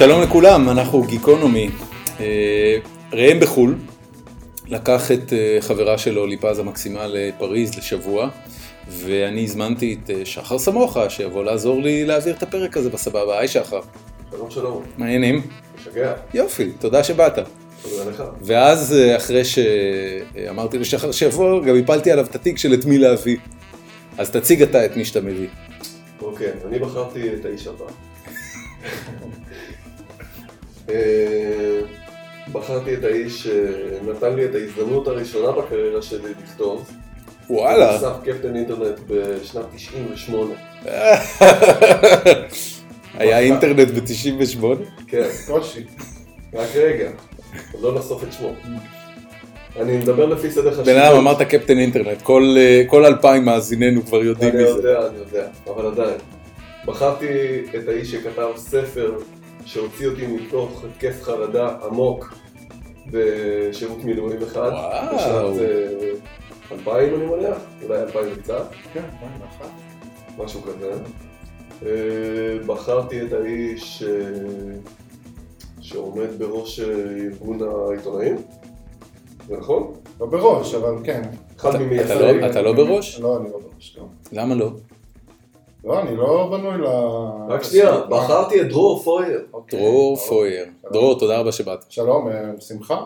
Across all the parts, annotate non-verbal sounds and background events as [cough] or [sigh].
שלום לכולם, אנחנו גיקונומי. אה, ראם בחו"ל, לקח את אה, חברה שלו ליפז המקסימה לפריז לשבוע, ואני הזמנתי את אה, שחר סמוכה שיבוא לעזור לי להעביר את הפרק הזה בסבבה. היי שחר. שלום שלום, מה העניינים? משגע, יופי, תודה שבאת. ואז אחרי שאמרתי לשחר שיבוא, גם הפלתי עליו את התיק של את מי להביא. אז תציג אתה את מי שאתה מביא. אוקיי, אני בחרתי את האיש הבא. אה, בחרתי את האיש שנתן לי את ההזדמנות הראשונה בקריירה שלי לכתוב. וואלה. אסף קפטן אינטרנט בשנת 98. [laughs] היה אינטרנט ב-98? כן, קושי. רק רגע, לא נחשוף את שמו. אני מדבר לפי סדר חשיבות. בן אדם אמרת קפטן אינטרנט, כל, אה, אלפיים מאזיננו כבר יודעים אני מזה. יודע, אני יודע, אבל עדיין. בחרתי את האיש שכתב ספר שהוציא אותי מתוך התקף חרדה עמוק בשירות מילואים אחד. וואו. בשנת אה, 2000 אני מניח, אולי 2000 וקצת, כן, 2001. משהו כזה. אה, בחרתי את האיש אה, שעומד בראש אה, ארגון העיתונאים, זה נכון? לא בראש, אבל כן. אתה- לא- אתה לא בראש? לא, אני לא בראש, לא. למה לא? לא, אני לא בנוי ל... רק שנייה, בחרתי את דרור פויר. אוקיי. דרור. פויר. דרור, תודה רבה שבאת. שלום, אה, שמחה.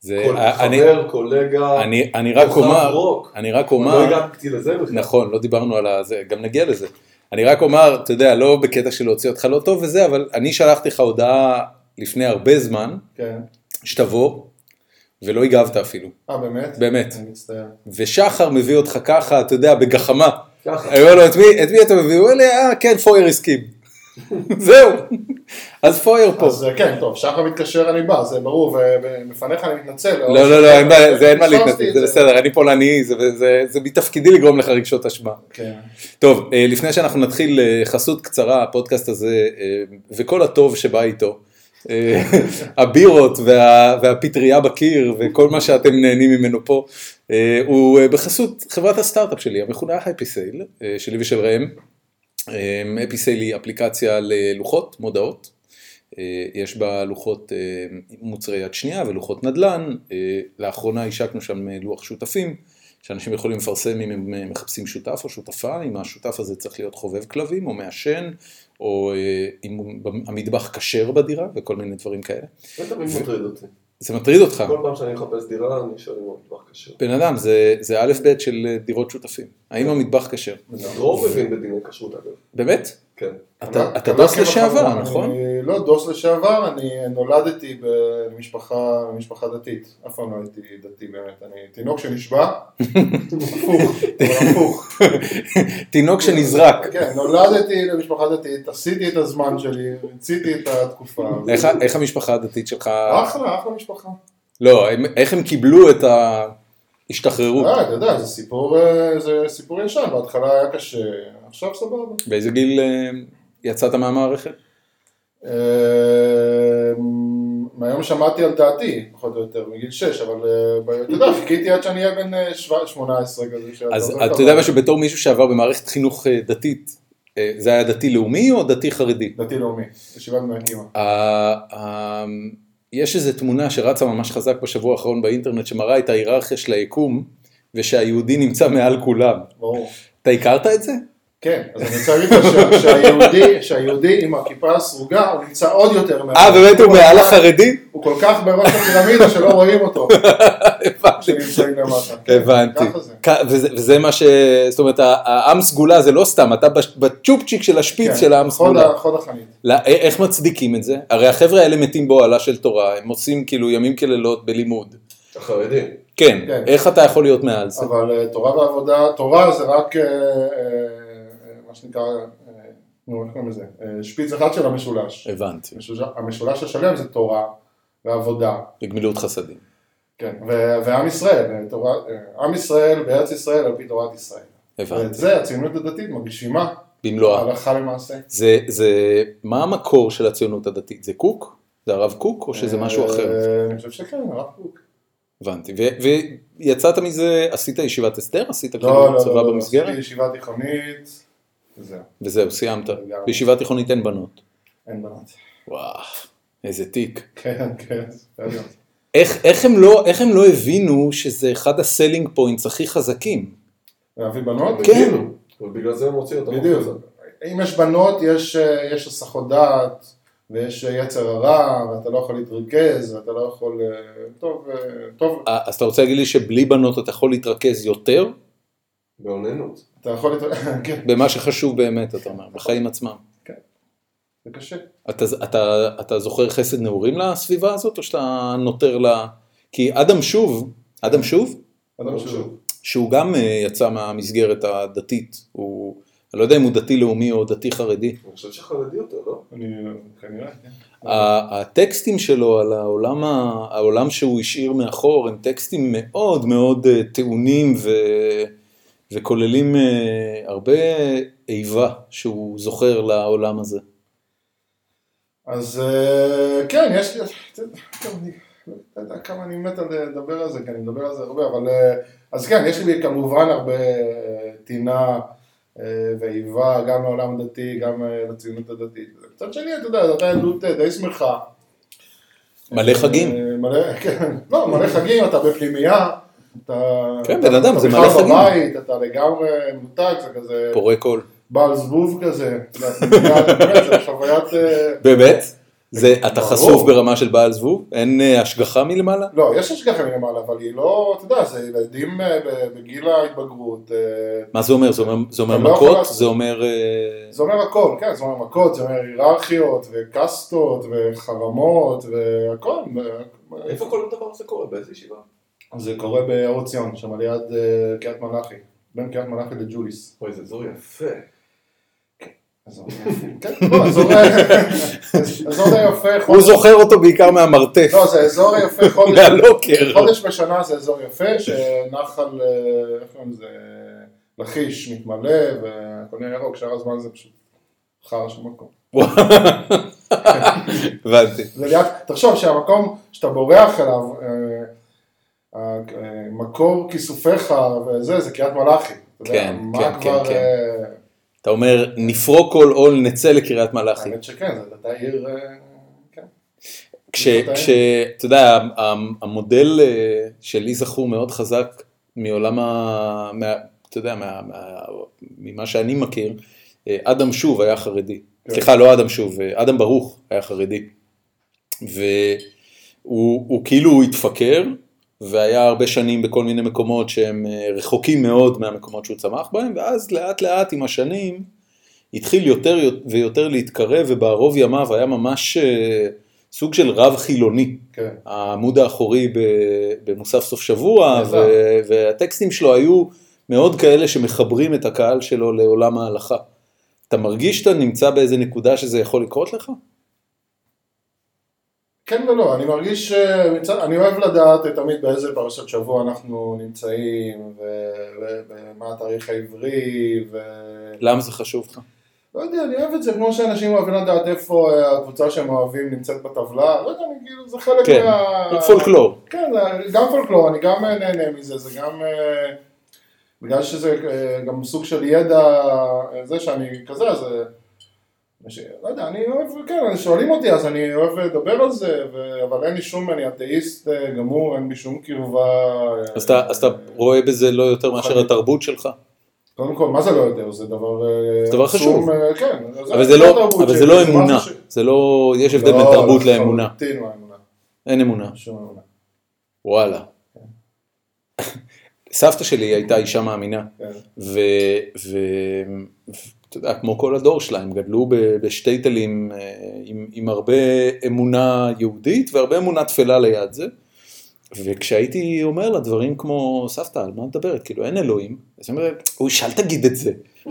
זה, כל- אה, אני, חבר, קולגה, אני, אני רק אומר, רוק. אני רק לא אומר, הגעתי לזה בכלל. נכון, לא דיברנו על זה, גם נגיע לזה. אני רק אומר, אתה יודע, לא בקטע של להוציא אותך לא טוב וזה, אבל אני שלחתי לך הודעה לפני הרבה זמן, כן. שתבוא, ולא הגבת אפילו, אה, באמת? באמת. אני מצטער. ושחר מביא אותך ככה, אתה יודע, בגחמה. ככה. אני אומר לו, את מי, את מי אתה מביא? הוא אומר לי, אה, כן, פויר הסכים. [laughs] זהו. אז פויר פה. אז אה, כן, טוב, שחר מתקשר, אני בא, זה ברור, ובפניך אני מתנצל. לא, לא, לא, אין בעיה, זה אין מה להתנצל, זה בסדר, אני פולני, זה- זה זה מתפקידי לגרום לך רגשות אשמה. כן. טוב, אה, לפני שאנחנו נתחיל אה, חסות קצרה, הפודקאסט הזה, אה, וכל הטוב שבא איתו, אה, הבירות וה- והפטריה בקיר וכל מה שאתם נהנים ממנו פה, אה, הוא אה, בחסות חברת הסטארט-אפ שלי, המכונה HappySale, אה, שלי ושל ראם. HappySale היא אפליקציה ללוחות, מודעות. אה, יש בה לוחות אה, מוצרי יד שנייה ולוחות נדל"ן. אה, לאחרונה השקנו שם אה, לוח שותפים, שאנשים יכולים לפרסם אם הם אה, מחפשים שותף או שותפה, אם השותף הזה צריך להיות חובב כלבים או מעשן, או אה, אם המטבח כשר בדירה וכל מיני דברים כאלה. זה תמיד מטריד אותי. זה מטריד אותך. כל פעם שאני מחפש דירה, אני שואל אם המטבח כשר. בן אדם, זה, זה א' ב' של אה, דירות שותפים. האם המטבח כשר? דרור מבין בדיני כשרות אגב. באמת? כן. אתה, אתה דוס לשעבר, נכון? אני לא דוס לשעבר, אני נולדתי במשפחה משפחה דתית. אף פעם לא הייתי דתי באמת. אני תינוק שנשבע, הפוך, הפוך. תינוק שנזרק. כן, נולדתי למשפחה דתית, עשיתי את הזמן שלי, רציתי את התקופה. איך, ה- איך המשפחה הדתית שלך? אחלה, אחלה משפחה. לא, הם, איך הם קיבלו את ההשתחררות? אה, אתה יודע, אה, זה סיפור ישן, בהתחלה היה קשה, עכשיו סבבה. באיזה גיל אה, יצאת מהמערכת? אה, מהיום שמעתי על דעתי, פחות או יותר, מגיל 6, אבל אה, אתה יודע, חיכיתי עד שאני אהיה בן אה, 17, 18 כזה. אז אתה יודע. משהו, בתור מישהו שעבר במערכת חינוך דתית, זה היה דתי לאומי או דתי חרדי? דתי לאומי, ישיבת בני עקיבא. ה- ה- יש איזו תמונה שרצה ממש חזק בשבוע האחרון באינטרנט שמראה את ההיררכיה של היקום ושהיהודי נמצא מעל כולם. ברור. אתה הכרת את זה? כן, אז אני רוצה להגיד לך שהיהודי, שהיהודי עם הכיפה הסרוגה, הוא נמצא עוד יותר מעל. אה, באמת הוא מעל החרדי? הוא כל כך בראש הפירמידה שלא רואים אותו, [laughs] הבנתי. וזה, מה ש... זאת אומרת, העם סגולה זה לא סתם, אתה בצ'ופצ'יק של השפיץ כן, של העם סגולה. חוד החנית. לא, איך מצדיקים את זה? הרי החבר'ה האלה מתים באוהלה של תורה, הם עושים כאילו ימים כלילות בלימוד. החרדים. כן, כן. איך אתה יכול להיות מעל זה? אבל אה, תורה ועבודה, תורה זה רק, אה, אה, שנקרא, אה, נו, איך קוראים לזה? אה, שפיץ אחד של המשולש. הבנתי, המשולש- המשולש השלם זה תורה ועבודה. בגמילות חסדים. כן, ועם ישראל, אה, תורה, עם ישראל בארץ ישראל על פי תורת ישראל. ואת הבנתי, זה הציונות הדתית מגשימה במלואה. הלכה למעשה. זה, זה, מה המקור של הציונות הדתית? זה קוק? זה הרב קוק או שזה משהו אחר? אני חושב שכן, הרב קוק. הבנתי. ויצאת מזה, עשית ישיבת הסדר? עשית לא, כאילו לא, צבא לא, לא, במסגרת? עשיתי ישיבה תיכונית, וזהו, וזהו, סיימת. בישיבה תיכונית אין בנות. אין בנות. וואו, איזה תיק. כן, כן. בסדר. איך, איך, הם לא, איך הם לא הבינו שזה אחד ה selling points הכי חזקים? להביא בנות? כן. ובגלל זה הם הוציאו אותם. בדיוק. אם יש בנות, יש, אה, יש הסחות דעת, ויש אה, יצר הרע, ואתה לא יכול להתרכז, ואתה לא יכול... אה, טוב, טוב, אז אתה רוצה להגיד לי שבלי בנות אתה יכול להתרכז יותר באוננות. אתה יכול [laughs] כן, במה שחשוב באמת, אתה אומר, בחיים עצמם. זה קשה. אתה, אתה, אתה זוכר חסד נעורים לסביבה הזאת, או שאתה נותר לה... כי אדם שוב, אדם שוב, אדם שוב. שהוא גם אה, יצא מהמסגרת הדתית, הוא, אני לא יודע אם הוא דתי-לאומי או דתי-חרדי. אני חושב שחרדי יותר, לא? אני כנראה, כן. ה- הטקסטים שלו על העולם, העולם שהוא השאיר מאחור הם טקסטים מאוד מאוד אה, טעונים ו, וכוללים אה, הרבה איבה שהוא זוכר לעולם הזה. אז אה, כן, יש לי, לא יודע כמה אני מת לדבר על זה, כי אני מדבר על זה הרבה, אבל אה, אז כן, יש לי כמובן הרבה טינה ואיבה, גם לעולם הדתי, גם לציונות הדתית. מצד שני, אתה יודע, הייתה ילדות די שמחה. מלא חגים. מלא, כן, לא, מלא חגים, אתה בפנימייה. אתה, כן, בן אדם, זה מלא חגים. בבית, אתה לגמרי מותג, זה כזה פורק קול. בעל זבוב כזה, זה [laughs] חוויית... באמת? זה, אתה ברור. חשוף ברמה של בעל זבוב? אין אה, השגחה מלמעלה? לא, יש השגחה מלמעלה, אבל היא לא, אתה יודע, זה ילדים אה, בגיל ההתבגרות, אה, מה זה אומר? זה אומר, לא מכות? זה אומר... אה, זה אומר הכל, כן, זה אומר מכות, זה אומר היררכיות, וקסטות, וחרמות, והכל. איפה כל הדבר הזה קורה? באיזה ישיבה? זה קורה באור ציון, שם ליד אה, קריית מלאכי, בין קריית מלאכי לג'וליס. אוי, זה אזור יפה. אזור יפה. כן, לא, אזור יפה, הוא זוכר אותו בעיקר מהמרתף, לא, זה אזור יפה, חודש, [laughs] מהלוקר. חודש בשנה זה אזור יפה, שנחל, אה, איך קוראים לזה, לכיש מתמלא, והכל נהיה ירוק, שאר הזמן זה פשוט חרא של מקום. [laughs] הבנתי. זה ליד, תחשוב שהמקום שאתה בורח אליו, אה, מקור כיסופיך וזה, זה קריית מלאכי. כן, כן, כבר, כן, כן. אה, אתה אומר, נפרוק כל עול, נצא לקריית מלאכי. האמת שכן, זאת הייתה עיר, אה, כן. כש, בוודאי. כש, אתה יודע, המ- המודל אה, שלי זכור מאוד חזק מעולם ה... אתה יודע, מה, מה, ממה שאני מכיר, אה, אדם שוב היה חרדי. כן. סליחה, לא אדם שוב, אה, אדם ברוך היה חרדי. והוא הוא כאילו התפקר, והיה הרבה שנים בכל מיני מקומות שהם אה, רחוקים מאוד מהמקומות שהוא צמח בהם, ואז לאט לאט עם השנים התחיל יותר ויותר להתקרב, ובערוב ימיו היה ממש אה, סוג של רב חילוני. כן. העמוד האחורי במוסף סוף שבוע. ו- והטקסטים שלו היו מאוד כאלה שמחברים את הקהל שלו לעולם ההלכה. אתה מרגיש שאתה נמצא באיזה נקודה שזה יכול לקרות לך? כן ולא, אני מרגיש, אה, אני אוהב לדעת תמיד באיזה פרשת שבוע אנחנו נמצאים, ומה התאריך העברי, ו... למה זה חשוב לך? לא יודע, אני אוהב את זה, כמו שאנשים אוהבים לדעת איפה אה, הקבוצה שהם אוהבים נמצאת בטבלה, לא יודע, אני כאילו, זה חלק כן, מה... פולקלור. כן, זה גם פולקלור, אני גם אה, נהנה מזה, זה גם... בגלל שזה גם סוג של ידע, זה שאני כזה, אז... אה, יש- לא יודע, אני אוהב, כן, אני- שואלים אותי, אז אני אוהב לדבר על זה, ו- אבל אין לי שום, אני אתאיסט אה, גמור, אין לי שום קרבה. אה, אז אתה, אז אתה רואה בזה לא יותר מאשר רוחני. התרבות שלך. קודם כל, מה זה לא יותר? זה דבר... אה, זה דבר חשוב. אה, כן. אבל זה לא, התרבות אבל זה לא אמונה. ש- זה לא, יש הבדל בין לא, תרבות לאמונה. לחלוטין לא. אין אמונה. שום אמונה. וואלה. [laughs] סבתא שלי הייתה אישה מאמינה. כן. ואתה יודע, כמו כל הדור שלה, הם גדלו בשטייטלים אה, עם, עם הרבה אמונה יהודית והרבה אמונה תפלה ליד זה. וכשהייתי אומר לה דברים כמו, סבתא, על מה את מדברת? כאילו, אין אלוהים. אז היא אומרת, אוי, שאל תגיד את זה. [laughs]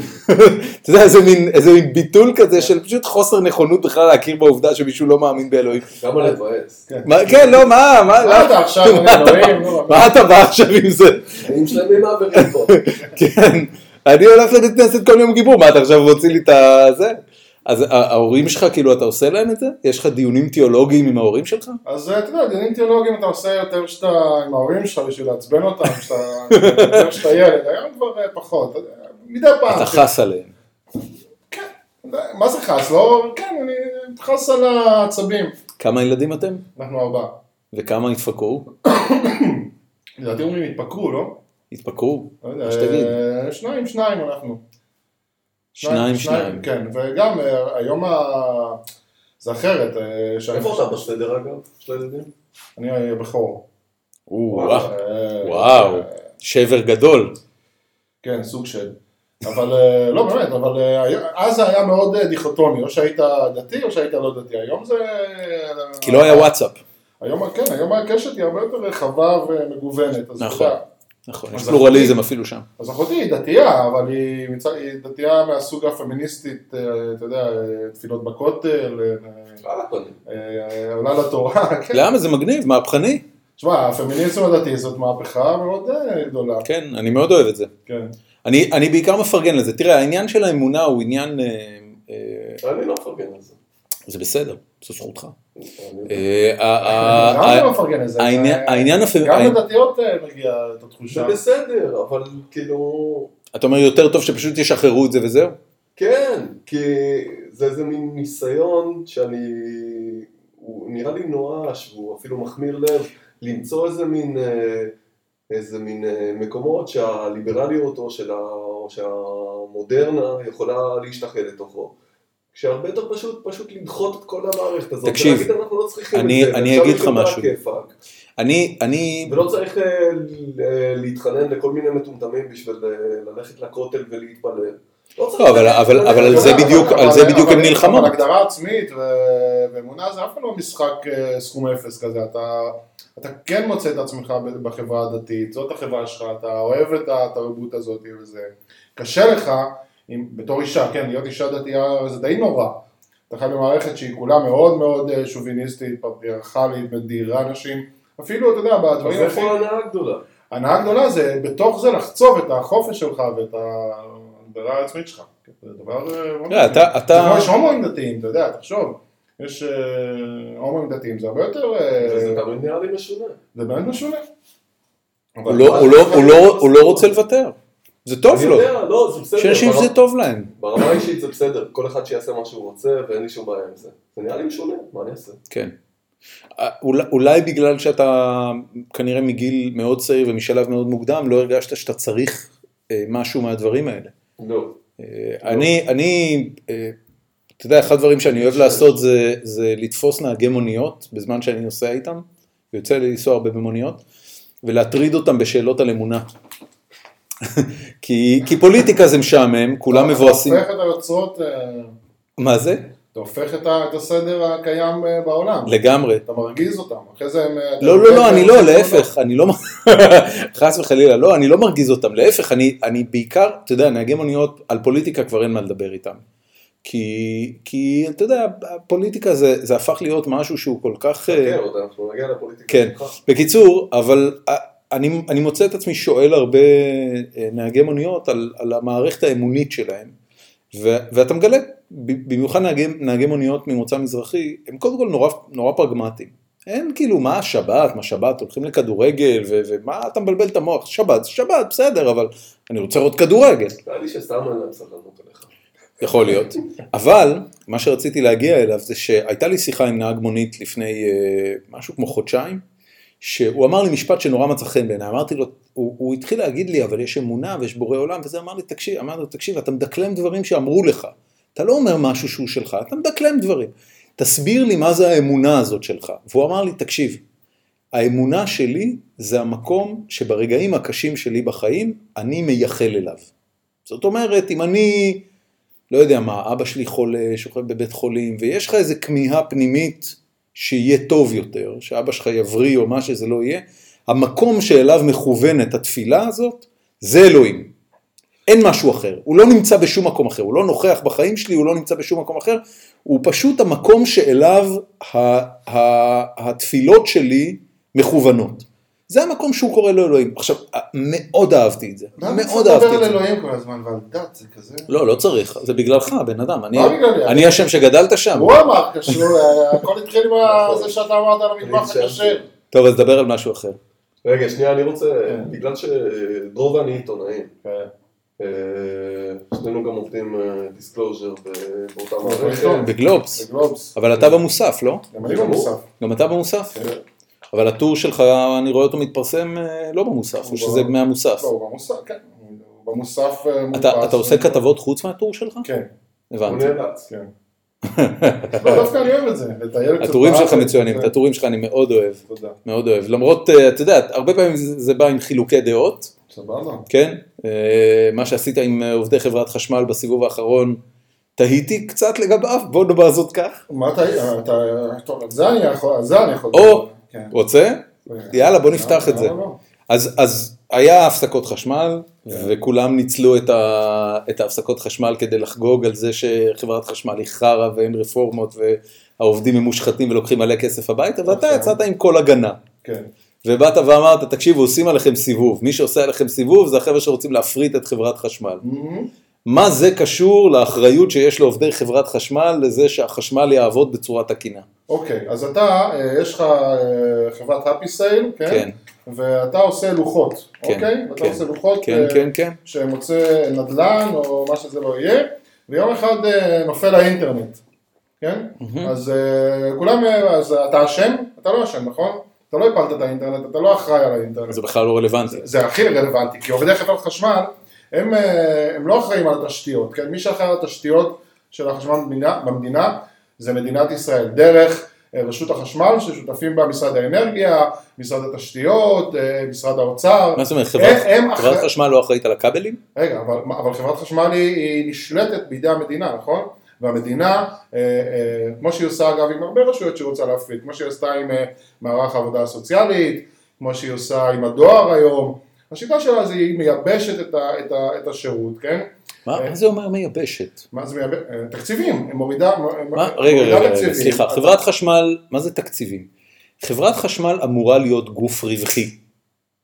אתה יודע, איזה מין, איזה מין ביטול כזה של פשוט חוסר נכונות בכלל להכיר בעובדה שמישהו לא מאמין באלוהים. גם על לבאס. כן, לא, מה, מה, מה אתה עכשיו, אלוהים? לא, מה אתה בא עכשיו עם זה? חיים שלמים מעבירים פה. [laughs] כן, אני הולך לבית כנסת כל יום גיבור, מה אתה עכשיו מוציא לי את הזה? אז ההורים שלך, כאילו, אתה עושה להם את זה? יש לך דיונים תיאולוגיים עם ההורים שלך? אז אתה יודע, דיונים תיאולוגיים אתה עושה יותר שאתה עם ההורים שלך בשביל לעצבן אותם, יותר שאתה ילד, היום כבר אה, פחות, מדי פעם. אתה חס עליהם. כן, מה זה חס? לא, כן, אני חס על העצבים. כמה ילדים אתם? אנחנו ארבעה. וכמה התפקרו? [coughs] לדעתי אומרים התפקרו, לא? התפקרו? לא יודע, מה שתגיד. אה, שניים, שניים אנחנו. שניים, שניים. כן, וגם אה, היום ה... זה אחרת. אה, איפה אתה בסדר אגב, של הילדים? אני הבכור. וואו, שבר גדול. כן, סוג של. אבל לא באמת, אבל אז זה היה מאוד דיכוטומי, או שהיית דתי או שהיית לא דתי, היום זה... כי לא היה וואטסאפ. היום, כן, היום הקשת היא הרבה יותר רחבה ומגוונת, אז אתה נכון. יודע. נכון, אז יש פלורליזם אפילו שם. אז אחותי היא דתייה, אבל היא, דתייה מהסוג הפמיניסטית, אה, אתה יודע, אה, תפילות בכותל, אה, עולה לתורה, [laughs] כן. למה? זה מגניב, מהפכני. שמע, הפמיניזם הדתי זאת מהפכה מאוד גדולה, כן, אני מאוד אוהב את זה. כן. אני, אני בעיקר מפרגן לזה. תראה, העניין של האמונה הוא עניין... אני לא מפרגן על זה. זה בסדר, זו זכותך. אה, לא העניין- זה- העניין הפמ- גם לדתיות אה, מגיע את זה התחושה. בסדר, אבל כאילו... אתה אומר יותר טוב שפשוט ישחררו את זה וזהו? כן, כי זה איזה מין ניסיון שאני... הוא נראה לי נואש, והוא אפילו מחמיר לב, למצוא איזה מין... אה, איזה מין אה, מקומות שהליברליות או, של ה, או שהמודרנה יכולה להשתחל לתוכו. כשהרבה יותר פשוט, פשוט לדחות את כל המערכת הזאת. תקשיב, ולהגיד אנחנו לא צריכים אני- את זה. אני אגיד לך משהו. הכיפאק. אני, אני, ולא צריך אה, ל- אה, להתחנן לכל מיני מטומטמים בשביל אה, ללכת לכותל ולהתפלל. לא לא, אבל- אבל-. אבל על זה בדיוק- על זה בדיוק הם נלחמו. אבל הגדרה עצמית ו- ואמונה זה אף פעם לא משחק אה, סכום אפס כזה, אתה, אתה כן מוצא את עצמך בחברה הדתית, זאת החברה שלך, אתה אוהב את התרבות הזאת וזה. קשה לך, אם, בתור אישה, כן, להיות אישה דתייה זה די נורא. אתה חי במערכת שהיא כולה מאוד מאוד אה, שוביניסטית, פטריארכלית, מדירה נשים, אפילו, אתה יודע, אז בדברים הכי... איפה ההנאה הגדולה? הנאה גדולה זה בתוך זה לחצוב את החופש שלך ואת ההגדרה העצמית שלך. זה דבר... אה, תראה, אתה- זה יש הומואים דתיים, אתה יודע, תחשוב. יש אה, הומואים דתיים, זה הרבה יותר... אה, וזה תמיד נראה לי משונה. זה באמת משונה. הוא לא- לא- לא- הוא לא רוצה לוותר. זה טוב אני לו. יודע, לא, זה בסדר. יש אנשים ברמה- שזה טוב להם. ברמה האישית זה בסדר, כל אחד שיעשה מה שהוא רוצה ואין לי שום בעיה עם זה. זה נראה לי משונה, מה אני אעשה? כן. אה, אולי, אולי בגלל שאתה כנראה מגיל מאוד צעיר ומשלב מאוד מוקדם, לא הרגשת שאתה צריך אה, משהו מהדברים האלה. לא. אה, אני, אני, אה, אתה יודע, אחד הדברים שאני אוהב לעשות זה, זה לתפוס נהגי מוניות בזמן שאני נוסע איתם, ויוצא לי לנסוע הרבה במוניות, ולהטריד אותם בשאלות על אמונה. כי, כי פוליטיקה זה משעמם, כולם מבואסים. אתה הופך את היוצרות, אה, מה זה? אתה הופך את ה- את הסדר הקיים אה, בעולם. לגמרי. אתה מרגיז אותם, אחרי זה הם... אה, לא, לא, לא, אני לא, להפך, אני לא, [laughs] חס וחלילה, לא, אני לא מרגיז אותם, להפך, אני, אני בעיקר, אתה יודע, נהגי מוניות, על פוליטיקה כבר אין מה לדבר איתם. כי, כי אתה יודע, הפוליטיקה זה, זה הפך להיות משהו שהוא כל כך... חכה עוד, אנחנו נגיע לפוליטיקה. כן. בקיצור, אבל אני, אני מוצא את עצמי שואל הרבה אה, נהגי מוניות על, על המערכת האמונית שלהם, ו, ואתה מגלה, במיוחד נהגי, נהגי מוניות ממוצא מזרחי, הם קודם כל נורא, נורא פרגמטיים. אין כאילו, מה השבת, מה שבת, הולכים לכדורגל, ו, ומה אתה מבלבל את המוח, שבת, שבת, בסדר, אבל אני רוצה לראות כדורגל. נראה לי שסתם אין להם סבלנות עליך. יכול להיות. אבל, מה שרציתי להגיע אליו זה שהייתה לי שיחה עם נהג מונית לפני אה, משהו כמו חודשיים, שהוא אמר לי משפט שנורא מצא חן בעיניי, אמרתי לו, הוא, הוא התחיל להגיד לי, אבל יש אמונה ויש בורא עולם, וזה אמר לי, תקשיב, אמרתי לו, תקשיב, אתה מדקלם דברים שאמרו לך, אתה לא אומר משהו שהוא שלך, אתה מדקלם דברים. תסביר לי מה זה האמונה הזאת שלך. והוא אמר לי, תקשיב, האמונה שלי זה המקום שברגעים הקשים שלי בחיים, אני מייחל אליו. זאת אומרת, אם אני, לא יודע מה, אבא שלי חולה, שוכב בבית חולים, ויש לך איזה כמיהה פנימית שיהיה טוב יותר, שאבא שלך יבריא או מה שזה לא יהיה, המקום שאליו מכוונת התפילה הזאת, זה אלוהים. אין משהו אחר, הוא לא נמצא בשום מקום אחר, הוא לא נוכח בחיים שלי, הוא לא נמצא בשום מקום אחר, הוא פשוט המקום שאליו התפילות שלי מכוונות. זה המקום שהוא קורא לו אלוהים. עכשיו, מאוד אהבתי את זה, למה מאוד צריך אהבתי לדבר את על זה. אלוהים כל הזמן ועל דת, זה כזה... לא, לא צריך, זה בגללך, בן אדם. אני, מה בגללי? אני השם שגדלת שם. הוא אמר, קשור, אה, [laughs] הכל התחיל עם נכון. זה שאתה אמרת על המטבח הכשר. טוב, אז דבר על משהו אחר. רגע, שנייה, אני רוצה, כן. בגלל שדרור ואני עיתונאים, כן. אה, שנינו גם עובדים disclosure באותה באותו מערכת. בגלובס. אבל אתה במוסף, לא? גם אני במוסף. גם אתה במוסף? כן. אבל הטור שלך, אני רואה אותו מתפרסם אה, לא במוסף, או שזה מהמוסף. לא, במוסף, כן. במוסף אה, אתה עושה כתבות חוץ מהטור שלך? כן, הוא הבנתי. נאלץ. כן. לא, דווקא אני אוהב את זה. לטייל קצת הטורים שלך מצוינים, את זה- הטורים שלך אני מאוד אוהב, תודה. מאוד אוהב. למרות, אה, אתה יודע, הרבה פעמים זה בא עם חילוקי דעות, סבבה. כן? מה שעשית עם עובדי חברת חשמל בסיבוב האחרון, תהיתי קצת לגביו, בוא נאמר זאת כך. מה אתה, אתה, טוב, על זה אני יכול, על זה אני יכול. או. כן. רוצה? יאללה, בוא נפתח את זה. למה לא? אז, אז היה הפסקות חשמל, וכולם ניצלו את, ה, את ההפסקות חשמל כדי לחגוג על זה שחברת חשמל היא חרא ואין רפורמות והעובדים הם מושחתים ולוקחים מלא כסף הביתה, ואתה נכון. יצאת עם כל הגנה. כן. ובאת ואמרת, תקשיבו, עושים עליכם סיבוב, מי שעושה עליכם סיבוב זה החבר'ה שרוצים להפריט את חברת חשמל. מהמם. מה זה קשור לאחריות שיש לעובדי חברת חשמל לזה שהחשמל יעבוד בצורה תקינה? אוקיי, אז אתה, אה, יש לך אה, חברת happy sale, כן? כן. ואתה עושה לוחות, כן, אוקיי? אתה כן. עושה לוחות כן, אה, כן, כן. שמוצא נדל"ן או מה שזה לא יהיה, ויום אחד נופל האינטרנט, כן? אז אה, כולם, אז אתה אשם? אתה לא אשם, נכון? אתה לא הפלת את האינטרנט, אתה לא אחראי על האינטרנט. זה בכלל לא רלוונטי. זה הכי רלוונטי, כי עובדי חברת חשמל, הם, אה, הם לא אחראים על התשתיות, כן? מי שאחראי על התשתיות של החשמל במדינה, במדינה זה מדינת ישראל, דרך אה, רשות החשמל, ששותפים בה משרד האנרגיה, משרד התשתיות, אה, משרד האוצר. מה זאת אומרת, חברת, חברת אחרי- חשמל לא אחראית על הכבלים? רגע, אבל, אבל חברת חשמל היא, היא נשלטת בידי המדינה, נכון? והמדינה, אה, אה, כמו שהיא עושה אגב עם הרבה רשויות שהיא רוצה להפריט, כמו שהיא עשתה עם אה, מערך העבודה הסוציאלית, כמו שהיא עושה עם הדואר היום, השיטה שלה זה היא מייבשת את, ה, את, ה, את השירות, כן? מה אה. מה זה אומר מייבשת? מה זה מייבש? אה, תקציבים, היא מורידה, מה? מורידה רגע, רגע, רגע, תקציבים. סליחה, חברת חשמל, מה זה תקציבים? חברת חשמל אמורה להיות גוף רווחי,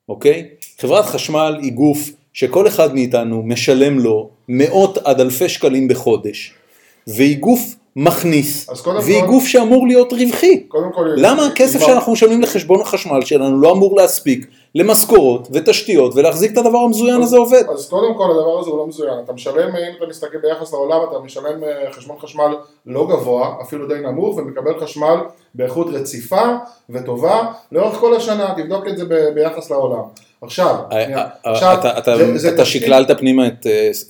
אוקיי? חברת חשמל היא גוף שכל אחד מאיתנו משלם לו מאות עד אלפי שקלים בחודש, והיא גוף מכניס, והיא כל- גוף שאמור להיות רווחי. קודם כל, למה הכסף שאנחנו משלמים לחשבון החשמל שלנו לא אמור להספיק למשכורות ותשתיות ולהחזיק את הדבר המזוין הזה עובד? אז קודם כל הדבר הזה הוא לא מזוין, אתה משלם, אם אתה מסתכל ביחס לעולם, אתה משלם אה, חשבון חשמל לא גבוה, אפילו די נמוך, ומקבל חשמל באיכות רציפה וטובה לאורך כל השנה, תבדוק את זה ב- ביחס לעולם. עכשיו, אה, אה, עכשיו, אתה- שקללת פנימה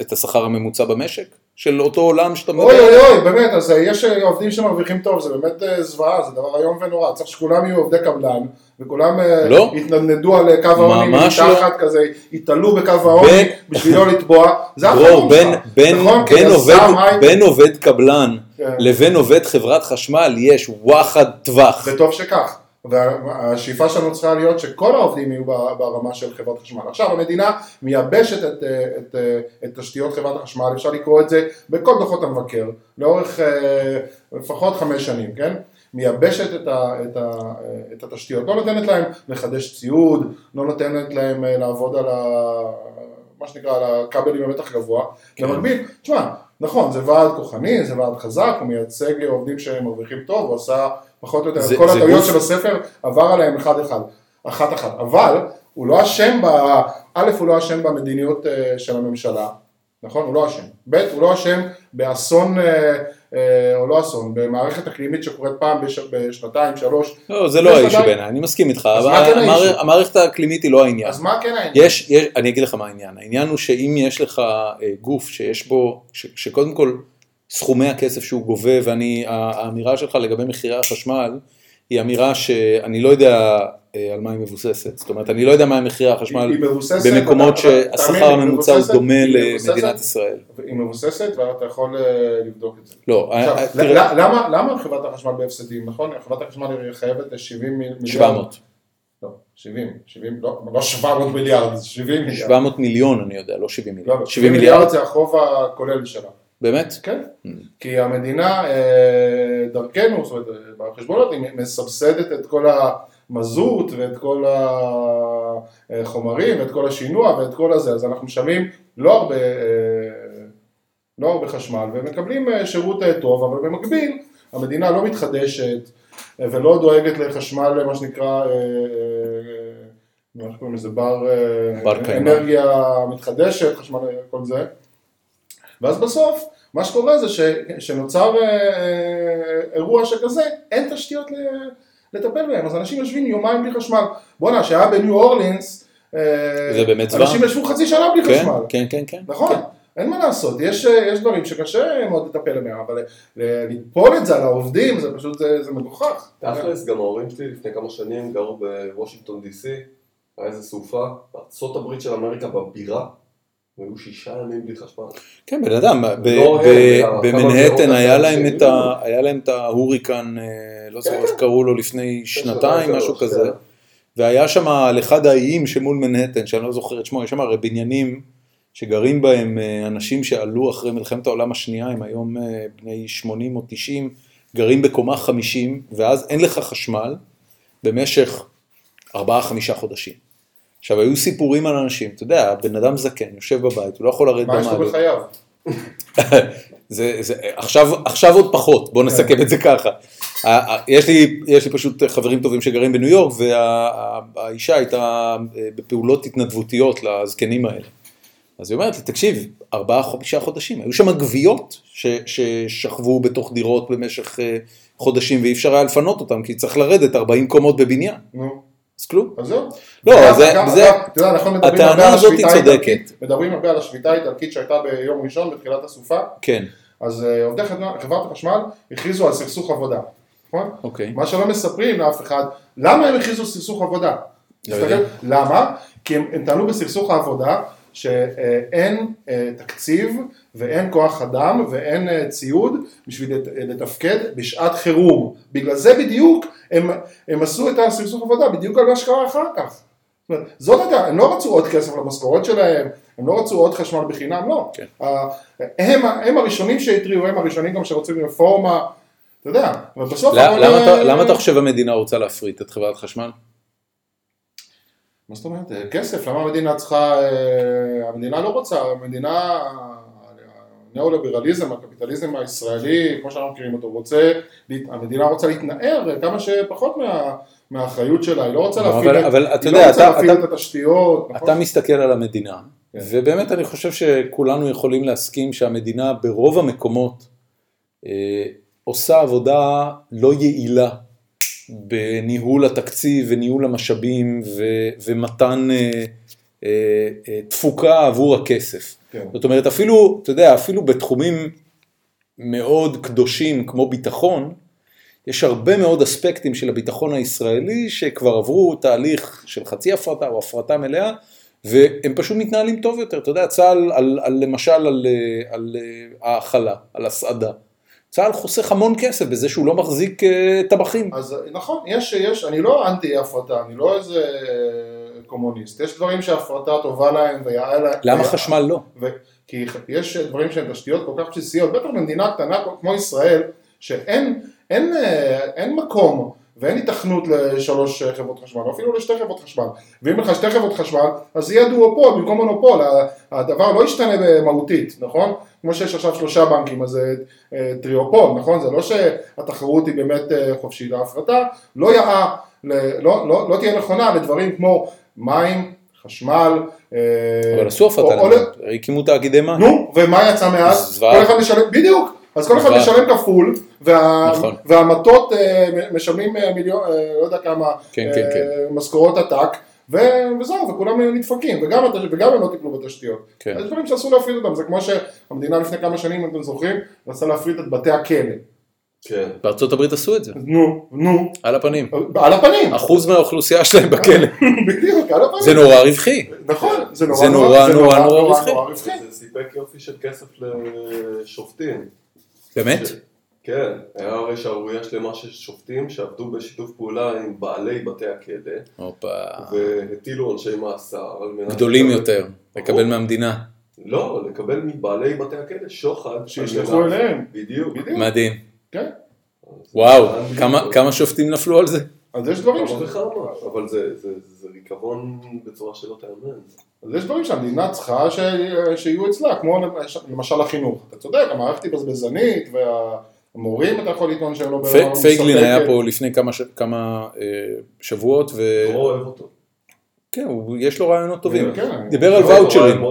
את השכר הממוצע במשק? של אותו עולם שאתה מדבר אוי עליו? אוי אוי, באמת, אז אה, יש אה, עובדים שמרוויחים טוב, זה באמת אה, זוועה, זה דבר איום ונורא, צריך שכולם יהיו עובדי קבלן, וכולם לא. יתנדנדו על קו העוני ממש לא. מתחת כזה, יתעלו בקו העוני בין- בשביל לא לתבוע, זה החלום שלך, בין, נכון? עובד, בין עובד קבלן כן. לבין עובד חברת חשמל יש וואחד טווח. וטוב שכך. והשאיפה שלנו צריכה להיות שכל העובדים יהיו ברמה של חברת חשמל. עכשיו המדינה מייבשת את, אה, את, אה, את תשתיות חברת החשמל, אפשר לקרוא את זה בכל דוחות המבקר, לאורך אה, לפחות חמש שנים, כן? מייבשת את, ה, את, ה, את התשתיות, לא נותנת להם לחדש ציוד, לא נותנת להם לעבוד על ה... מה שנקרא, על הכבלים במתח גבוה. כן. במקביל, תשמע, נכון, זה ועד כוחני, זה ועד חזק, הוא מייצג עובדים שמרוויחים טוב, הוא עשה פחות או יותר, זה- כל זה הטעויות גוף- שבספר עבר עליהם אחד אחד, אחת אחת, אבל הוא לא אשם, ב... א', הוא לא אשם במדיניות אה, של הממשלה, נכון? הוא לא אשם. ב', הוא לא אשם באסון, אה, אה, או לא אסון, במערכת אקלימית שקורית פעם בש... בשנתיים, שלוש, לא, זה לא יש האישו בעיניי, אני מסכים איתך, אז אבל מה כן האישו? המערכת האקלימית היא לא העניין. אז מה כן העניין? יש, יש, אני אגיד לך מה העניין, העניין הוא שאם יש לך גוף שיש בו, ש, שקודם כל סכומי הכסף שהוא גובה, ואני, האמירה שלך לגבי מחירי החשמל, היא אמירה שאני לא יודע אה, על מה היא מבוססת, זאת אומרת, אני לא יודע מה הם מחירי החשמל מבוססת, במקומות שהשכר הממוצע הוא דומה למדינת ישראל. היא מבוססת ואתה יכול אה, לבדוק את זה. לא, אה, אה, תראה, למה, חברת החשמל בהפסדים, נכון? חברת החשמל היא חייבת 70 מיליארד. 700, לא, 70, 70, לא, לא 700 מיליארד, זה 70 מיליארד. 700 מיליון אני יודע, לא 70 לא. לא, 70 מיליארד? זה החוב הכולל שלה. באמת? כן, Mm. כי המדינה אה, דרכנו, זאת אומרת, בחשבונות היא מסבסדת את כל המזוט ואת כל החומרים ואת כל השינוע ואת כל הזה, אז אנחנו משלמים לא הרבה, אה, לא הרבה חשמל ומקבלים אה, שירות טוב, אבל במקביל המדינה לא מתחדשת ולא דואגת לחשמל, מה שנקרא, איך קוראים לזה, בר, בר. אנרגיה מתחדשת, חשמל, כל זה. ואז בסוף, מה שקורה זה ש, שנוצר אה, אה, אירוע שכזה, אין תשתיות ל, לטפל בהם, אז אנשים יושבים יומיים בלי חשמל. בואנה, שהיה בניו אורלינס, אה, זה באמת. אנשים ישבו חצי שנה בלי כן, חשמל. כן, כן, כן. נכון, אין מה לעשות, יש, אה, יש דברים שקשה מאוד לטפל בהם, אבל ל- ליפול את זה על העובדים זה פשוט, זה, זה מגוחך. תכלס, גם ההורים שלי לפני כמה שנים גרו בוושינגטון די.סי, היה איזה סופה, בארצות הברית של אמריקה בבירה, והיו שישה ימים בלי חשמל. כן, בן אדם, לא במנהטן היה להם. את ההוריקן, אה, לא זוכר כן, איך כן. קראו לו לפני שנתיים, שנתיים, משהו שלוש, כזה, כן. והיה שם על אחד האיים שמול מנהטן, שאני לא זוכר את שמו, יש שם הרי בניינים שגרים בהם אה, אנשים שעלו אחרי מלחמת העולם השנייה, הם היום אה, בני 80 או 90, גרים בקומה 50, ואז אין לך חשמל במשך 4-5 חודשים. עכשיו, היו סיפורים על אנשים, אתה יודע, בן אדם זקן, יושב בבית, הוא לא יכול לרדת מה יש לו. בחייו? [laughs] זה, זה, עכשיו, עכשיו עוד פחות, בוא נסכם את זה ככה. יש לי, יש לי פשוט חברים טובים שגרים בניו יורק, והאישה הייתה אה, בפעולות התנדבותיות לזקנים האלה. אז היא אומרת לי, תקשיב, ארבעה, חמישה חודשים, היו שם גוויות ש- ששכבו בתוך דירות במשך אה, חודשים, ואי אפשר היה לפנות אותם, כי צריך לרדת 40 קומות בבניין. נו, אז כלום. אז זהו. לא, זה- זה- אגב, אתה יודע, נכון, מדברים הטענה הרבה על הזאת השביתה צודקת. מדברים הרבה על השביתה האיטלקית שהייתה ביום ראשון בתחילת הסופה, כן, אז אה, עובדי חברת החשמל הכריזו על סכסוך עבודה, נכון? אוקיי. מה שלא מספרים לאף אחד, למה הם הכריזו סכסוך עבודה? לא למה? כי הם טענו בסכסוך העבודה שאין אה, תקציב ואין כוח אדם ואין אה, ציוד בשביל לת- לתפקד בשעת חירום. בגלל זה בדיוק הם, הם עשו את הסכסוך עבודה, בדיוק על מה שקרה אחר כך. זאת הייתה, הם לא רצו עוד כסף למשכורות שלהם, הם לא רצו עוד חשמל בחינם, לא. כן. הם, הם הראשונים שהתריעו, הם הראשונים גם שרוצים רפורמה, אתה יודע. למה הכל, למה אה, אתה- למה אתה חושב המדינה רוצה להפריט את חברת חשמל? מה זאת אומרת? אה, כסף, למה המדינה צריכה, אה, המדינה לא רוצה, המדינה, הניאו-ליברליזם, הקפיטליזם הישראלי, כמו שאנחנו מכירים אותו, רוצה, המדינה רוצה להתנער כמה שפחות מה, מהאחריות שלה, היא לא רוצה להפעיל, אבל- את- אבל היא לא יודע, רוצה אתה- להפעיל אתה- את התשתיות, נכון? אתה מסתכל על המדינה, כן. ובאמת אני חושב שכולנו יכולים להסכים שהמדינה ברוב המקומות אה, עושה עבודה לא יעילה בניהול התקציב וניהול המשאבים ו- ומתן אה, אה, אה, תפוקה עבור הכסף. כן. זאת אומרת אפילו, אתה יודע, אפילו בתחומים מאוד קדושים כמו ביטחון, יש הרבה מאוד אספקטים של הביטחון הישראלי שכבר עברו תהליך של חצי הפרטה או הפרטה מלאה, והם פשוט מתנהלים טוב יותר. אתה יודע, צה"ל, על, על, למשל על, אה, על אה, האכלה, על הסעדה. צה"ל חוסך המון כסף בזה שהוא לא מחזיק אה, טבחים. אז נכון, יש, יש, אני לא אנטי הפרטה, אני לא איזה אה, קומוניסט, יש דברים שהפרטה טובה להם ויעל להם. למה ויה- חשמל לא? ו- כי יש דברים שהם תשתיות כל כך בסיסיות, בטח במדינה קטנה כמו ישראל, שאין אין, אה, אין מקום ואין היתכנות לשלוש חברות חשמל, או אפילו לשתי חברות חשמל. ואם לך שתי חברות חשמל, אז יהיה דואופול במקום מונופול, הדבר לא ישתנה מהותית, נכון? כמו שיש עכשיו שלושה בנקים, אז זה אה, טריופול, נכון? זה לא שהתחרות היא באמת אה, חופשית, ההפרטה לא יאה, ל- לא, לא, לא תהיה נכונה לדברים כמו מים, חשמל, אה, אבל עשו הפרטה. הקימו תאגידי מים. נו, ומה יצא מאז? זוועה. בדיוק, אז כל אחד. משלם כפול, וה, נכון. והמטות אה, משלמים אה, מיליון, אה, לא יודע כמה, כן, כן, כן. משכורות עתק, ו- וזהו, וכולם נדפקים, וגם, הם לא טיפלו בתשתיות. כן. יש דברים שאסור להפריד אותם, זה כמו שהמדינה לפני כמה שנים, אם אתם זוכרים, רצה להפריד את בתי הכלא. כן. בארצות הברית עשו את זה, נו, נו, על הפנים. על הפנים, אחוז מהאוכלוסייה שלהם בכלא. [laughs] בדיוק, על הפנים. זה נורא רווחי. נכון, זה נורא נורא, נורא. רווחי. זה סיפק יופי של כסף לשופטים. באמת? ש- כן, היה הרי שערורייה שלמה של שופטים שעבדו בשיתוף פעולה עם בעלי בתי הכלא הופה. והטילו עונשי מאסר על מנת... גדולים לקבל- יותר, לקבל. מהמדינה. לא, לקבל מבעלי בתי הכלא שוחד. שישלחו אליהם. בדיוק. בדיוק. מדהים. כן, וואו, כמה- כמה שופטים נפלו על זה? אז יש דברים כמה ש... אבל זה- זה זה ריקבון בצורה שלא תאמן. אז יש דברים שהמדינה צריכה ש... שיהיו אצלה, כמו למשל החינוך. אתה צודק, המערכת היא בזבזנית, והמורים אתה יכול לטעון שהם לא פייגלין היה. פה לפני כמה ש- כמה אה, שבועות, ו- דרור אוהב אותו. כן, יש לו רעיונות טובים. כן, אני- דיבר על ואוצ'רים.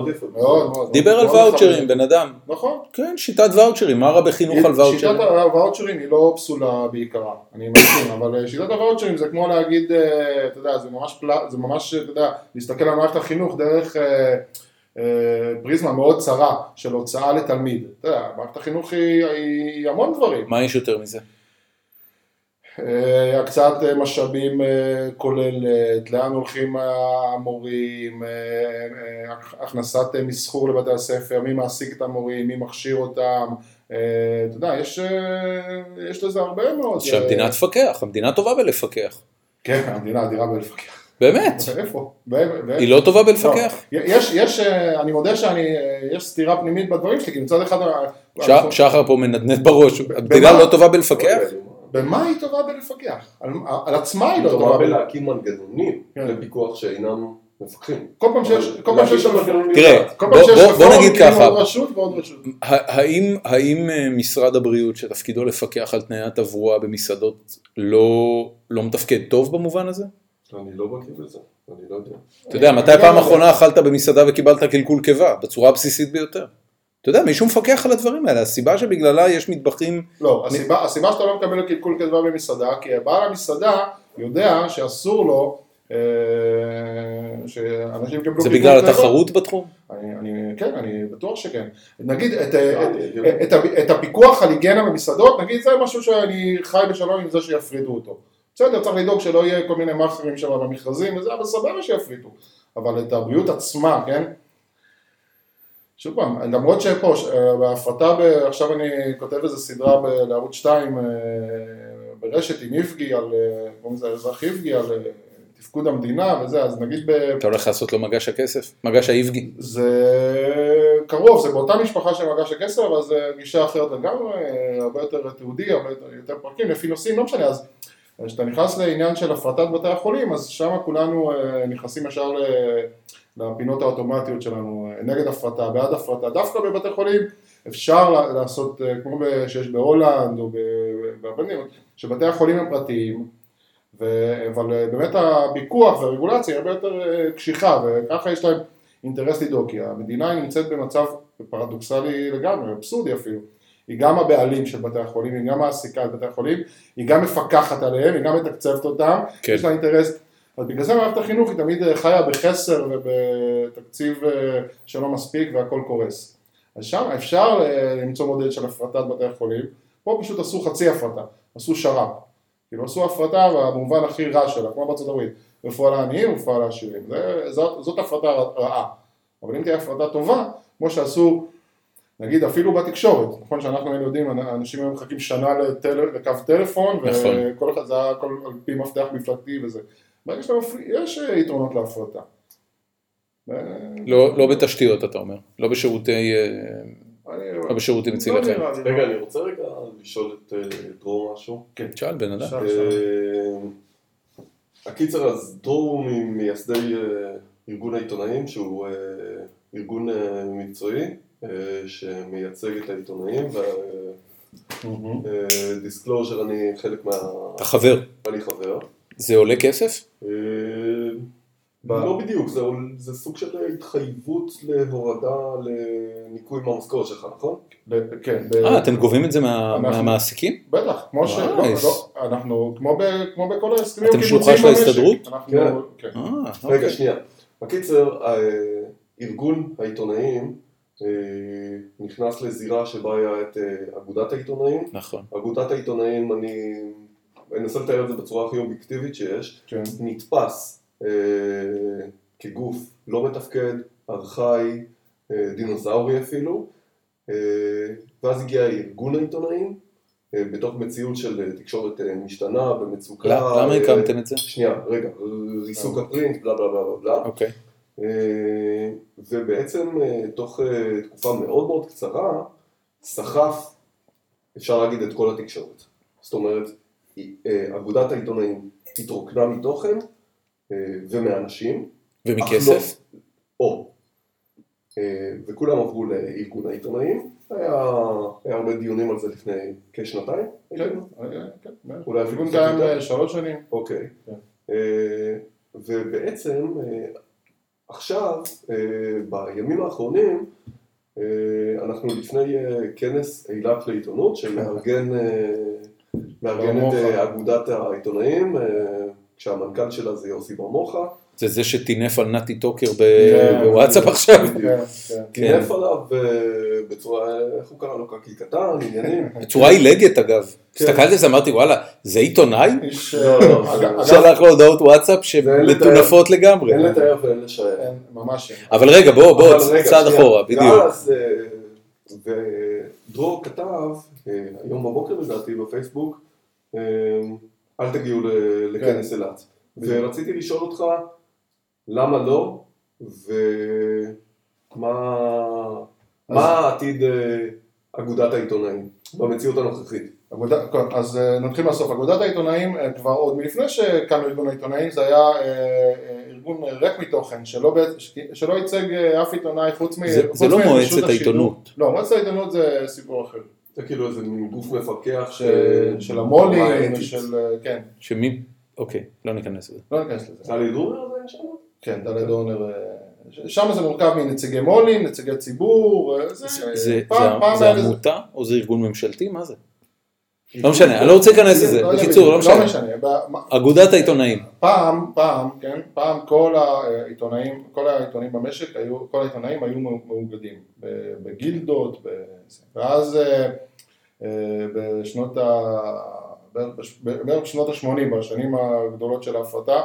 דיבר על ואוצ'רים. בן אדם. נכון. כן, שיטת ואוצ'רים, מה רע בחינוך על שיטת ואוצ'רים? הוואוצ'רים היא לא פסולה בעיקרה, אני מסכים, אבל אה, שיטת הוואוצ'רים זה כמו להגיד, אה, אתה יודע, זה ממש, פל- זה ממש, אתה יודע, להסתכל על מערכת החינוך דרך אה, פריזמה מאוד צרה של הוצאה לתלמיד. אתה יודע, מערכת החינוך היא המון דברים. מה יש יותר מזה? אה, הקצאת אה, משאבים אה, כוללת, לאן הולכים המורים, הכנסת מסחור לבתי הספר, מי מעסיק את המורים, מי מכשיר אותם, אתה יודע, יש, יש לזה הרבה מאוד. שהמדינה תפקח, המדינה טובה בלפקח. כן, המדינה אדירה בלפקח. באמת, איפה? היא לא טובה בלפקח. לא. יש, יש, אני מודה שאני, יש סתירה פנימית בדברים שלי, כי מצד אחד... שחר פה מנדנד בראש, המדינה? לא טובה בלפקח? במה היא טובה בלפקח? על, על עצמה היא היא לא טובה טובה. ב- בלהקים מנגנונים כן. לפיקוח שאינם מפקחים. כל פעם שיש, כל פעם שיש, מנגנונים תראה, בוא- פעם שיש בוא- בוא רפורמה, נגיד מקימים ככה. עוד רשות ועוד רשות. האם, האם אה, משרד הבריאות שתפקידו לפקח על תנאי התברואה במסעדות לא, לא מתפקד טוב במובן הזה? אני לא בקיא בזה, אני לא יודע. אתה יודע, מתי גם פעם לא אחרונה אכלת במסעדה וקיבלת קלקול קיבה? בצורה הבסיסית ביותר. אתה יודע, מישהו מפקח על הדברים האלה, הסיבה שבגללה יש מטבחים, לא, הסיבה, הסיבה שאתה לא מקבל קלקול קדמה במסעדה, כי בעל המסעדה יודע שאסור לו אה, שאנשים יקבלו זה בגלל. התחרות בתחום? אני, אני, כן, אני בטוח שכן. נגיד, את, אה, את, הפיקוח על היגיינה במסעדות, נגיד זה משהו שאני חי בשלום עם זה שיפרידו אותו. בסדר, צריך לדאוג שלא יהיה כל מיני מאכערים שם במכרזים וזה, אבל סבבה שיפרידו. אבל את הבריאות עצמה, כן? שוב פעם, למרות שפה, אה, בהפרטה, ב- עכשיו אני כותב איזה סדרה ב- לערוץ 2 אה, ברשת עם איבגי, על, אה, קוראים לזה אזרח איבגי, על תפקוד המדינה וזה, אז נגיד ב... אתה הולך לעשות לו מגש הכסף? מגש האיבגי? זה קרוב, זה באותה משפחה של מגש הכסף, אבל זה גישה אחרת לגמרי, הרבה יותר תיעודי, הרבה יותר, יותר פרקים, לפי נושאים, לא משנה, אז כשאתה נכנס לעניין של הפרטת בתי החולים, אז שם כולנו נכנסים ישר ל- לפינות האוטומטיות שלנו, אה, נגד הפרטה, בעד הפרטה, דווקא בבתי חולים אפשר לעשות, אה, כמו שיש בהולנד או ב- בהרבה מדינות, שבתי החולים הם פרטיים, ו- אבל אה, באמת הפיקוח והרגולציה היא הרבה יותר קשיחה, וככה יש להם אינטרס לדאוג, כי המדינה נמצאת במצב פרדוקסלי לגמרי, אבסורדי אפילו. היא גם הבעלים של בתי החולים, היא גם מעסיקה את בתי החולים, היא גם מפקחת עליהם, היא גם מתקצבת אותם, כן. יש לה אינטרס. אז בגלל זה מערכת החינוך היא תמיד אה, חיה בחסר ובתקציב אה, שלא מספיק והכל קורס. אז שם אפשר אה, למצוא מודל של הפרטת בתי החולים, פה פשוט עשו חצי הפרטה, עשו שר"פ. כאילו עשו הפרטה במובן הכי רע שלה, כמו בארצות הברית, רפואה לעניים ורפואה לעשירים. זאת, זאת הפרטה רעה. אבל אם תהיה הפרטה טובה, כמו שעשו, נגיד אפילו בתקשורת, נכון שאנחנו היינו יודעים, אנשים היו מחכים שנה לטל, לקו טלפון, נכון. וכל אחד זה היה הכל על פי מפתח מפלגתי וזה. ברגע שאתה מפריד, יש אה, יתרונות להפרטה. ו- לא, לא בתשתיות אתה אומר, לא בשירותי, אה, אני- לא בשירותים מצילי לא חיים. לי, רגע, לא. אני רוצה רגע לשאול את אה, דרור משהו. שאל בן אדם. אה, הקיצר, אז דרור הוא ממייסדי אה, ארגון העיתונאים, שהוא אה, ארגון אה, מקצועי אה, שמייצג את העיתונאים. ו disclosure אני חלק מה... אתה חבר, אני חבר. זה עולה כסף? אה, לא בדיוק, זה, זה סוג של התחייבות להורדה לניכוי מהמשכורת שלך, נכון? ב- כן, ב- אה, אתם גובים את זה מה- אנחנו- מהמעסיקים? בטח, כמו ש... לא. לא, אנחנו, כמו, ב, כמו בכל ההסכמים אתם שלוחה של. ההסתדרות? אנחנו, כן. כן. אה, רגע, אוקיי. שנייה. בקיצר, ארגון העיתונאים נכנס לזירה שבה היה את אגודת העיתונאים. נכון. אגודת העיתונאים, אני אנסה לתאר את זה בצורה הכי אובייקטיבית שיש, כן. נתפס אה, כגוף לא מתפקד, ארכאי, אה, דינוזאורי אפילו, אה, ואז הגיע ארגון העיתונאים, אה, בתוך מציאות של אה, תקשורת אה, משתנה, במצוקה. למה למה אה, הקמתם את זה? שנייה, רגע, ריסוק הפרינט, בלה בלה בלה בלה. אוקיי. אה, ובעצם אה, תוך אה, תקופה מאוד מאוד קצרה סחף, אפשר להגיד, את כל התקשורת. זאת אומרת, אה, אגודת העיתונאים התרוקנה מתוכן אה, ומאנשים. ומכסף? או. אה, וכולם עברו לארגון העיתונאים. היה, היה הרבה דיונים על זה לפני כשנתיים. כן, אה, כן. אולי אפילו קצת יותר. אה, שלוש שנים. אוקיי. כן. אה, ובעצם אה, עכשיו, אה, בימים האחרונים, אה, אנחנו לפני אה, כנס אילת לעיתונות שמארגן בר-מוחה. אה, אגודת העיתונאים, אה, כשהמנכ"ל שלה זה יוסי בר מוחה. זה זה שטינף על נתי טוקר ב- כן, בוואטסאפ עכשיו? כן, כן. כן. טינף עליו אה, בצורה, איך הוא קרא לו, קקי קטן, עניינים. [laughs] בצורה עילגת אגב. הסתכלתי על זה אמרתי וואלה זה עיתונאי? לא, אה, לא, שלח לו הודעות וואטסאפ. שמטונפות לגמרי. אין לתאר ואין לשער. ממש אין. אבל רגע בוא בוא אבל רגע, צעד. אחורה בדיוק. ואז, ודרור כתב, היום בבוקר לדעתי בפייסבוק, אל תגיעו ל- לכנס אילת. ורציתי לשאול אותך, למה לא, ומה מה עתיד אה, אגודת העיתונאים במציאות הנוכחית? אגודה, כן, אז אה, נתחיל מהסוף. אגודת העיתונאים אה, כבר עוד מלפני שקם ארגון העיתונאים זה היה אה, אה, ארגון ריק מתוכן שלא, שלא ייצג אה, אף עיתונאי חוץ מ... זה- חוץ זה לא מועצת. העיתונות. לא, מועצת העיתונות זה סיפור אחר. זה כאילו איזה מין גוף מפקח ש- של המו"לים ושל... אה, כן, שמי אוקיי לא ניכנס לזה. לא ניכנס לזה. טלי דרומר עדיין שם? כן, דלת אונר. אה, ש- שם זה מורכב מנציגי מו"לים, נציגי ציבור, אה, זה... זה- זה זה עמותה או זה ארגון ממשלתי מה זה? לא משנה אני לא רוצה להיכנס לזה לא יודע בקיצור לא משנה. לא משנה. אגודת העיתונאים. פעם, פעם, כן, פעם כל העיתונאים, כל העיתונאים במשק כל העיתונאים היו מאוגדים בגילדות, ואז אה, אה, בשנות ה... בערך בש- בערך בשנות ה-80, בשנים הגדולות של ההפרטה,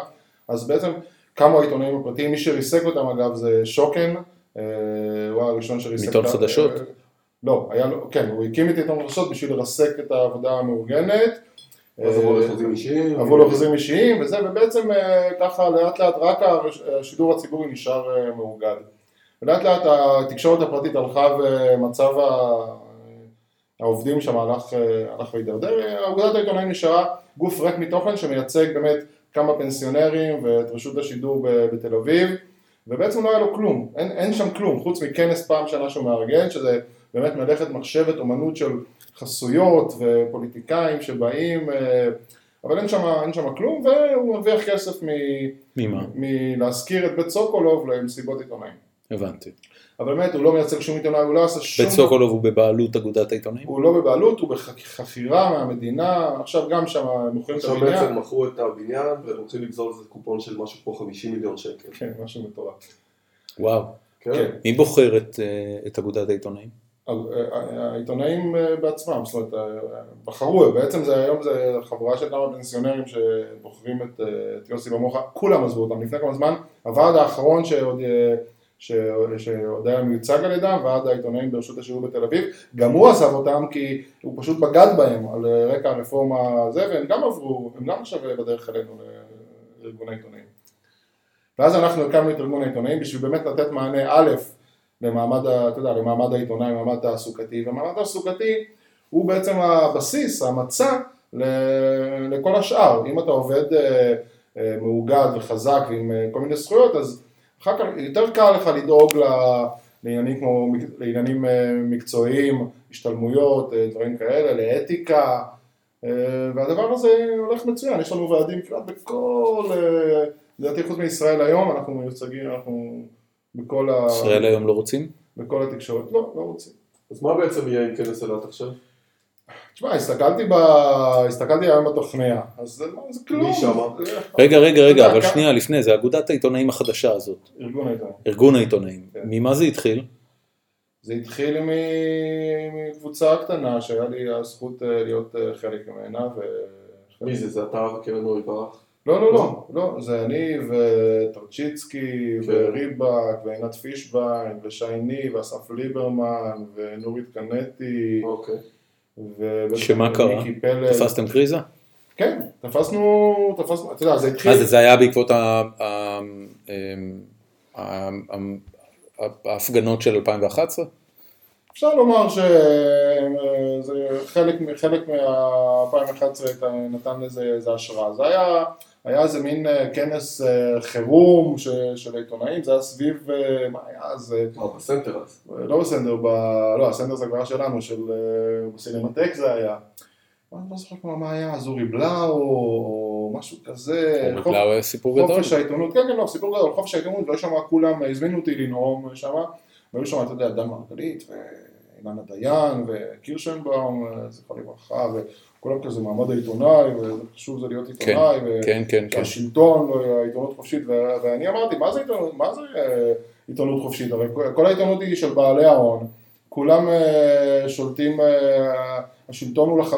אז בעצם קמו העיתונאים הפרטיים, מי שריסק אותם אגב זה שוקן, אה, הוא היה הראשון שריסק עיתון חדשות? אה, לא, היה לו, כן, הוא הקים את עיתון חדשות בשביל לרסק את העבודה המאורגנת. אז עברו אה, לחוזים אישיים. עברו לו חוזים אישיים וזה, ובעצם אה, ככה לאט לאט רק השידור הציבורי נשאר אה, מאוגד. ולאט לאט התקשורת הפרטית הלכה ומצב העובדים שם הלך, אה, הלך והידרדר, אגודת העיתונאים נשארה גוף ריק מתוכן שמייצג באמת כמה פנסיונרים ואת רשות השידור בתל אביב, ובעצם לא היה לו כלום, אין, אין שם כלום, חוץ מכנס פעם שנה שהוא מארגן, שזה באמת מלאכת מחשבת, אומנות של חסויות ופוליטיקאים שבאים, אה, אבל אין שם, אין שם כלום, והוא מרוויח כסף מ, ממה? מלהשכיר את בית סוקולוב למסיבות עיתונאים. הבנתי. אבל באמת, הוא לא מייצג שום עיתונאי, הוא לא עשה שום... בית סוקולוב הוא בבעלות אגודת העיתונאים? הוא לא בבעלות, הוא בחכירה מהמדינה, עכשיו גם שם מוכרים את עכשיו הבניין. בעצם מכרו את הבניין והם הולכים לגזור על זה קופון של משהו כמו 50 מיליון שקל. כן, משהו מטורף. וואו. כן. מי בוחר את, אה, את אגודת העיתונאים? ה- ה- העיתונאים אה, בעצמם, זאת אומרת, אה, בחרו, בעצם זה היום זה חבורה של כמה פנסיונרים שבוחרים את, אה, את יוסי במוחה, כולם עזבו אותם לפני כמה זמן, הוועד האחרון שעוד, אה, שעוד היה מיוצג על ידם, ועד העיתונאים ברשות השיעור בתל אביב, גם הוא עזב אותם כי הוא פשוט בגד בהם על רקע הרפורמה הזה, והם גם עברו, הם גם עכשיו בדרך אלינו לארגון העיתונאים. ואז אנחנו הקמנו את ארגון העיתונאים בשביל באמת לתת מענה א', למעמד, אתה יודע, למעמד העיתונאי, למעמד תעסוקתי, והמעמד התעסוקתי הוא בעצם הבסיס, המצע לכל השאר. אם אתה עובד אה, אה, מאוגד וחזק ועם אה, כל מיני זכויות, אז אחר כך יותר קל לך לדאוג ל- לעניינים כמו, לעניינים אה, מקצועיים, השתלמויות, אה, דברים כאלה, לאתיקה, אה, והדבר הזה הולך מצוין, יש לנו ועדים כמעט בכל, לדעתי חוץ מישראל היום, אנחנו מיוצגים, אנחנו בכל, ה... ישראל היום לא רוצים? בכל התקשורת, לא, לא רוצים. אז מה בעצם יהיה עם כנס אילת עכשיו? תשמע, הסתכלתי, ב... הסתכלתי היום בתוכניה, אז זה, כלום. מי שמה? רגע רגע רגע אבל שנייה לפני זה אגודת העיתונאים החדשה הזאת ארגון העיתונאים. ארגון העיתונאים כן. ממה זה התחיל? זה התחיל מ... מקבוצה קטנה שהיה לי הזכות אה, להיות אה, חלק ממנה. ו... מי זה? זה אתה וקרן אורי ברח? לא, לא, לא, לא, זה אני וטרצ'יצקי כן. וריבק ועינת פישביין ושייני ואסף ליברמן ונורית קנטי אוקיי. שמה קרה? תפסתם קריזה? כן, תפסנו, תפסנו, אתה יודע, זה התחיל... מה זה זה היה בעקבות אמ, ה- ה- ההפגנות של 2011? אפשר לומר שזה חלק, חלק מה-2011 נתן לזה איזה השראה. זה היה, היה איזה מין אה, כנס אה, חירום ש, של העיתונאים, זה היה סביב, אה, מה היה אז? מה, בסנטר אז? לא בסנדר, ב... לא, הסנדר זה כבר שלנו, של בסינמטק זה היה. אני לא זוכר כבר מה היה, אז אורי בלאו, או משהו כזה, אורי בלאו היה סיפור גדול. חופש העיתונות, כן כן לא, סיפור גדול, חופש העיתונות, והיו שם כולם, הזמינו אותי לנאום שם, והיו שם, אתה יודע, דן מרגלית, ואילנה דיין, וקירשנבאום, זכרו לברכה, וכולם כזה מעמד העיתונאי, וחשוב זה להיות כן, עיתונאי, ו- כן, כן, כן. השלטון, לא, העיתונות חופשית, ו- ואני אמרתי, מה זה עיתונות, מה זה אה, עיתונות חופשית? הרי כל- העיתונות היא של בעלי ההון, כולם אה, שולטים, אה, השלטון הוא, לח...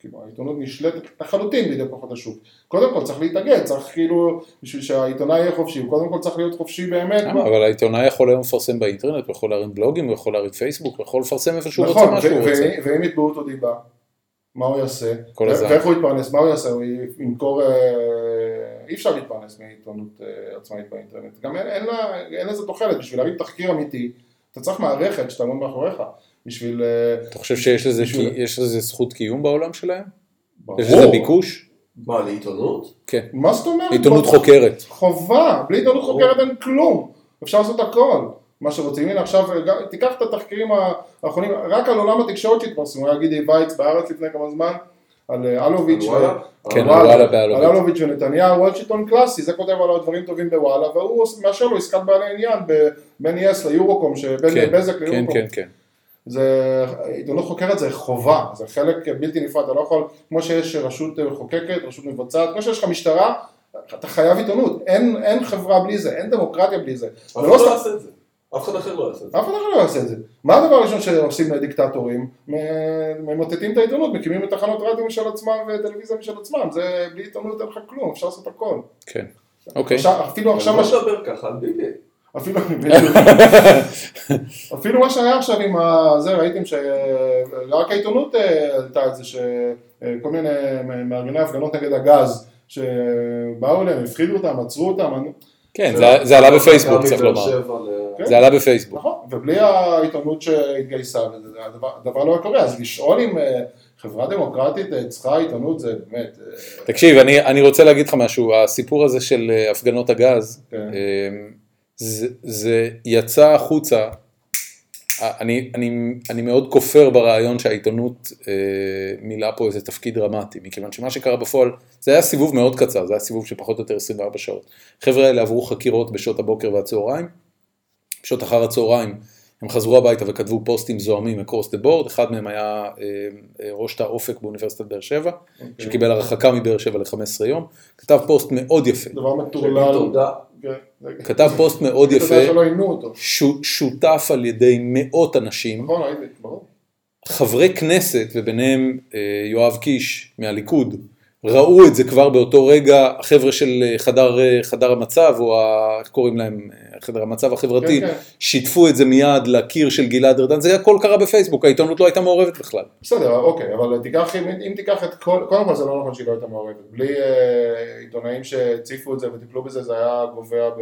כאילו העיתונות נשלטת לחלוטין בידי כוחות השוק. קודם כל צריך להתאגד, צריך כאילו, בשביל שהעיתונאי יהיה חופשי, הוא קודם כל צריך להיות חופשי באמת. למה? אבל העיתונאי יכול היום לפרסם באינטרנט, הוא יכול להרים בלוגים, הוא יכול להרים פייסבוק, הוא יכול לפרסם איפה שהוא רוצה נכון, מה שהוא רוצה. ו- ואם יתבעו אותו דיבה, מה הוא יעשה? כל הזמן. ואיך הוא יתפרנס? מה הוא יעשה? הוא ימכור... אה, אי אפשר להתפרנס מעיתונות אה, עצמאית באינטרנט. גם אין, אין, לה, אין לזה תוחלת, בשביל להביא תחקיר אמיתי, אתה צריך מערכת שתעמוד מאחוריך. בשביל... אה, אתה חושב שיש לזה בשביל- כי- יש לזה זכות קיום בעולם שלהם? ברור. יש לזה ביקוש? מה, לעיתונות? כן. מה זאת אומרת? עיתונות חוקרת. חובה, בלי עיתונות. חוקרת אין כלום, אפשר לעשות הכל, מה שרוצים, הנה עכשיו, גם- תיקח את התחקירים האחרונים, רק על עולם התקשורת שהתפרסמו, היה גידי וייץ בארץ לפני כמה זמן, על אה, אלוביץ', על וואלה? כן, על על וואלה על באלוביץ'. אלוביץ' ונתניהו, שלטון קלאסי, זה כותב עליו דברים טובים בוואלה, והוא מאשר לו עסקת בעלי עניין בין יס ליורוקום, שבין כן, בזק כן, ליורוקום, כן, כן. זה, עיתונות חוקרת זה חובה, זה חלק בלתי נפרד, אתה לא יכול, כמו שיש רשות מחוקקת, רשות מבצעת, כמו שיש לך משטרה, אתה חייב עיתונות, אין, אין חברה בלי זה, אין דמוקרטיה בלי זה. אחד לא לא יעשה את זה. אף אחד אחר לא יעשה את זה. אף אחד אחר לא יעשה את זה. מה הדבר הראשון שעושים דיקטטורים? ממוטטים את העיתונות, מקימים את תחנות רדיו משל עצמם וטלוויזיה משל עצמם, זה בלי עיתונות אין לך כלום, אפשר לעשות הכל. כן. אוקיי. עכשיו, אפילו עכשיו, מה ש- לא לדבר ככה על ביבי. אפילו, [laughs] אפילו מה שהיה עכשיו עם ה... זה, ראיתם שרק העיתונות אה, העלתה את זה, שכל מיני מארגני הפגנות נגד הגז, שבאו אליהם, הפחידו אותם, עצרו אותם, אני- כן, זה- עלה בפייסבוק, צריך לומר. כן. זה עלה בפייסבוק. נכון, ובלי העיתונות שהתגייסה, הדבר, לא היה קורה, אז לשאול אם אה, חברה דמוקרטית אה, צריכה עיתונות זה באמת, אה, תקשיב, אני, רוצה להגיד לך משהו, הסיפור הזה של הפגנות הגז, כן. זה, יצא החוצה, אני, אני, אני מאוד כופר ברעיון שהעיתונות אה, מילאה פה איזה תפקיד דרמטי, מכיוון שמה שקרה בפועל, זה היה סיבוב מאוד קצר, זה היה סיבוב של פחות או יותר 24 שעות. החבר'ה האלה עברו חקירות בשעות הבוקר והצהריים, בשעות אחר הצהריים הם חזרו הביתה וכתבו פוסטים זועמים across the board, אחד מהם היה אה, אה, ראש תא אופק באוניברסיטת באר שבע, אוקיי. שקיבל הרחקה מבאר שבע ל-15 יום, כתב פוסט מאוד יפה, דבר מטורלל, כתב פוסט מאוד יפה, שותף על ידי מאות אנשים, נכון, חברי כנסת, וביניהם אה, יואב קיש מהליכוד, ראו את זה כבר באותו רגע, החבר'ה של אה, חדר, אה, חדר המצב, או ה, איך קוראים להם, אה, חדר המצב החברתי, כן, כן. שיתפו את זה מיד לקיר של גלעד ארדן, זה הכל קרה בפייסבוק, העיתונות לא הייתה מעורבת בכלל. בסדר, אוקיי, אבל תיקח, אם, אם תיקח את כל, קודם כל זה לא נכון שהיא לא הייתה מעורבת, בלי אה, עיתונאים שהציפו את זה וטיפלו בזה, זה היה גובע ב...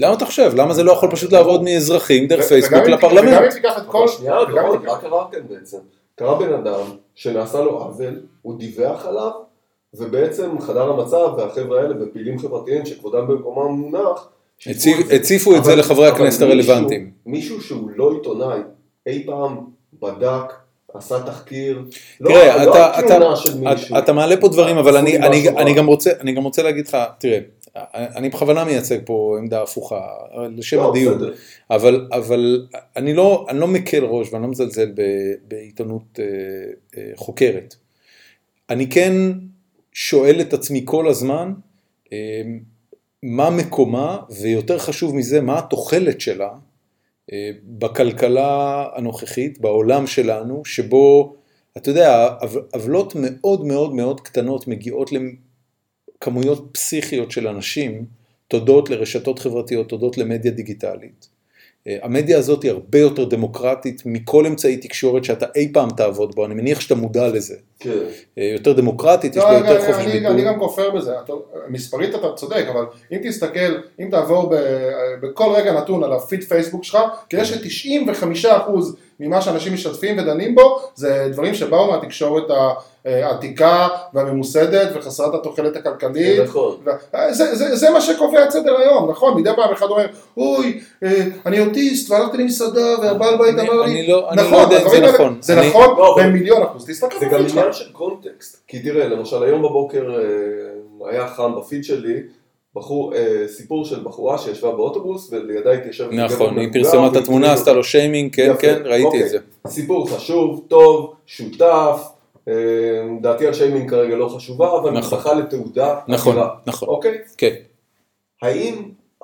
למה אתה חושב? למה זה לא יכול פשוט לעבוד מאזרחים דרך פייסבוק אם- וגם לפרלמנט? אם תיקח את כל... שנייה, מה קרה כאן בעצם? קרה בן אדם שנעשה לו עוול, הוא דיווח עליו, ובעצם חדר המצב והחבר'ה האלה ופעילים חברתיים שכבודם במקומם מונח. הציפו את זה לחברי הכנסת הרלוונטיים. מישהו שהוא לא עיתונאי, אי פעם בדק, עשה תחקיר, לא- תראה, לא אתה, אתה, של מישהו. אתה מעלה פה דברים, אבל אני. גם רוצה, אני גם רוצה להגיד לך, תראה, אני בכוונה מייצג פה עמדה הפוכה, לשם לא, הדיון, בסדר. אבל, אבל אני, לא, אני לא מקל ראש ואני לא מזלזל ב, בעיתונות אה, אה, חוקרת. אני כן שואל את עצמי כל הזמן, אה, מה מקומה, ויותר חשוב מזה, מה התוחלת שלה אה, בכלכלה הנוכחית, בעולם שלנו, שבו, אתה יודע, עו- עוולות מאוד מאוד מאוד קטנות מגיעות לכמויות פסיכיות של אנשים, תודות לרשתות חברתיות, תודות למדיה דיגיטלית. אה, המדיה הזאת היא הרבה יותר דמוקרטית מכל אמצעי תקשורת שאתה אי פעם תעבוד בו, אני מניח שאתה מודע לזה. כן. אה, יותר דמוקרטית, יש לא, בה רגע, יותר רגע, חופש אני, ביטוי. אני גם כופר בזה, אתה, מספרית אתה צודק, אבל אם תסתכל, אם תעבור ב, בכל רגע נתון על הפיד פייסבוק שלך, תראה ש-95% ממה שאנשים משתפים ודנים בו, זה דברים שבאו מהתקשורת העתיקה והממוסדת וחסרת התוחלת הכלכלית. נכון. ו- זה, זה, זה מה שקובע את סדר היום, נכון? מדי פעם אחד אומר, אוי, אה, אני אוטיסט והלכתי למסעדה והבעל בית אני- אמר לי, אני לא- אני לא נכון, יודע אם זה נכון. זה אני- נכון לא, אבל- במיליון אחוז, תסתכל זה גם. עניין של קונטקסט, כי תראה, למשל היום בבוקר אה, היה חם בפיד שלי, בחור, אה, סיפור של בחורה שישבה באוטובוס ולידה התיישב נכון, היא פרסמה את התמונה, עשתה לו שיימינג, כן, יפה, כן, ראיתי אוקיי. את זה. סיפור חשוב, טוב, שותף, אה, דעתי על שיימינג כרגע לא חשובה, אבל נכון. זכה לתעודה נכון. נכון, אוקיי? כן. האם,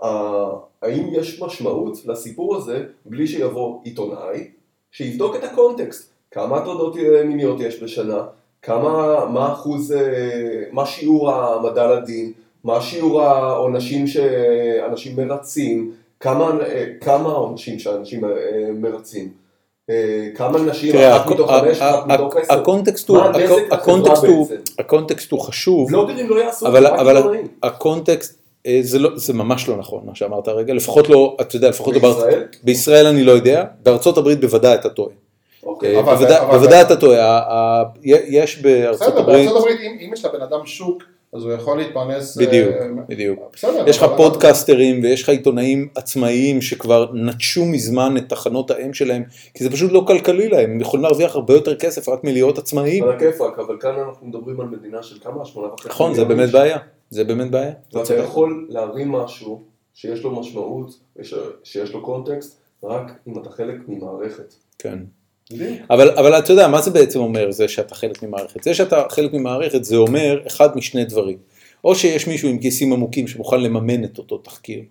אה, האם יש משמעות לסיפור הזה בלי שיבוא עיתונאי שיבדוק את הקונטקסט? כמה הטרדות אה, מיניות יש בשנה? כמה, מה אחוז, אה, מה שיעור העמדה לדין? מה שיעור העונשים שאנשים מרצים? כמה, כמה העונשים שאנשים אה, מרצים? אה, כמה נשים, אחת מתוך חמש, אחת מתוך עשר? הקונטקסט הוא, מה הנזק לחברה הקונטקסט הוא, בעצם? הקונטקסט הוא חשוב, בלוגרים לא יעשו, אבל. הקונטקסט, אה, זה, לא, זה ממש לא נכון מה שאמרת הרגע, לפחות לא, אתה יודע, לפחות לא, בארצ- בישראל? בישראל אני לא יודע, בארצות הברית בוודאי אתה טועה. אוקיי. בוודאי- אבל- בוודאי אתה טועה, יש בארצות בסדר, הברית, בארצות הברית, אם אם יש לבן אדם שוק, אז הוא יכול להתפרנס... בדיוק, אה, בדיוק. בסדר. יש לך פודקאסטרים ויש לך עיתונאים עצמאיים שכבר נטשו מזמן את תחנות האם שלהם, כי זה פשוט לא כלכלי להם, הם יכולים להרוויח הרבה יותר כסף רק מלהיות עצמאיים. על הכיפאק, אבל כאן אנחנו מדברים על מדינה של כמה? שמונה וחצי נכון, זה באמת. בעיה, זה באמת בעיה. אתה ואתה. יכול להרים משהו שיש לו משמעות, שיש לו קונטקסט, רק אם אתה חלק ממערכת. כן. אבל, אבל אתה יודע, מה זה בעצם אומר זה שאתה חלק ממערכת? זה שאתה חלק ממערכת זה אומר אחד משני דברים. או שיש מישהו עם כיסים עמוקים שמוכן לממן את אותו תחקיר,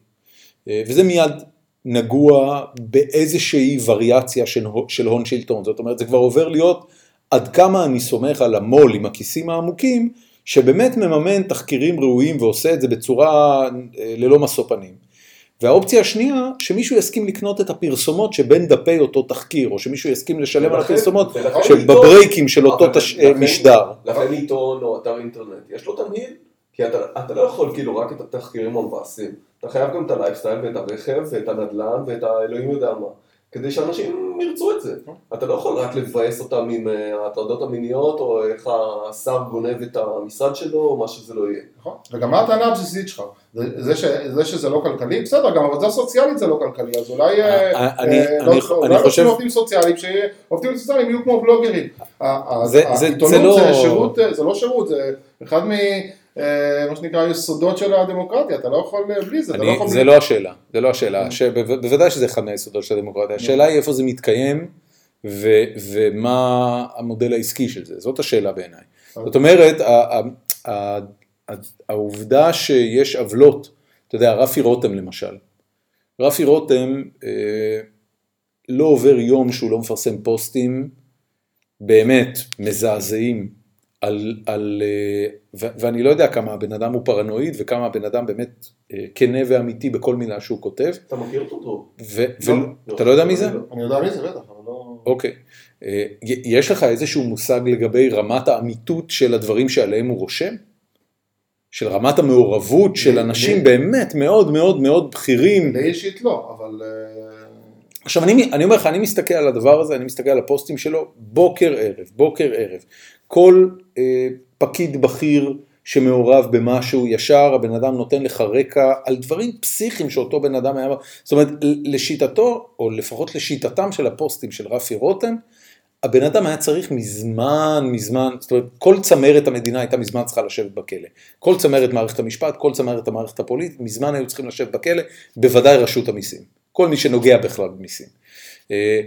אה, וזה מיד נגוע באיזושהי וריאציה של, של הון שלטון. זאת אומרת, זה כבר עובר להיות עד כמה אני סומך על המו"ל עם הכיסים העמוקים, שבאמת מממן תחקירים ראויים ועושה את זה בצורה אה, ללא משוא פנים. והאופציה השנייה, שמישהו יסכים לקנות את הפרסומות שבין דפי אותו תחקיר, או שמישהו יסכים לשלם על הפרסומות שבברייקים של אותו משדר. לכן עיתון או אתר אינטרנט, יש לו תמהיל, כי אתה, אתה לא יכול כאילו רק את התחקירים המבאסים, אתה חייב גם את הלייפסטייל ואת הרכב ואת הנדל"ן ואת האלוהים יודע מה, כדי שאנשים ירצו את זה. אתה לא יכול רק לבאס אותם עם אה, ההטרדות המיניות, או איך השר גונב את המשרד שלו, או מה שזה לא יהיה. נכון. וגם מה הטענה הבסיסית שלך? זה, זה, ש, זה שזה לא כלכלי, בסדר, גם עבודה סוציאלית זה לא כלכלי, אז אולי... אה, אה, אני- אה, אני- לא- אני אולי לא חושב- צריכים עובדים סוציאליים, שעובדים סוציאליים יהיו כמו בלוגרים. זה- זה- העיתונות זה לא- זה שירות, אה, זה לא שירות, זה אחד מ... אה, מה שנקרא יסודות של הדמוקרטיה, אתה לא יכול אה, בלי זה, אתה לא אני, יכול זה. לא השאלה, זה לא השאלה, שבו- בוודאי שזה אחד מהיסודות של הדמוקרטיה, השאלה היא איפה זה מתקיים ומה המודל העסקי של זה, זאת השאלה בעיניי. זאת אומרת, העובדה שיש עוולות, אתה יודע, רפי רותם למשל, רפי רותם אה, לא עובר יום שהוא לא מפרסם פוסטים באמת מזעזעים על, על אה, ו- ואני לא יודע כמה הבן אדם הוא פרנואיד וכמה הבן אדם באמת אה, כנה ואמיתי בכל מילה שהוא כותב, אתה מכיר אותו טוב. ואתה לא יודע מי זה? אני יודע מי זה בטח, אבל לא... אוקיי. אה, יש לך איזשהו מושג לגבי רמת האמיתות של הדברים שעליהם הוא רושם? של רמת המעורבות של אנשים באמת מאוד מאוד מאוד בכירים. לי אישית לא, אבל... אה, עכשיו אני, אני אומר לך, אני מסתכל על הדבר הזה, אני מסתכל על הפוסטים שלו, בוקר ערב, בוקר ערב. כל אה, פקיד בכיר שמעורב במשהו, ישר הבן אדם נותן לך רקע על דברים פסיכיים שאותו בן אדם היה... זאת אומרת, לשיטתו, או לפחות לשיטתם של הפוסטים של רפי רותם, הבן אדם היה צריך מזמן, מזמן, זאת אומרת, כל צמרת המדינה הייתה מזמן צריכה לשבת בכלא. כל צמרת מערכת המשפט, כל צמרת המערכת הפוליטית, מזמן היו צריכים לשבת בכלא, בוודאי רשות המיסים. כל מי שנוגע בכלל במיסים. אה,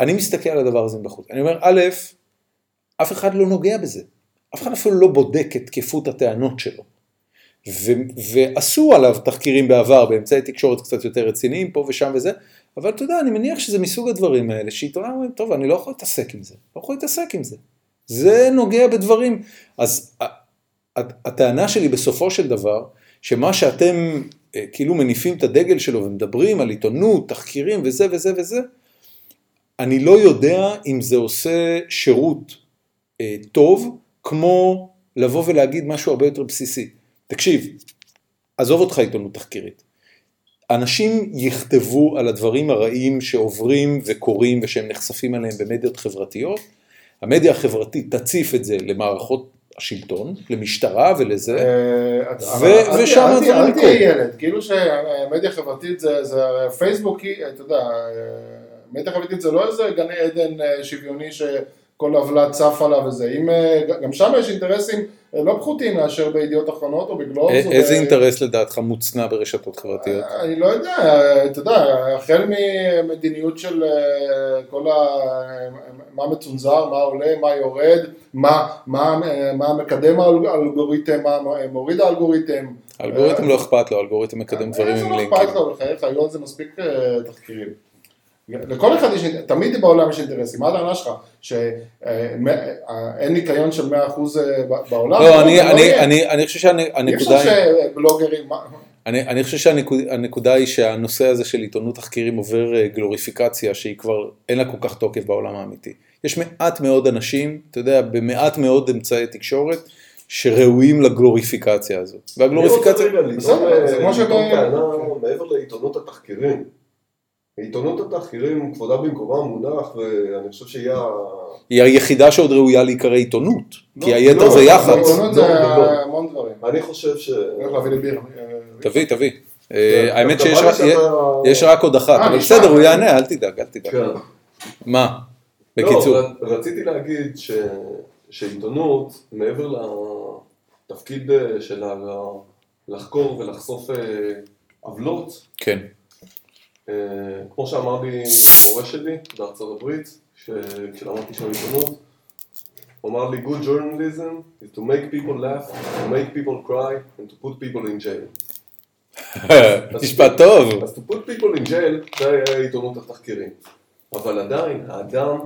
אני מסתכל על הדבר הזה מבחוץ. אני אומר, א', אף אחד לא נוגע בזה. אף אחד אפילו לא בודק את תקפות הטענות שלו. ו- ועשו עליו תחקירים בעבר באמצעי תקשורת קצת יותר רציניים פה ושם וזה, אבל אתה יודע, אני מניח שזה מסוג הדברים האלה, שעיתונאים אומרים, טוב, אני לא יכול להתעסק עם זה, לא יכול להתעסק עם זה. זה נוגע בדברים. אז ה- ה- הטענה שלי בסופו של דבר, שמה שאתם אה, כאילו מניפים את הדגל שלו ומדברים על עיתונות, תחקירים וזה וזה וזה, אני לא יודע אם זה עושה שירות אה, טוב, כמו לבוא ולהגיד משהו הרבה יותר בסיסי. תקשיב, עזוב אותך עיתונות תחקירית. אנשים יכתבו על הדברים הרעים שעוברים וקורים ושהם נחשפים אליהם במדיות חברתיות, המדיה החברתית תציף את זה למערכות השלטון, למשטרה ולזה, אה, ושם הדברים תהיה- אל תהיה. ילד, כאילו שמדיה חברתית זה, זה פייסבוק, אתה יודע, אה, מדיה חברתית זה לא איזה גן עדן אה, שוויוני שכל עוולה צף עליו וזה, אם, אה, גם שם יש אינטרסים אה, לא פחותים מאשר בידיעות אחרונות או בגלובס. א- או איזה ב- אינטרס לדעתך מוצנע ברשתות חברתיות? אני לא יודע, אתה יודע, החל ממדיניות של אה, כל ה... מה מצונזר, מה עולה, מה יורד, מה, מה, מה מקדם האלגוריתם, מה מוריד האלגוריתם. האלגוריתם לא אכפת לו, האלגוריתם מקדם דברים עם לא לינקים. אכפת לו, בחייך, היום זה מספיק אה, תחקירים. לכל אחד יש, תמיד בעולם יש אינטרסים, מה הטענה שלך? שאין ניקיון של 100% ב- בעולם? לא, אני- זה לא אני-. אני אני חושב אי אפשר שהנקודה היא... שבלוגרים, מה- אני, אני חושב שהנקודה היא שהנושא הזה של עיתונות תחקירים עובר אה, גלוריפיקציה שהיא כבר אין לה כל כך תוקף בעולם האמיתי. יש מעט מאוד אנשים, אתה יודע, במעט מאוד אמצעי תקשורת, שראויים לגלוריפיקציה הזאת. אני רוצה והגלוריפיקציה, רגע לטעון טענה מעבר לעיתונות התחקירים. עיתונות התחקירים כבודה במקומה מונח, ואני חושב שהיא ה... היא היחידה שעוד ראויה להיקרא עעיתונות, כי לא, היתר לא, זה לא, יח"צ. עיתונות זה לא, לא. המון דברים. אני חושב ש... תביא, תביא. אה, האמת דווקא שיש רק- עוד אחת, אה, אבל. בסדר, הוא יענה, אל תדאג, אל תדאג. כן. מה? בקיצור. לא, רציתי להגיד. שעיתונות, מעבר לתפקיד אה, שלה לחקור ולחשוף עוולות, כן. אה, כמו שאמר לי מורה שלי בארצות הברית, כשלמדתי שם עיתונות, הוא אמר לי, Good journalism is to make people laugh, to make people cry, and to put people in jail. [laughs] משפט טוב. אז to put people in jail, זה היה עיתונות התחקירים. אבל עדיין, האדם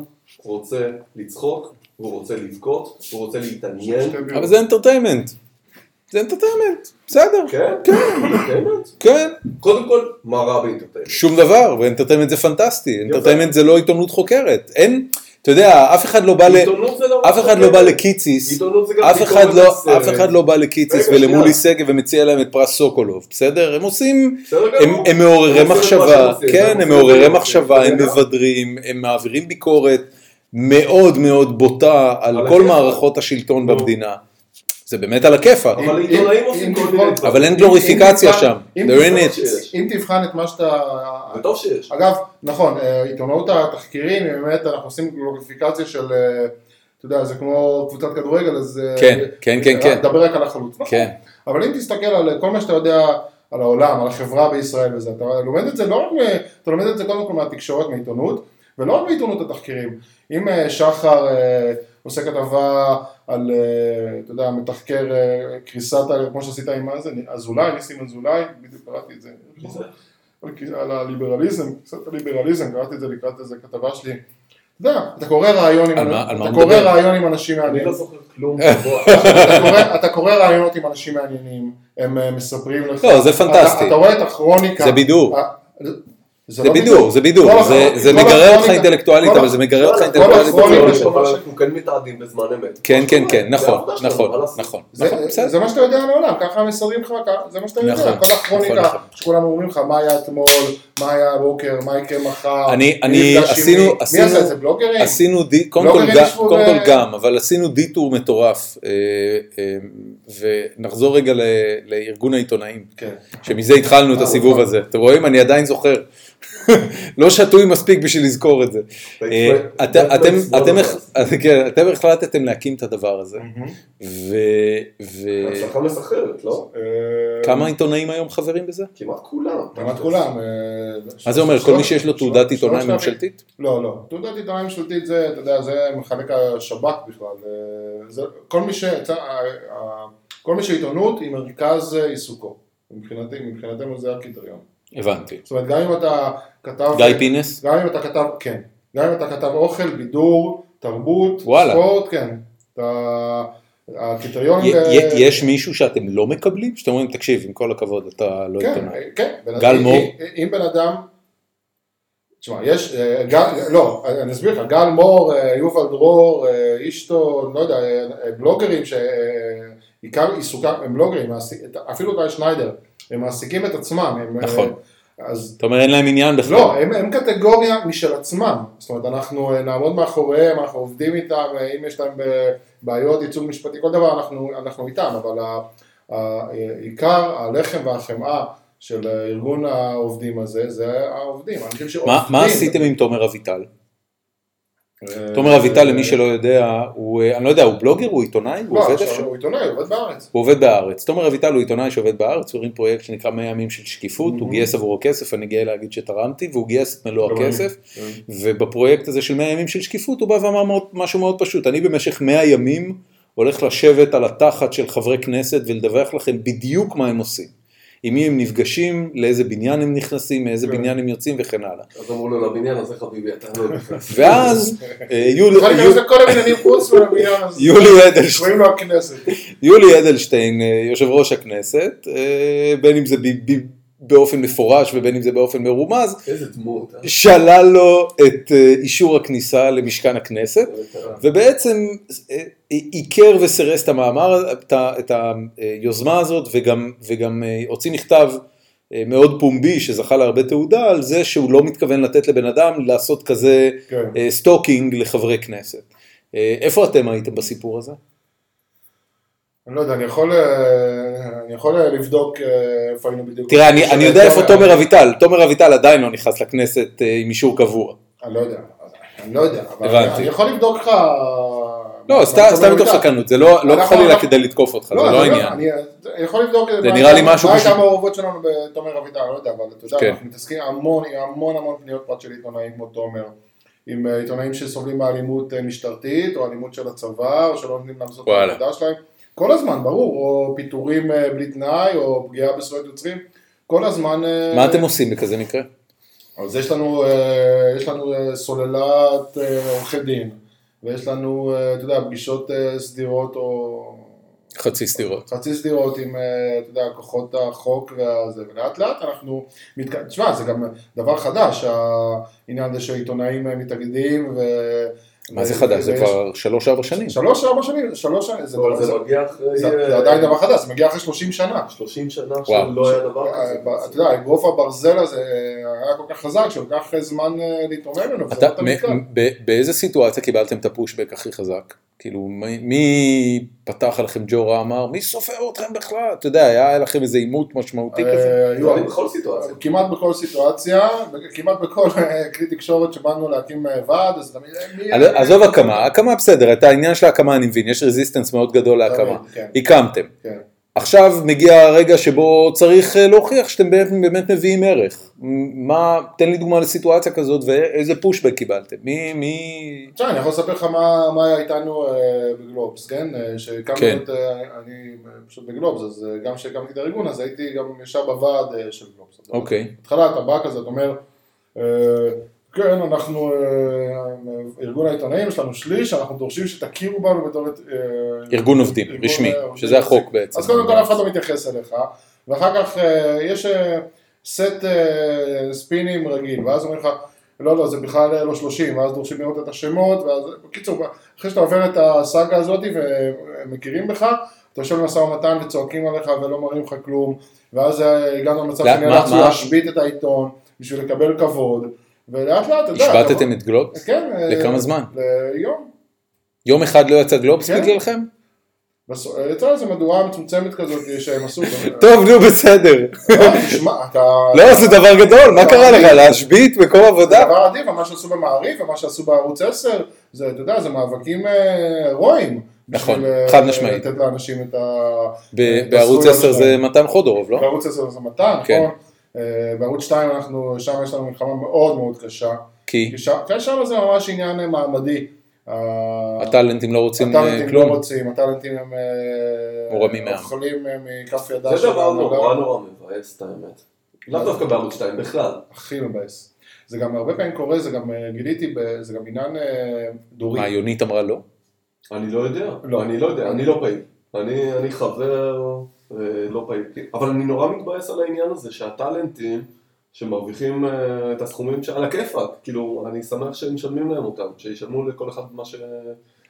רוצה לצחוק, הוא רוצה לבכות, הוא רוצה להתעניין. אבל זה entertainment. זה entertainment, בסדר. כן? כן. כן. קודם כל, מה רע ב entertainment? שום דבר, ו entertainment זה פנטסטי, entertainment זה לא עיתונות חוקרת, אין, אתה יודע, אף אחד לא בא ל... עיתונות זה לא אף אחד לא. בא לקיציס, אף אחד לא, הסרט. אף אחד לא בא לקיציס ולמולי. שגב ומציע להם את פרס סוקולוב, בסדר? הם עושים, הם, מעוררי מחשבה, כן, הם מעוררי מחשבה, הם. מבדרים, הם מעבירים ביקורת מאוד מאוד בוטה על כל. מערכות השלטון. במדינה. זה באמת על הכיפאק, אבל עיתונאים עושים כל מיני דברים. אבל אין גלוריפיקציה שם, אם תבחן את מה שאתה... וטוב שיש. אגב, נכון, אה, עיתונאות התחקירים, באמת, אנחנו עושים גלוריפיקציה של, אה, אתה יודע, זה כמו קבוצת כדורגל, אז... אה, כן, כן, כן, כן. דבר רק על החלוץ. נכון. כן. אבל אם תסתכל על כל מה שאתה יודע על העולם, על החברה בישראל וזה, אתה לומד את זה לא רק, אתה לומד את זה קודם כל מהתקשורת, מעיתונות, ולא רק מעיתונות התחקירים. אם שחר עושה כתבה על, אה, אתה יודע, מתחקר אה, קריסת, כמו שעשית עם אזולאי, ניסים אזולאי, בדיוק קראתי את זה. על- על הליברליזם, קצת הליברליזם, קראתי את זה לקראת איזה כתבה שלי. אתה יודע, אתה קורא רעיון עם, אתה קורא? רעיון עם אנשים אני מעניינים. לא זוכר כלום. אתה קורא- רעיונות עם אנשים מעניינים, הם אה, מספרים לך. לא, זה פנטסטי. אתה רואה את הכרוניקה. זה בידור. אה, זה לא בידור, זה בידור, כל זה- הכרוניקה- זה כל מגרר אותך הכרוניקה- אינטלקטואלית, כל אבל זה מגרר אותך כל אינטלקטואלית. הכרוניקה בצורה של- שלך. אבל אנחנו כן מתעדים בזמן אמת. כן, כן, כן, זה נכון, נכון? נכון, זה- נכון. זה מה שאתה יודע על העולם, ככה מסדרים לך, זה מה שאתה יודע, נכון, כל הכרוניקה, נכון. שכולם אומרים לך מה היה אתמול, מה היה הבוקר, מה יקרה מחר, אני- עם עשינו- מי, עשינו- עשה את זה, בלוגרים? עשינו, די, קודם כל, גם, כל אבל עשינו דיטור מטורף, אה, אה, ונחזור רגע ל- לארגון העיתונאים, כן. שמזה התחלנו את הסיבוב. הזה, אתם רואים? אני עדיין זוכר, לא שתוי מספיק בשביל לזכור את זה. אה, אתם- החלטתם להקים את הדבר הזה, הצלחה מסחררת, לא? וכמה עיתונאים היום חברים בזה? כמעט כולם. כמעט כולם. אה, מה זה אומר, כל מי שיש לו תעודת עיתונאי. ממשלתית? לא, לא. תעודת עיתונאי ממשלתית זה, אתה יודע, זה מחלק השב"כ בכלל. אה, זה, כל מי ש... אה, אה, כל מי שעיתונות היא מרכז אה, עיסוקו. מבחינתנו זה הקריטריון. הבנתי. זאת אומרת, גם אם אתה כתב... גיא פינס? גם אם אתה כתב, כן. גם אם אתה כתב אוכל, בידור, תרבות, וואלה. ספורט, כן. אתה... הקריטריון... יש מישהו שאתם לא מקבלים? שאתם אומרים, תקשיב, עם כל הכבוד, אתה לא כן, עיתונאי. כן. בן- גל מור? אם- בן אדם... תשמע, יש, אה, גל, לא, אני אסביר לך, גל מור, אה, יובל דרור, אה, אישטו, לא יודע, אה, בלוגרים שעיקר עיסוקם הם בלוגרים, מעסיק- אפילו טל שניידר, הם מעסיקים את עצמם, הם, אה, נכון. אז אתה אומר אין להם עניין בכלל. לא, הם, הם קטגוריה משל עצמם, זאת אומרת אנחנו אה, נעמוד מאחוריהם, אנחנו עובדים איתם, אה, אם יש להם בעיות, ייצוג משפטי, כל דבר אנחנו, אנחנו איתם, אבל העיקר, הלחם והחמאה של ארגון העובדים הזה, זה העובדים. מה, מה עשיתם עם תומר אביטל? אה, תומר אביטל, למי שלא יודע, הוא, אה, אני לא יודע, הוא בלוגר, הוא עיתונאי, הוא לא, עובד איפשהו? הוא עיתונאי, הוא עובד בארץ. הוא עובד בארץ. תומר אביטל הוא עיתונאי שעובד בארץ, הוא הרים פרויקט שנקרא 100 ימים של שקיפות, הוא Mhm. גייס עבורו כסף, אני גאה להגיד שתרמתי, והוא גייס את מלוא. הכסף, כן. ובפרויקט הזה של 100 ימים של שקיפות הוא בא ואמר משהו מאוד פשוט, אני במשך 100 ימים הולך לשבת על התחת של חברי כנסת ולדווח לכם בדיוק מה הם עושים. עם מי הם נפגשים, לאיזה בניין הם נכנסים, מאיזה כן. בניין הם יוצאים וכן הלאה. אז אמרו לו לבניין הזה חביבי אתה לא נכנס. ואז אה, יולי- להיכנס לכל הבניינים חוץ מהבניין הזה. יולי אדלשטיין קוראים לו הכנסת. יולי אדלשטיין, אה, יושב ראש הכנסת, אה, בין אם זה באופן מפורש ובין אם זה באופן מרומז, דמות. אה? שלל לו את אה, אישור הכניסה למשכן הכנסת, ובעצם אה, עיקר וסירס את המאמר, את היוזמה הזאת, וגם, וגם הוציא מכתב מאוד פומבי שזכה להרבה תהודה על זה שהוא לא מתכוון לתת לבן אדם לעשות כזה כן. stalking לחברי כנסת. איפה אתם הייתם בסיפור הזה? אני לא יודע, אני יכול, אה, אני יכול לבדוק אה, איפה היינו בדיוק. תראה, אני, אני יודע איפה אני- תומר אביטל, תומר אביטל עדיין לא נכנס לכנסת אה, עם אישור קבוע. אני לא יודע, אני לא יודע, אבל הבנתי. אני יכול לבדוק לך... לא, מה- סתם מה מתוך. סקרנות, זה לא לא חלילה כדי לתקוף אותך, זה לא, לא אני העניין. אני אני יכול לבדוק זה מה נראה לי משהו מה פשוט- הייתה המעורבות שלנו בתומר אביטל, אני לא יודע, אבל אתה יודע, כן. אנחנו מתעסקים המון, המון המון פניות פרט של עיתונאים כמו תומר. עם אה, עיתונאים שסובלים מאלימות אה, משטרתית, או אלימות של הצבא, או שלא נותנים לעשות את. העבודה שלהם. כל הזמן, ברור, או פיטורים אה, בלי תנאי, או פגיעה בזכויות יוצרים. כל הזמן... אה, מה אתם עושים בכזה מקרה? אז יש לנו, אה, יש לנו סוללת עורכי דין, ויש לנו, אתה יודע, פגישות סדירות או חצי סטירות. חצי סדירות עם, אתה יודע, כוחות החוק והזה, ולאט לאט אנחנו, מתק... תשמע, זה גם דבר חדש, העניין הזה שעיתונאים מתאגדים ו... מה זה חדש? זה כבר שלוש ארבע שנים. שלוש, ארבע שנים, שלוש שנים, זה, אבל זה, זה מגיע אחרי... זה, אה, זה עדיין דבר חדש, זה מגיע אחרי 30 שנה. 30 שנה. שלא היה דבר אה, כזה. אתה יודע, אגרוף הברזל הזה היה כל כך חזק, שלקח זמן אה, להתרומם ממנו, לא באיזה סיטואציה קיבלתם את הפושבק הכי חזק? כאילו, מי- מי פתח עליכם ג'ורה אמר, מי סופר אתכם בכלל? אתה יודע, היה לכם איזה עימות משמעותי כזה? אה, היו היו בכל סיטואציה. כמעט בכל סיטואציה, כמעט בכל [laughs] כלי תקשורת שבאנו להקים אה, ועד, אז תמיד... מי- עזוב- הקמה, הקמה בסדר, את העניין של ההקמה אני מבין, יש רזיסטנס מאוד גדול להקמה. כן, הקמתם. עכשיו מגיע הרגע שבו צריך אה, להוכיח שאתם באמת, באמת מביאים ערך. מה, תן לי דוגמה לסיטואציה כזאת ואיזה פושבק קיבלתם. מי, מי... עכשיו אני יכול לספר לך מה מה היה איתנו אה, בגלובס, כן? אה, שהקמנו כן. את... אה, אני פשוט בגלובס, אז גם כשהקמתי את הארגון, אז הייתי גם ישב בוועד אה, של גלובס. אוקיי. בהתחלה אתה בא כזה, אתה אומר, אה, כן, אנחנו אה, ארגון העיתונאים, יש לנו שליש, אנחנו דורשים שתכירו בנו בתור... אה, ארגון עובדים, ארגון, רשמי, שזה החוק. בעצם. אז קודם כל אף אחד לא מתייחס אליך, ואחר כך אה, יש סט ספינים רגיל, ואז אומרים לך, לא, לא, זה בכלל לא 30, ואז דורשים לראות את השמות, ואז, בקיצור, אחרי שאתה עובר את הסאגה הזאת ומכירים בך, אתה יושב במשא ומתן וצועקים עליך ולא מראים לך כלום, ואז הגענו למצב שנאלצנו להשבית את העיתון בשביל לקבל כבוד, ולאט לאט, אתה יודע, השבתתם את גלובס? כן, אה, לכמה זמן? ליום. יום אחד לא יצא גלובס כן. בגללכם? בסוף- יצאה איזו מדורה מצומצמת כזאת שהם עשו. טוב, נו בסדר. לא, תשמע, אתה... לא, זה דבר גדול, מה קרה לך? להשבית מקום זה עבודה? דבר אדיר, ומה שעשו במעריב ומה שעשו בערוץ 10, זה, אתה יודע, זה מאבקים אה, הירואיים. נכון, אה, חד משמעית. לתת לאנשים את ה... בערוץ הזכויות 10 זה. מתן חודורוב, לא? בערוץ 10 זה מתן, כן. נכון? אה, בערוץ 2 אנחנו, שם יש לנו מלחמה מאוד מאוד קשה. כי כי שם- כן, שם זה ממש עניין אה, מעמדי. ה- הטאלנטים לא רוצים אה, הטאלנטים לא כלום. רוצים, הטאלנטים הם אה, מורמים מעם. אוכלים אה, מכף ידה זה דבר. נורא נורא מבאס את האמת. לאו דווקא בערוץ 2 בכלל. הכי מבאס. זה גם הרבה פעמים קורה, זה גם אה, גיליתי, זה גם עניין אה, דורי. מה, יונית אמרה לא? אני לא יודע, לא. אני לא יודע, אני לא פעיל. אני, אני חבר אה, לא פעיל. אבל אני נורא מתבאס על העניין הזה שהטאלנטים שמרוויחים אה, את הסכומים שעל הכיפאק, כאילו, אני שמח שהם משלמים להם אותם, שישלמו לכל אחד מה, ש...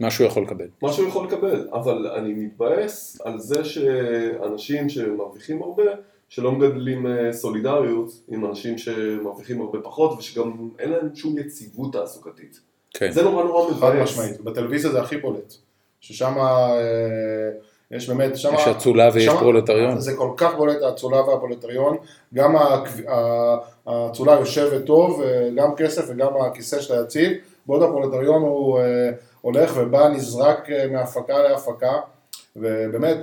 מה שהוא יכול לקבל. מה שהוא יכול לקבל, אבל אני מתבאס על זה שאנשים שמרוויחים הרבה שלא מגדלים אה, סולידריות עם אנשים שמרוויחים הרבה פחות ושגם אין להם שום יציבות תעסוקתית. כן. זה נורא נורא חד מבאס. משמעית, בטלוויזיה זה הכי בולט, ששם אה, יש באמת, שם, יש אצולה ויש שם- פרולטריון. זה כל כך בולט האצולה והפרולטריון, גם האצולה יושבת טוב, אה, גם כסף וגם הכיסא שלה יציב, בעוד הפרולטריון הוא אה, הולך ובא נזרק אה, מהפקה להפקה, ובאמת,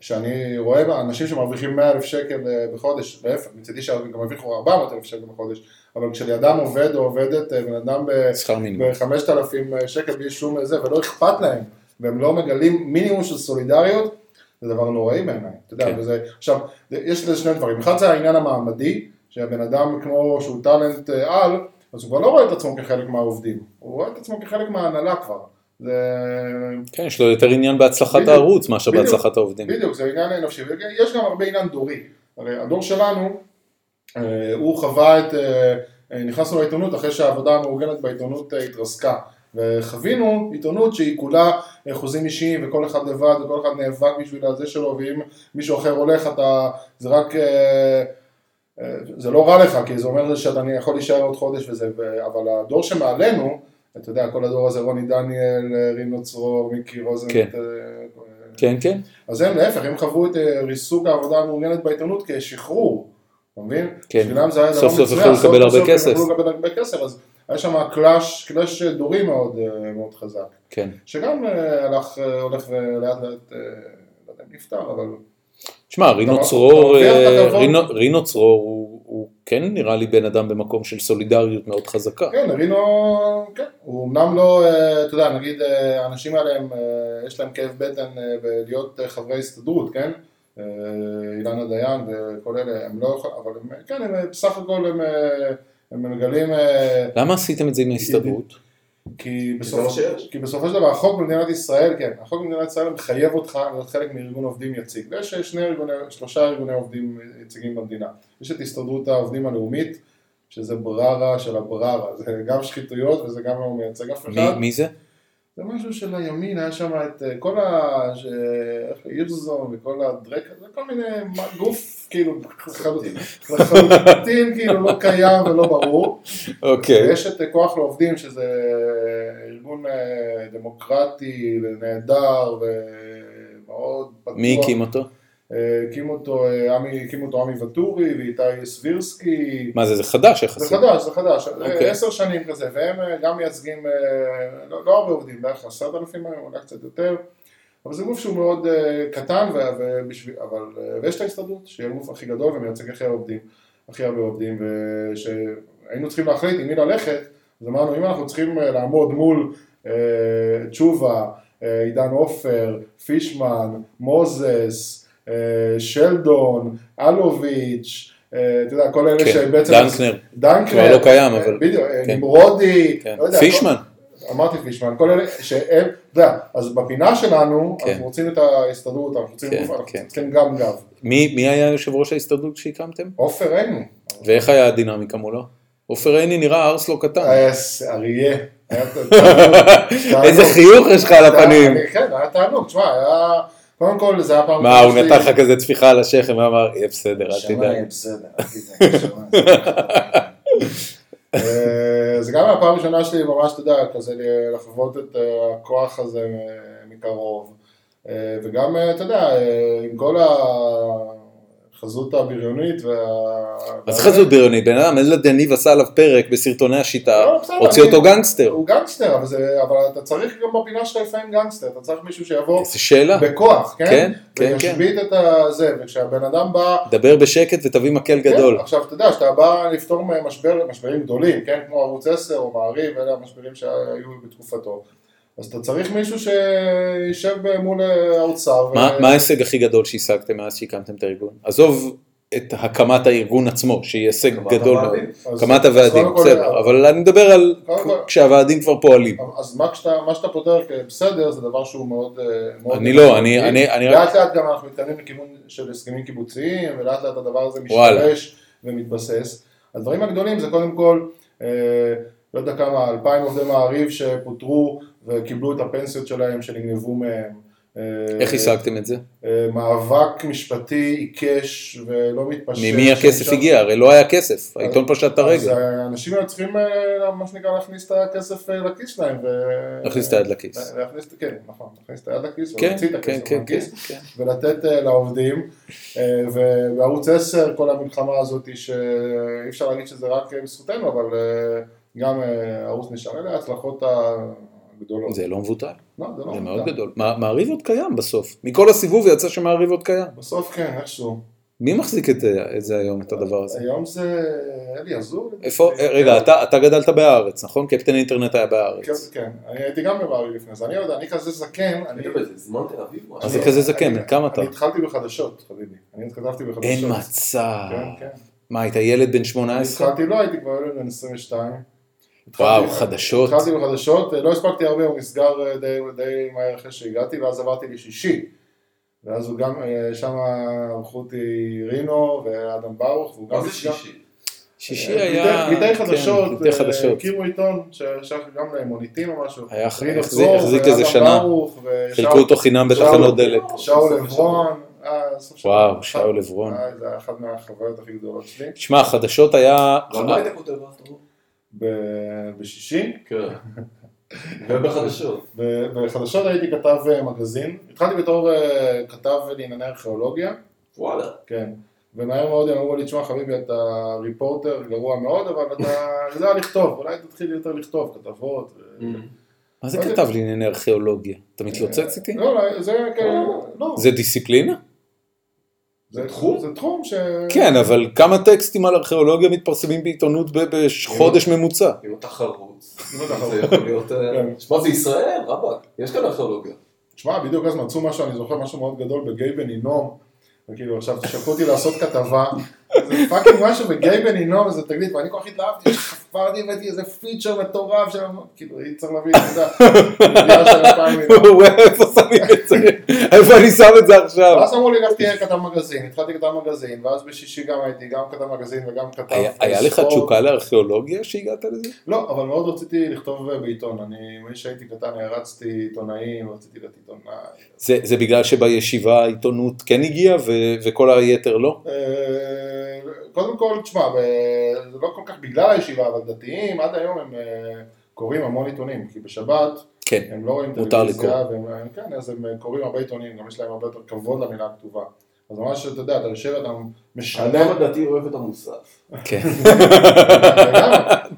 כשאני רואה אנשים שמרוויחים 100 אלף שקל בחודש, להפך, מצידי שגם הרוויחו 400 אלף שקל בחודש, אבל כשלידם עובד או עובדת בן אדם ב- שכר מינימום. ב-5,000 שקל בלי שום זה, ולא אכפת להם, והם לא מגלים מינימום של סולידריות, זה דבר נוראי בעיניי, אתה יודע, כן. וזה, עכשיו, יש לזה שני דברים, אחד זה העניין המעמדי, שהבן אדם כמו שהוא טאלנט אה, על, אז הוא כבר לא רואה את עצמו כחלק מהעובדים, הוא רואה את עצמו כחלק מההנהלה כבר, זה, כן, יש לו יותר עניין בהצלחת בדיוק. הערוץ מאשר בדיוק. בהצלחת העובדים. בדיוק, זה עניין נפשי, ויש גם הרבה עניין דורי, הרי הדור שלנו, אה, הוא חווה את, אה, נכנסנו לעיתונות אחרי שהעבודה המאורגנת בעיתונות התרסקה, וחווינו עיתונות שהיא כולה חוזים אישיים וכל אחד לבד וכל אחד נאבק בשביל הזה שלו ואם מישהו אחר הולך אתה, זה רק, אה, אה, זה לא רע לך כי זה אומר שאתה יכול להישאר עוד חודש וזה, ו- אבל הדור שמעלינו, אתה יודע כל הדור הזה רוני דניאל, רינו צרור, מיקי רוזנט, כן. אה, כן, כן. אז הם להפך, הם חוו את ריסוק העבודה המאורגנת בעיתונות כשחרור, אתה מבין? כן. בשבילם זה היה דבר סוף סוף מצוין, יכלו לקבל הרבה סוף כסף. יכלו לקבל הרבה כסף, אז היה שם קלאש, קלאש דורי מאוד, אה, מאוד חזק, כן. שגם אה, הלך, אה, הולך ולאט לאט, לא יודע אם נפתר, אבל שמע, רינו אתה צרור. רינו- רינו צרור הוא- הוא כן נראה לי בן אדם במקום של סולידריות מאוד חזקה. כן, רינו, כן, הוא אמנם לא, אתה יודע, נגיד האנשים האלה, הם, יש להם כאב בטן בלהיות חברי הסתדרות, כן? אילנה דיין וכל אלה, הם לא יכולים, אבל הם, כן, הם בסך הכל הם, הם מגלים, אה, למה עשיתם את זה עם ההסתדרות? כי בסופו, שיש. כי בסופו של דבר החוק במדינת ישראל, כן, החוק במדינת ישראל מחייב אותך להיות חלק מארגון עובדים יציג. ויש שני ארגוני, שלושה ארגוני עובדים יציגים במדינה. יש את הסתדרות העובדים הלאומית, שזה בררה של הבררה, זה גם שחיתויות וזה גם לא מייצג אף מי- אחד. מי זה? זה משהו של הימין, היה שם את אה, כל ה... ש- איך הירשזון וכל הדרק, זה כל מיני גוף כאילו לחלוטין, כאילו לא קיים ולא ברור. אוקיי. ויש את אה, כוח לעובדים שזה ארגון אה, דמוקרטי ונהדר ומאוד פתוח. מי הקים אותו? הקים אותו אה, עמי, אותו עמי ואטורי ואיתי סבירסקי. מה זה, זה חדש זה יחסית. חדש, זה חדש, אוקיי. אה, עשר שנים כזה, והם אה, גם מייצגים, אה, לא, לא הרבה עובדים, בערך עשרת אלפים היום, אולי קצת יותר, אבל זה גוף שהוא מאוד קטן, ו- ובשביל, אבל, ויש את ההסתדרות, שהיא הגוף הכי גדול ומייצג הכי הרבה עובדים, הכי הרבה עובדים, ושהיינו צריכים להחליט עם מי ללכת, אז אמרנו, אם אנחנו צריכים לעמוד מול אה, תשובה, עידן עופר, פישמן, מוזס, שלדון, אלוביץ', אה, אתה יודע, כל אלה כן, שבעצם... דנקנר. דנקנר. כבר לא קיים, אבל- בדיוק, אה, כן. נמרודי. כן. לא פישמן. אמרתי פישמן, כל אלה שהם, אתה יודע, אז בפינה שלנו. אנחנו רוצים את ההסתדרות, אנחנו רוצים. צריכים גם גב. מי היה יושב ראש ההסתדרות שהקמתם? עופר עיני. ואיך היה הדינמיקה מולו? עופר עיני נראה ארס לא קטן. אריה. [laughs] איזה חיוך יש לך על הפנים. כן, היה תענוג, תשמע, היה, קודם כל זה היה פעם... מה, הוא נתן לך כזה טפיחה על השכם ואמר, יהיה בסדר, אל תדאג. בסדר, אל תדאג. אה, זה גם הפעם הראשונה שלי ממש, אתה יודע, כזה לחוות את אה, הכוח הזה אה, מקרוב. וגם, אתה יודע, עם כל החזות הבריונית וה... אז חזות בריונית, בן אדם, אלדד יניב עשה עליו פרק בסרטוני השיטה, לא, הוציא אותו גנגסטר. הוא גנגסטר, אבל, זה, אתה צריך גם בפינה שלך לפעמים גנגסטר, אתה צריך מישהו שיבוא איזה שאלה. בכוח, כן? כן, כן, וישבית את הזה, וכשהבן אדם בא... דבר בשקט ותביא מקל גדול. כן, עכשיו, אתה יודע, שאתה בא לפתור משבר, משברים גדולים, כן? כמו ערוץ 10 או מעריב, אלה המשברים שהיו בתקופתו. אז אתה צריך מישהו שישב מול האוצר. מה ו- מה ההישג הכי גדול שהשגתם מאז שהקמתם את הארגון? עזוב את הקמת הארגון עצמו, שהיא הישג גדול מאוד. הקמת הוועדים, קודם כל- בסדר, אבל אני מדבר על כל- כשהוועדים כבר פועלים. אז מה, כשאתה, מה שאתה פותר כבסדר זה דבר שהוא מאוד... אה, מאוד אני לא, אני- אני- אני רק- לאט לאט גם אנחנו מתקדמים לכיוון של הסכמים קיבוציים, ולאט לאט הדבר הזה וואלה. משתרש ומתבסס. הדברים הגדולים זה קודם כל, אה, לא יודע כמה, אלפיים עובדי מעריב שפוטרו וקיבלו את הפנסיות שלהם שנגנבו מהם. אה, איך השגתם את זה? אה, מאבק משפטי עיקש ולא מתפשר. ממי הכסף שם- הגיע? הרי לא היה כסף, העיתון פשט את אז הרגל. אה, אנשים היו צריכים, אה, מה שנקרא, להכניס את הכסף לכיס שלהם. ו- להכניס את היד לכיס. להכניס, כן, נכון, להכניס את היד לכיס, כן, ולהוציא את כן, הכסף כן, כן, מהכיס, כן. ולתת אה, לעובדים. ובערוץ 10, כל המלחמה הזאת, שאי אפשר להגיד שזה רק בזכותנו, אבל גם הערוץ נשאר אלה ההצלחות הגדולות. זה לא מבוטל, לא, זה לא זה מבוטל. מאוד גדול. מעריב עוד קיים בסוף. מכל הסיבוב יצא שמעריב עוד קיים. בסוף כן, איכשהו. מי מחזיק את זה- זה היום, את הדבר הזה? היום זה אלי עזור. איפה, אה, רגע, אתה אתה גדלת בהארץ, נכון? קפטן אינטרנט היה כן, בהארץ. כן, אני הייתי גם בבארי לפני זה, אני יודע, אני כזה זקן, אני... באיזה זמן תל אביב? משהו? מה זה כזה זקן? כמה אתה? אני התחלתי בחדשות, חביבי, אני כתבתי בחדשות. אין מצב. כן, כן. מה, היית ילד בן אני 18? התחלתי, לא הייתי כבר ילד בן 22. וואו, חדשות. התחלתי בחדשות, לא הספקתי הרבה, הוא נסגר אה, די, די מהר אחרי שהגעתי, ואז עברתי לשישי. ואז הוא גם, אה, שם ערכו אותי רינו ואדם ברוך, והוא גם נסגר. שישי? שישי אה, היה... פליטי כן, חדשות, אה, חדשות. הקימו עיתון ששייך גם למוניטין או משהו. היה- החזיק- איזה שנה. חילקו אותו חינם בתחנות דלק. שאול עברון. אה. וואו, שאול עברון. אה, זה היה אחת מהחוויות הכי גדולות שלי. תשמע, חדשות היה... בשישי, כן. [laughs] ובחדשות. בחדשות הייתי כתב אה, מגזין. התחלתי בתור אה, כתב לענייני ארכיאולוגיה, וואלה. כן. ומהר מאוד הם אמרו לי, תשמע חביבי, אתה ריפורטר גרוע מאוד, אבל אתה [laughs] יודע לכתוב, אולי תתחיל יותר לכתוב כתבות. מה זה כתב לענייני ארכיאולוגיה? אתה מתלוצץ איתי? לא, לא, זה כאלה, לא. זה דיסציפלינה? זה תחום? זה תחום ש... כן, אבל כמה טקסטים על ארכיאולוגיה מתפרסמים בעיתונות ב- בחודש ממוצע? אם אתה חרוץ. אם אתה זה. יכול להיות... אה, כן. שמע, זה ישראל, רבאק. יש כאן ארכיאולוגיה. תשמע, בדיוק אז מצאו משהו, אני זוכר משהו מאוד גדול בגיא בן הינום, וכאילו עכשיו שלחו אותי לעשות כתבה, זה פאקינג משהו בגיי בן הינום, איזה תגלית, ואני כל כך התלהבתי, שחפרתי, הבאתי איזה feature מטורף, של- כאילו, היא צריך להביא, [laughs] מיליון. וואי, איפה שמים את זה? איפה אני שם את זה עכשיו? ואז אמרו לי, לך תהיה כתב מגזין, התחלתי כתב מגזין, ואז בשישי גם הייתי גם כתב מגזין וגם כתב היה- היה לך. תשוקה לארכיאולוגיה שהגעת לזה? לא, אבל מאוד רציתי לכתוב בעיתון, אני, כשהייתי קטן הרצתי עיתונאים, רציתי להיות עיתונאי. זה זה בגלל שבישיבה העיתונות כן הגיעה וכל היתר לא? אה, קודם כל, תשמע, זה לא כל כך בגלל הישיבה, אבל דתיים עד היום הם אה, קוראים המון עיתונים, כי בשבת כן. הם לא רואים טלוויזיה. והם, אה, כן, אז הם אה, קוראים הרבה עיתונים, גם יש להם הרבה יותר כבוד למילה הכתובה. אז ממש, אתה יודע, אתה יושב, אתה משלם, האדם הדתי אוהב את המוסף. כן.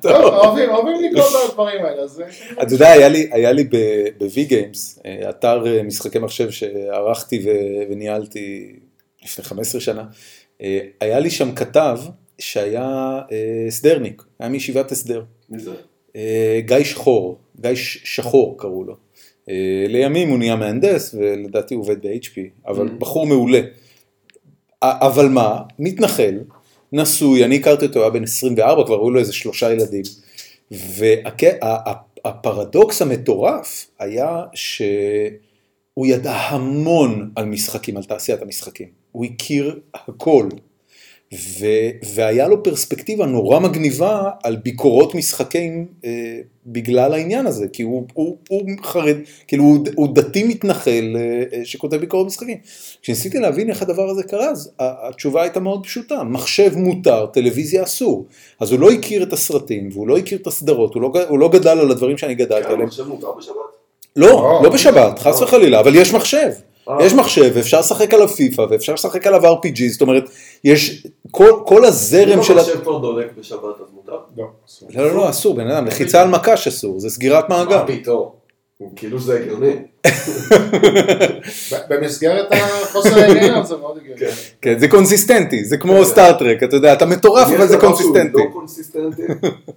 טוב, אוהבים, אוהבים לקרוא את הדברים האלה, אז... אתה יודע, היה לי, Games, אה, אתר משחקי מחשב שערכתי וניהלתי לפני 15 שנה, היה לי שם כתב שהיה אה, הסדרניק, היה מישיבת הסדר, מי זה? אה, גיא שחור, גיא שחור קראו לו. אה, לימים הוא נהיה מהנדס ולדעתי הוא עובד ב-HP, אבל Mm. בחור מעולה. אבל מה, מתנחל, נשוי, אני הכרתי אותו, היה בן 24, כבר היו לו איזה שלושה ילדים. והפרדוקס המטורף היה שהוא ידע המון על משחקים, על תעשיית המשחקים. הוא הכיר הכל. ו, והיה לו פרספקטיבה נורא מגניבה על ביקורות משחקים אה, בגלל העניין הזה, כי הוא, הוא, הוא חרד, כאילו הוא, הוא דתי מתנחל אה, אה, שכותב ביקורות משחקים. כשניסיתי להבין איך הדבר הזה קרה, אז התשובה הייתה מאוד פשוטה, מחשב מותר, טלוויזיה אסור. אז הוא לא הכיר את הסרטים, והוא לא הכיר את הסדרות, הוא לא, הוא לא גדל על הדברים שאני גדלתי כן, עליהם. מחשב מותר בשבת? לא, לא. לא בשבת, חס. וחלילה, אבל יש מחשב. יש מחשב, ואפשר לשחק עליו פיפא, ואפשר לשחק עליו RPG, זאת אומרת, יש כל, כל הזרם אם של... ה- המחשב כבר דולק בשבת אז מותר? לא, אסור. לא, לא, לא, אסור, בן אדם, לחיצה על מקש אסור, זה סגירת מעגל. מה פתאום? כאילו זה הגיוני. [laughs] במסגרת החוסר ההיגיון זה מאוד הגיוני. כן, זה קונסיסטנטי, זה כמו Star Trek, אתה יודע, אתה מטורף, אבל זה יש דבר שהוא קונסיסטנטי. לא קונסיסטנטי,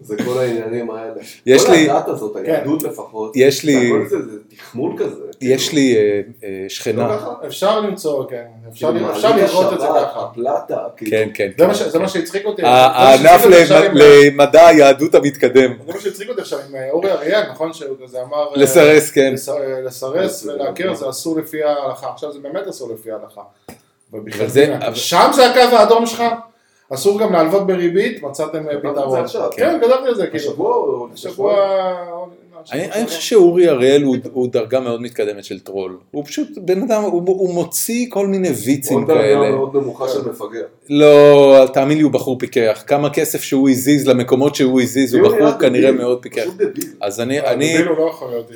זה כל העניינים האלה. יש כל לי- הדת הזאת, היהדות לפחות, יש לי- זה תחמול כזה. יש לי אה, אה, שכנה, לא? אפשר למצוא, כן, אפשר כאילו, לראות את זה ככה. הפלטה, כאילו. כן, כן. זה מה שהצחיק אותי. הענף למדע היהדות המתקדם. זה מה שהצחיק אותי עכשיו עם אה, אורי אריאל, נכון שהוא כזה אמר... לסרס, כן. לס- אה, לסרס ולעקר זה אסור לפי ההלכה, עכשיו זה באמת אסור לפי ההלכה. אבל זה- שם זה הקו האדום שלך, אסור גם להלוות בריבית, מצאתם פתרון. כן, כתבתי את זה, כאילו. השבוע. השבוע, אני חושב שאורי אריאל הוא- הוא דרגה מאוד מתקדמת של טרול. הוא פשוט בן אדם, הוא הוא מוציא כל מיני ויצים עוד דרגה כאלה. מאוד נמוכה של מפגר. לא, תאמין לי, הוא בחור פיקח. כמה כסף שהוא הזיז למקומות שהוא הזיז, הוא הוא בחור נראה כנראה מאוד פיקח. אז אני, אני... אני, הוא לא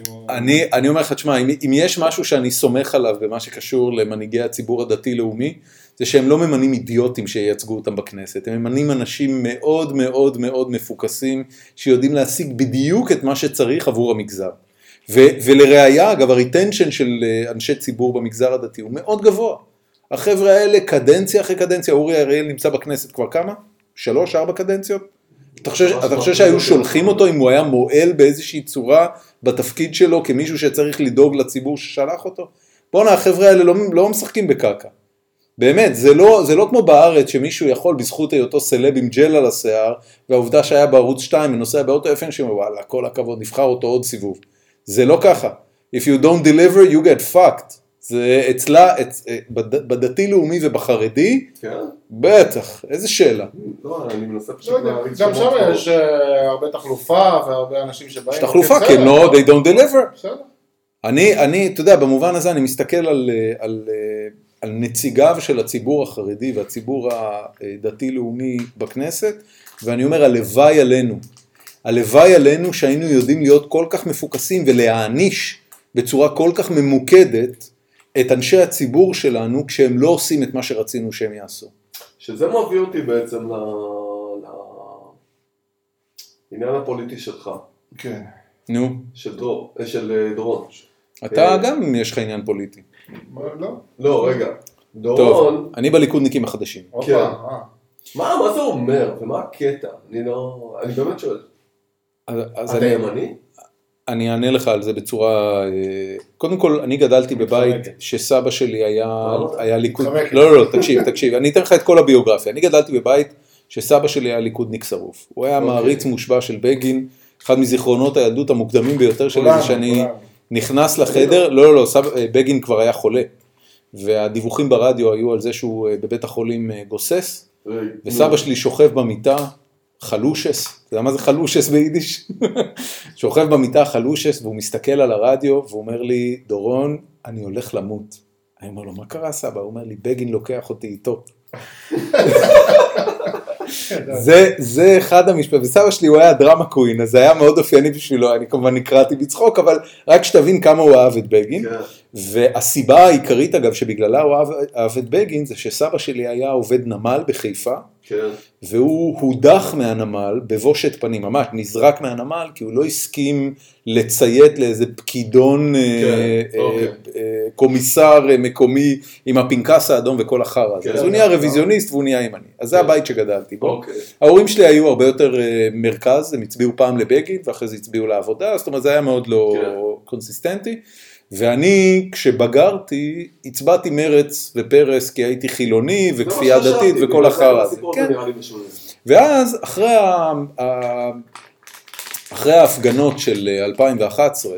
הוא... אני, אומר לך, תשמע, אם, אם יש משהו שאני סומך עליו במה שקשור למנהיגי הציבור הדתי-לאומי, זה שהם לא ממנים אידיוטים שייצגו אותם בכנסת, הם ממנים אנשים מאוד מאוד מאוד מפוקסים, שיודעים להשיג בדיוק את מה שצריך עבור המגזר. ו, ולראיה, אגב, הריטנשן של אה, אנשי ציבור במגזר הדתי הוא מאוד גבוה. החבר'ה האלה, קדנציה אחרי קדנציה, אורי אריאל נמצא בכנסת כבר כמה? שלוש, ארבע קדנציות? אתה חושב, אתה חושב שהיו שולחים אותו אם הוא היה מועל באיזושהי צורה בתפקיד שלו כמישהו שצריך לדאוג לציבור ששלח אותו? בואנה, החבר'ה האלה לא, לא משחקים בקרקע. באמת, זה לא, זה לא כמו בארץ שמישהו יכול בזכות היותו סלב עם ג'ל על השיער, והעובדה שהיה בערוץ 2 ונוסע באוטו FN שאומר וואלה, כל הכבוד, נבחר אותו עוד סיבוב. זה לא ככה. If you don't deliver, you get fucked. זה אצלה, אצ... בד... בדתי-לאומי ובחרדי, כן? בטח, איזה שאלה. לא, אני מנסה לא פשוט להריץ גם שם יש אה, הרבה תחלופה והרבה אנשים שבאים. יש תחלופה, בסדר, כי הם לא, they don't deliver. בסדר. אני, אני, אתה יודע, במובן הזה אני מסתכל על, אה, על, נציגיו של הציבור החרדי והציבור הדתי-לאומי בכנסת, ואני אומר, הלוואי עלינו. הלוואי עלינו שהיינו יודעים להיות כל כך מפוקסים ולהעניש בצורה כל כך ממוקדת את אנשי הציבור שלנו כשהם לא עושים את מה שרצינו שהם יעשו. שזה מביא אותי בעצם ל... לעניין הפוליטי שלך, כן. נו, של דורון. אתה אה, גם יש לך עניין פוליטי. מה, לא? לא, רגע. טוב, דורון, אני בליכודניקים החדשים. עוד כן. אה. מה מה זה אומר ומה הקטע? אני לא... אני באמת שואל. אתה ימני? אני אענה לך על זה בצורה, אה, קודם כל אני גדלתי בבית. שסבא שלי היה, היה ליכוד. לא לא לא תקשיב תקשיב, אני אתן לך את כל הביוגרפיה, אני גדלתי בבית שסבא שלי היה ליכודניק שרוף, הוא היה אוקיי. מעריץ מושבע של בגין, אחד מזיכרונות הילדות המוקדמים ביותר שלי זה שאני. נכנס לחדר, לא לא לא, סבא- אה, בגין כבר היה חולה, והדיווחים ברדיו היו על זה שהוא אה, בבית החולים אה, גוסס, וסבא שלי שוכב במיטה, חלושס, אתה יודע מה זה חלושס ביידיש? [laughs] שוכב במיטה חלושס והוא מסתכל על הרדיו והוא אומר לי, דורון, אני הולך למות. אני אומר לו, מה קרה סבא? הוא אומר לי, בגין לוקח אותי איתו. [laughs] זה, זה אחד המשפטים, וסבא שלי הוא היה דרמה קווין, אז זה היה מאוד אופייני בשבילו, אני כמובן נקרעתי בצחוק, אבל רק שתבין כמה הוא אהב את בגין. כן. והסיבה העיקרית אגב שבגללה הוא אהב, אהב את בגין זה שסבא שלי היה עובד נמל בחיפה. והוא הודח מהנמל בבושת פנים, ממש נזרק מהנמל כי הוא לא הסכים לציית לאיזה פקידון אה, אה, אוקיי. אה, קומיסר מקומי עם הפנקס האדום וכל החרא הזה, כן. אז הוא נהיה רוויזיוניסט והוא נהיה ימני, אז זה כן. הבית שגדלתי בו. אוקיי. ההורים שלי היו הרבה יותר מרכז, הם הצביעו פעם לבגין ואחרי זה הצביעו לעבודה, זאת אומרת זה היה מאוד לא כן. consistentי. ואני, כשבגרתי, הצבעתי מרץ ופרס כי הייתי חילוני וכפייה דתית וכל החרא הזה. כן. ואז אחרי, ה... אחרי ההפגנות של 2011,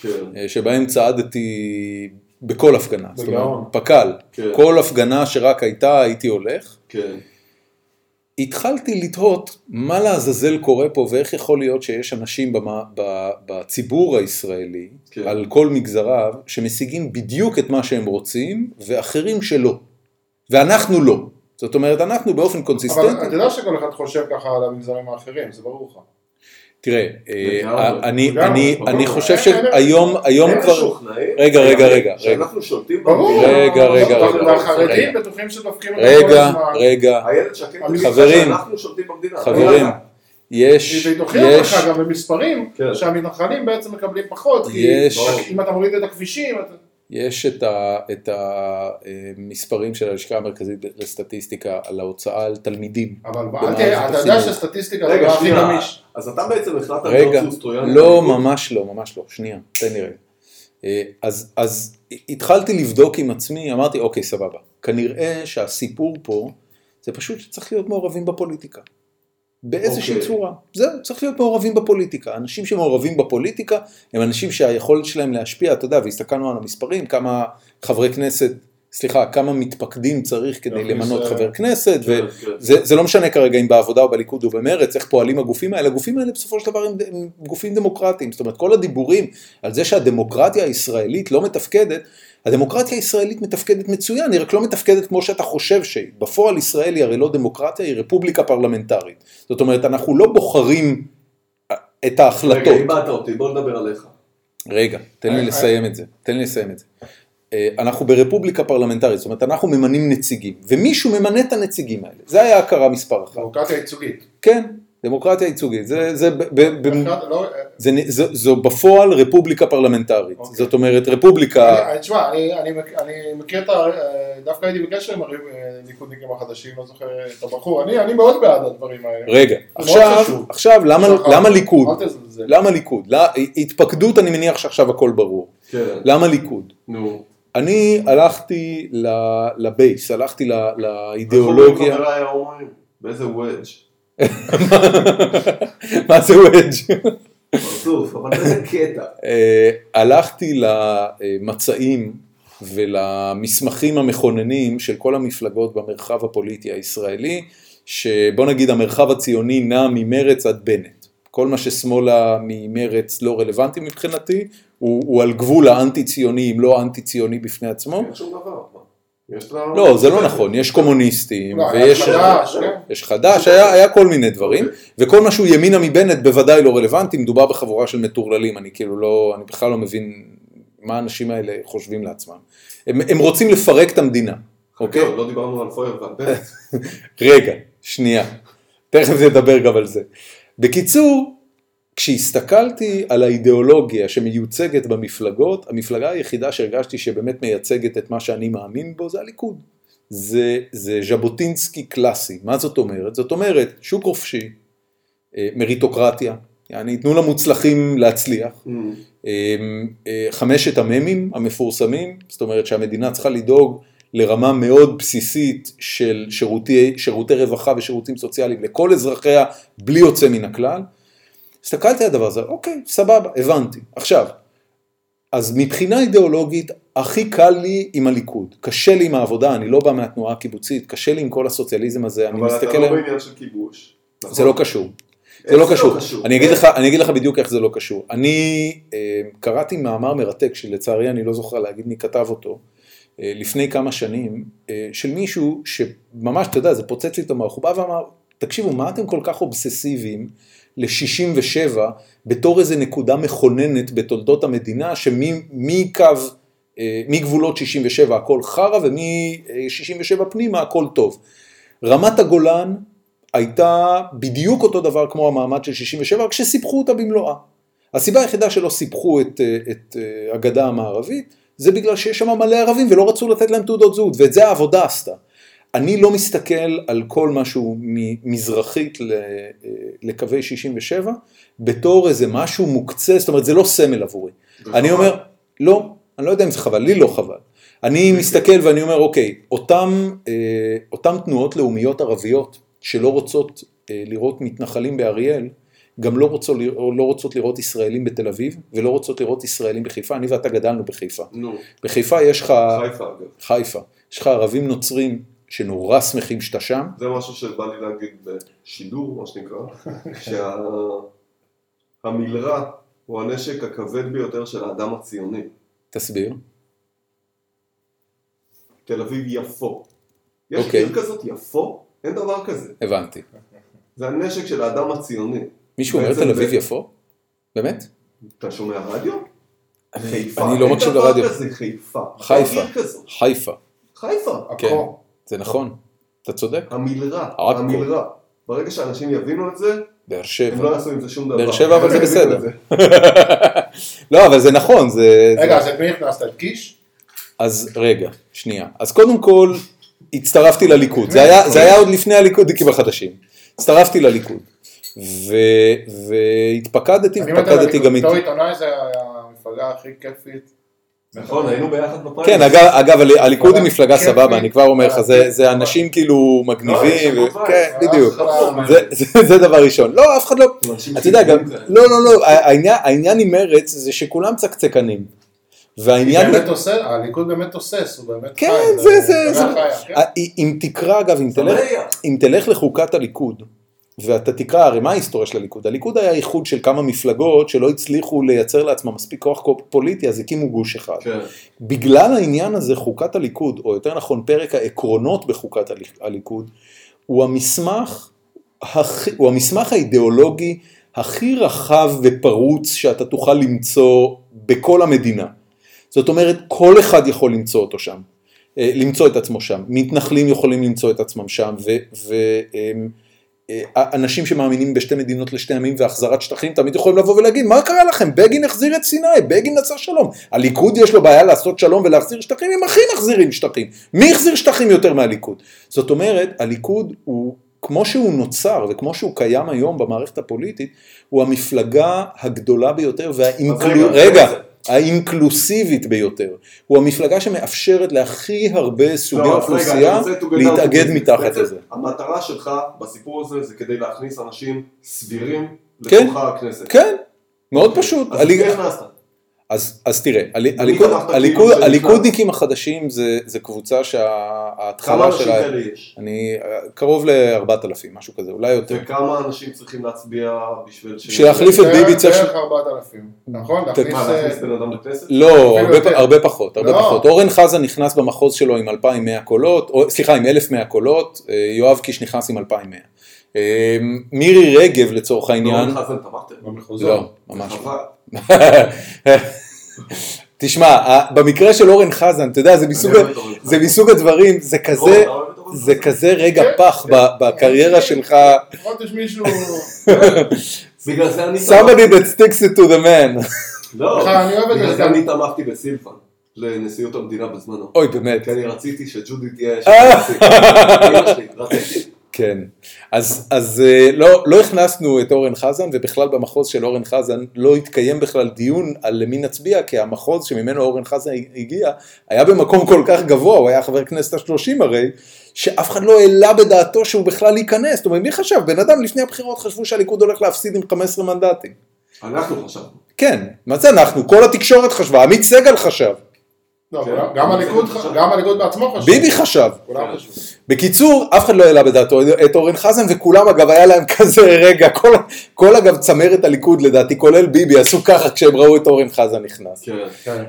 כן. אה, שבהם צעדתי בכל הפגנה, זאת. אומרת, פק"ל, כן. כל הפגנה שרק הייתה הייתי הולך, כן. התחלתי לתהות מה לעזאזל קורה פה ואיך יכול להיות שיש אנשים במה, ב, בציבור הישראלי, כן. על כל מגזריו, שמשיגים בדיוק את מה שהם רוצים ואחרים שלא. ואנחנו לא. זאת אומרת, אנחנו באופן אבל קונסיסטנטי, אתה יודע שכל אחד חושב ככה על המגזרים האחרים, זה ברור לך. תראה, אה. אני, לגמרי, אני, ברור. אני חושב אין- שהיום היום כבר, רגע, רגע, רגע, שאנחנו שולטים. במדינה. רגע, רגע, רגע, והחרדים רגע. בטוחים שדופקים אותם כל רגע, הזמן. רגע, חברים. חברים, יש, והיא תוכיח יש, גם במספרים, כן. שהמתנחלים בעצם מקבלים פחות, כי יש- אם אתה מוריד את הכבישים, אתה... יש את ה- את המספרים של הלשכה המרכזית לסטטיסטיקה על ההוצאה על תלמידים. אבל אתה יודע. שסטטיסטיקה רגע, לא שנייה. אז אתה בעצם החלטת רגע. לא, בליכוד? ממש לא, ממש לא, שנייה, תן לי רגע. אה, אז, אז התחלתי לבדוק עם עצמי, אמרתי, אוקיי, סבבה. כנראה שהסיפור פה, זה פשוט שצריך להיות מעורבים בפוליטיקה. באיזושהי אוקיי. צורה. זהו, צריך להיות מעורבים בפוליטיקה. אנשים שמעורבים בפוליטיקה, הם אנשים שהיכולת שלהם להשפיע, אתה יודע, והסתכלנו על המספרים, כמה חברי כנסת סליחה, כמה מתפקדים צריך כדי למנות אה, חבר כנסת, כן, כן. וזה זה לא משנה כרגע אם בעבודה או בליכוד או במרץ, איך פועלים הגופים האלה, הגופים האלה בסופו של דבר הם, הם גופים דמוקרטיים, זאת אומרת כל הדיבורים על זה שהדמוקרטיה הישראלית לא מתפקדת, הדמוקרטיה הישראלית מתפקדת מצוין, היא רק לא מתפקדת כמו שאתה חושב שהיא, בפועל ישראל היא הרי לא דמוקרטיה, היא רפובליקה פרלמנטרית, זאת אומרת אנחנו לא בוחרים אה, את ההחלטות. רגע, איבדת אותי, בוא נדבר עליך. רגע, תן לי אה, לסיים את זה, תן לי לסיים את זה. אה, אנחנו ברפובליקה פרלמנטרית, זאת אומרת אנחנו ממנים נציגים, ומישהו ממנה את הנציגים האלה, זה היה הכרה מספר אחת. דמוקרטיה ייצוגית. כן, דמוקרטיה ייצוגית, זה, זה, ב, ב, ב, לא, זה, זו, זו בפועל רפובליקה פרלמנטרית, אוקיי. זאת אומרת רפובליקה, אני- תשמע, אני- אני אני מכיר את ה... דווקא הייתי בקשר עם הליכודניקים החדשים, לא זוכר את הבחור, אני אני מאוד בעד הדברים האלה. רגע, עכשיו. עכשיו למה, שחר, למה ליכוד? למה ליכוד? לא, התפקדות אני מניח שעכשיו הכל ברור, כן, למה ליכוד? נו. אני הלכתי לבייס, הלכתי לאידיאולוגיה, באיזה וודג'. [laughs] מה זה וודג'? פרצוף, אבל באיזה קטע. אה, הלכתי למצעים ולמסמכים המכוננים של כל המפלגות במרחב הפוליטי הישראלי, שבוא נגיד המרחב הציוני נע ממרץ עד בנט. כל מה ששמאלה ממרץ לא רלוונטי מבחינתי, הוא, הוא על גבול האנטי ציוני אם לא אנטי ציוני בפני עצמו. אין שום דבר. יש לה... לא, זה לא נכון, יש קומוניסטים, לא, ויש חדש, כן. יש חדש, היה, היה כל מיני דברים, וכל מה שהוא ימינה מבנט בוודאי לא רלוונטי, מדובר בחבורה של מטורללים, אני כאילו לא, אני בכלל לא מבין מה האנשים האלה חושבים לעצמם. הם, הם רוצים לפרק את המדינה, אוקיי? אוקיי, לא דיברנו על פויר ועל בנט. [laughs] רגע, שנייה, תכף נדבר גם על זה. בקיצור, כשהסתכלתי על האידיאולוגיה שמיוצגת במפלגות, המפלגה היחידה שהרגשתי שבאמת מייצגת את מה שאני מאמין בו זה הליכוד. זה, זה ז'בוטינסקי קלאסי, מה זאת אומרת? זאת אומרת, שוק חופשי, אה, מריטוקרטיה, יעני, תנו למוצלחים להצליח, אמ, אה, אה, חמשת המ"מים המפורסמים, זאת אומרת שהמדינה צריכה לדאוג לרמה מאוד בסיסית של שירותי, שירותי רווחה ושירותים סוציאליים לכל אזרחיה בלי יוצא מן הכלל. הסתכלתי על הדבר הזה, אוקיי, סבבה, הבנתי. עכשיו, אז מבחינה אידיאולוגית, הכי קל לי עם הליכוד. קשה לי עם העבודה, אני לא בא מהתנועה הקיבוצית, קשה לי עם כל הסוציאליזם הזה, אני אבל אתה מסתכל לא בעניין של כיבוש. זה לא קשור. זה לא קשור. אני אגיד איך? לך, אני אגיד לך בדיוק איך זה לא קשור. אני אה, קראתי מאמר מרתק, שלצערי אני לא זוכר להגיד מי כתב אותו, אה, לפני כמה שנים, אה, של מישהו שממש, אתה יודע, זה פוצץ לי את המוח, הוא בא ואמר, תקשיבו, מה אתם כל כך אובססיביים ל-67 בתור איזה נקודה מכוננת בתולדות המדינה, שמקו, אה, מגבולות 67 הכל חרא ומ-67 פנימה הכל טוב. רמת הגולן הייתה בדיוק אותו דבר כמו המעמד של 67, רק שסיפחו אותה במלואה. הסיבה היחידה שלא סיפחו את, אה, את אה, הגדה המערבית, זה בגלל שיש שם מלא ערבים ולא רצו לתת להם תעודות זהות, ואת זה העבודה עשתה. אני לא מסתכל על כל משהו מזרחית לקווי 67 בתור איזה משהו מוקצה, זאת אומרת זה לא סמל עבורי. אני אומר, לא, אני לא יודע אם זה חבל, לי לא חבל. אני מסתכל ואני אומר, אוקיי, אותם, אה, אותם תנועות לאומיות ערביות שלא רוצות אה, לראות מתנחלים באריאל, גם לא רוצות, לא רוצות לראות ישראלים בתל אביב, ולא רוצות לראות ישראלים בחיפה, אני ואתה גדלנו בחיפה. נו, בחיפה יש לך, חיפה אגב. חיפה, יש לך ערבים נוצרים שנורא שמחים שאתה שם, זה משהו שבא לי להגיד בשידור, מה שנקרא, [laughs] שהמלרע הוא הנשק הכבד ביותר של האדם הציוני. תסביר. תל אביב יפו. יש אוקיי. עיר כזאת יפו? אין דבר כזה. הבנתי. זה הנשק של האדם הציוני. מישהו אומר תל אביב ב- יפו? באמת? אתה שומע רדיו? אני- חיפה. אני לא מקשיב לרדיו. אין דבר כזה חיפה. חיפה. חיפה, חיפה. כן. זה נכון, אתה צודק. המלרע. המלרע. ברגע שאנשים יבינו את זה, באר הם שבע. לא יעשו עם זה שום דבר. באר שבע, אבל זה הם בסדר. [laughs] לא, אבל זה נכון, זה... רגע, אז את מי הכנסת? את קיש? אז רגע, שנייה. אז קודם כל, הצטרפתי לליכוד. זה היה, זה היה עוד לפני הליכודניקים החדשים. הצטרפתי לליכוד. ו, והתפקדתי, אני הליכוד. גם איתי. בתור עיתונאי זה המפלגה הכי כיפית. נכון, היינו ביחד בפריימריז. כן, אגב, אגב, הל- הליכוד היא מפלגה כן, סבבה, כן. אני כבר אומר לך, זה, זה אנשים כאילו מגניבים, לא, כן. בדיוק. אחלה. זה- זה- זה דבר ראשון. לא, אף אחד לא, אתה יודע, גם. לא, לא, לא, העניין, העניין עם מרץ זה שכולם צקצקנים. והעניין... באמת עושה, הליכוד באמת תוסס, הוא באמת כן, חי, זה, זה, זה, חיה, כן? אם תקרא אגב. אם תלך לחוקת הליכוד, ואתה תקרא, הרי מה ההיסטוריה של הליכוד? הליכוד היה איחוד של כמה מפלגות שלא הצליחו לייצר לעצמם מספיק כוח פוליטי, אז הקימו גוש אחד. כן. בגלל העניין הזה, חוקת הליכוד, או יותר נכון פרק העקרונות בחוקת הליכ- הליכוד, הוא המסמך, הכי, הוא המסמך האידיאולוגי הכי רחב ופרוץ שאתה תוכל למצוא בכל המדינה. זאת אומרת, כל אחד יכול למצוא אותו שם, אה, למצוא את עצמו שם. מתנחלים יכולים למצוא את עצמם שם, ואנשים שמאמינים בשתי מדינות לשתי עמים והחזרת שטחים תמיד יכולים לבוא ולהגיד, מה קרה לכם? בגין החזיר את סיני, בגין עשה שלום. הליכוד יש לו בעיה לעשות שלום ולהחזיר שטחים, הם הכי מחזירים שטחים. מי החזיר שטחים יותר מהליכוד? זאת אומרת, הליכוד הוא... כמו שהוא נוצר וכמו שהוא קיים היום במערכת הפוליטית, הוא המפלגה הגדולה ביותר והאינקלו... רגע, רגע, האינקלוסיבית ביותר. הוא המפלגה שמאפשרת להכי הרבה סוגי לא, אוכלוסייה להתאגד. מתחת לזה. המטרה שלך בסיפור הזה זה כדי להכניס אנשים סבירים כן. לתוך הכנסת. כן, מאוד פשוט. אז מי הכנסת? אז, אז תראה, הליכוד, הליכוד? הליכודניקים החדשים זה, זה קבוצה כמה שההתחלה אנשים שלה, כאלה יש? אני קרוב ל-4,000, משהו כזה, אולי יותר. וכמה אנשים צריכים להצביע בשביל ש... שיחליף את ביבי צריך... בערך 4,000, נכון? להכניס, מה, אה, להכניס בן אדם לכנסת? לא, הרבה, פחות, הרבה לא. פחות. אורן חזן נכנס במחוז שלו עם 2,100 קולות, או, סליחה, עם 1,100 קולות, אה, יואב קיש נכנס עם 2,100. אה, מירי רגב לצורך העניין, חזן תמכתם? במחוזות. לא, ממש לא. [laughs] תשמע, במקרה של אורן חזן, אתה יודע, זה מסוג, מסוג הדברים, זה כזה, אורן זה? כזה רגע כן. פח ב- בקריירה שלך, לפחות יש מישהו, בגלל זה אני somebody that sticks it to the man. לא, סליחה, אני אוהב את בגלל זה. אני תמכתי בסילבן, לנשיאות המדינה בזמנו. אוי, באמת. כי אני רציתי שג'ודי תהיה. [laughs] שם. רציתי. כן. אז, אז אה, לא, לא הכנסנו את אורן חזן, ובכלל במחוז של אורן חזן לא התקיים בכלל דיון על למי נצביע, כי המחוז שממנו אורן חזן הגיע, היה במקום כל כך גבוה, הוא היה חבר כנסת השלושים הרי, שאף אחד לא העלה בדעתו שהוא בכלל ייכנס. זאת אומרת, מי חשב? בן אדם לפני הבחירות חשבו שהליכוד הולך להפסיד עם 15 מנדטים. אנחנו חשבנו. כן, מה זה אנחנו? כל התקשורת חשבה, עמית סגל חשב, לא, כן. גם- הליכוד, בעצמו חשב. ביבי חשב. כולם. חשבו. בקיצור, אף אחד לא העלה בדעתו את אורן חזן, וכולם אגב היה להם כזה רגע, כל, כל אגב צמרת הליכוד לדעתי, כולל ביבי, עשו ככה כשהם ראו את אורן חזן נכנס. כן. כן.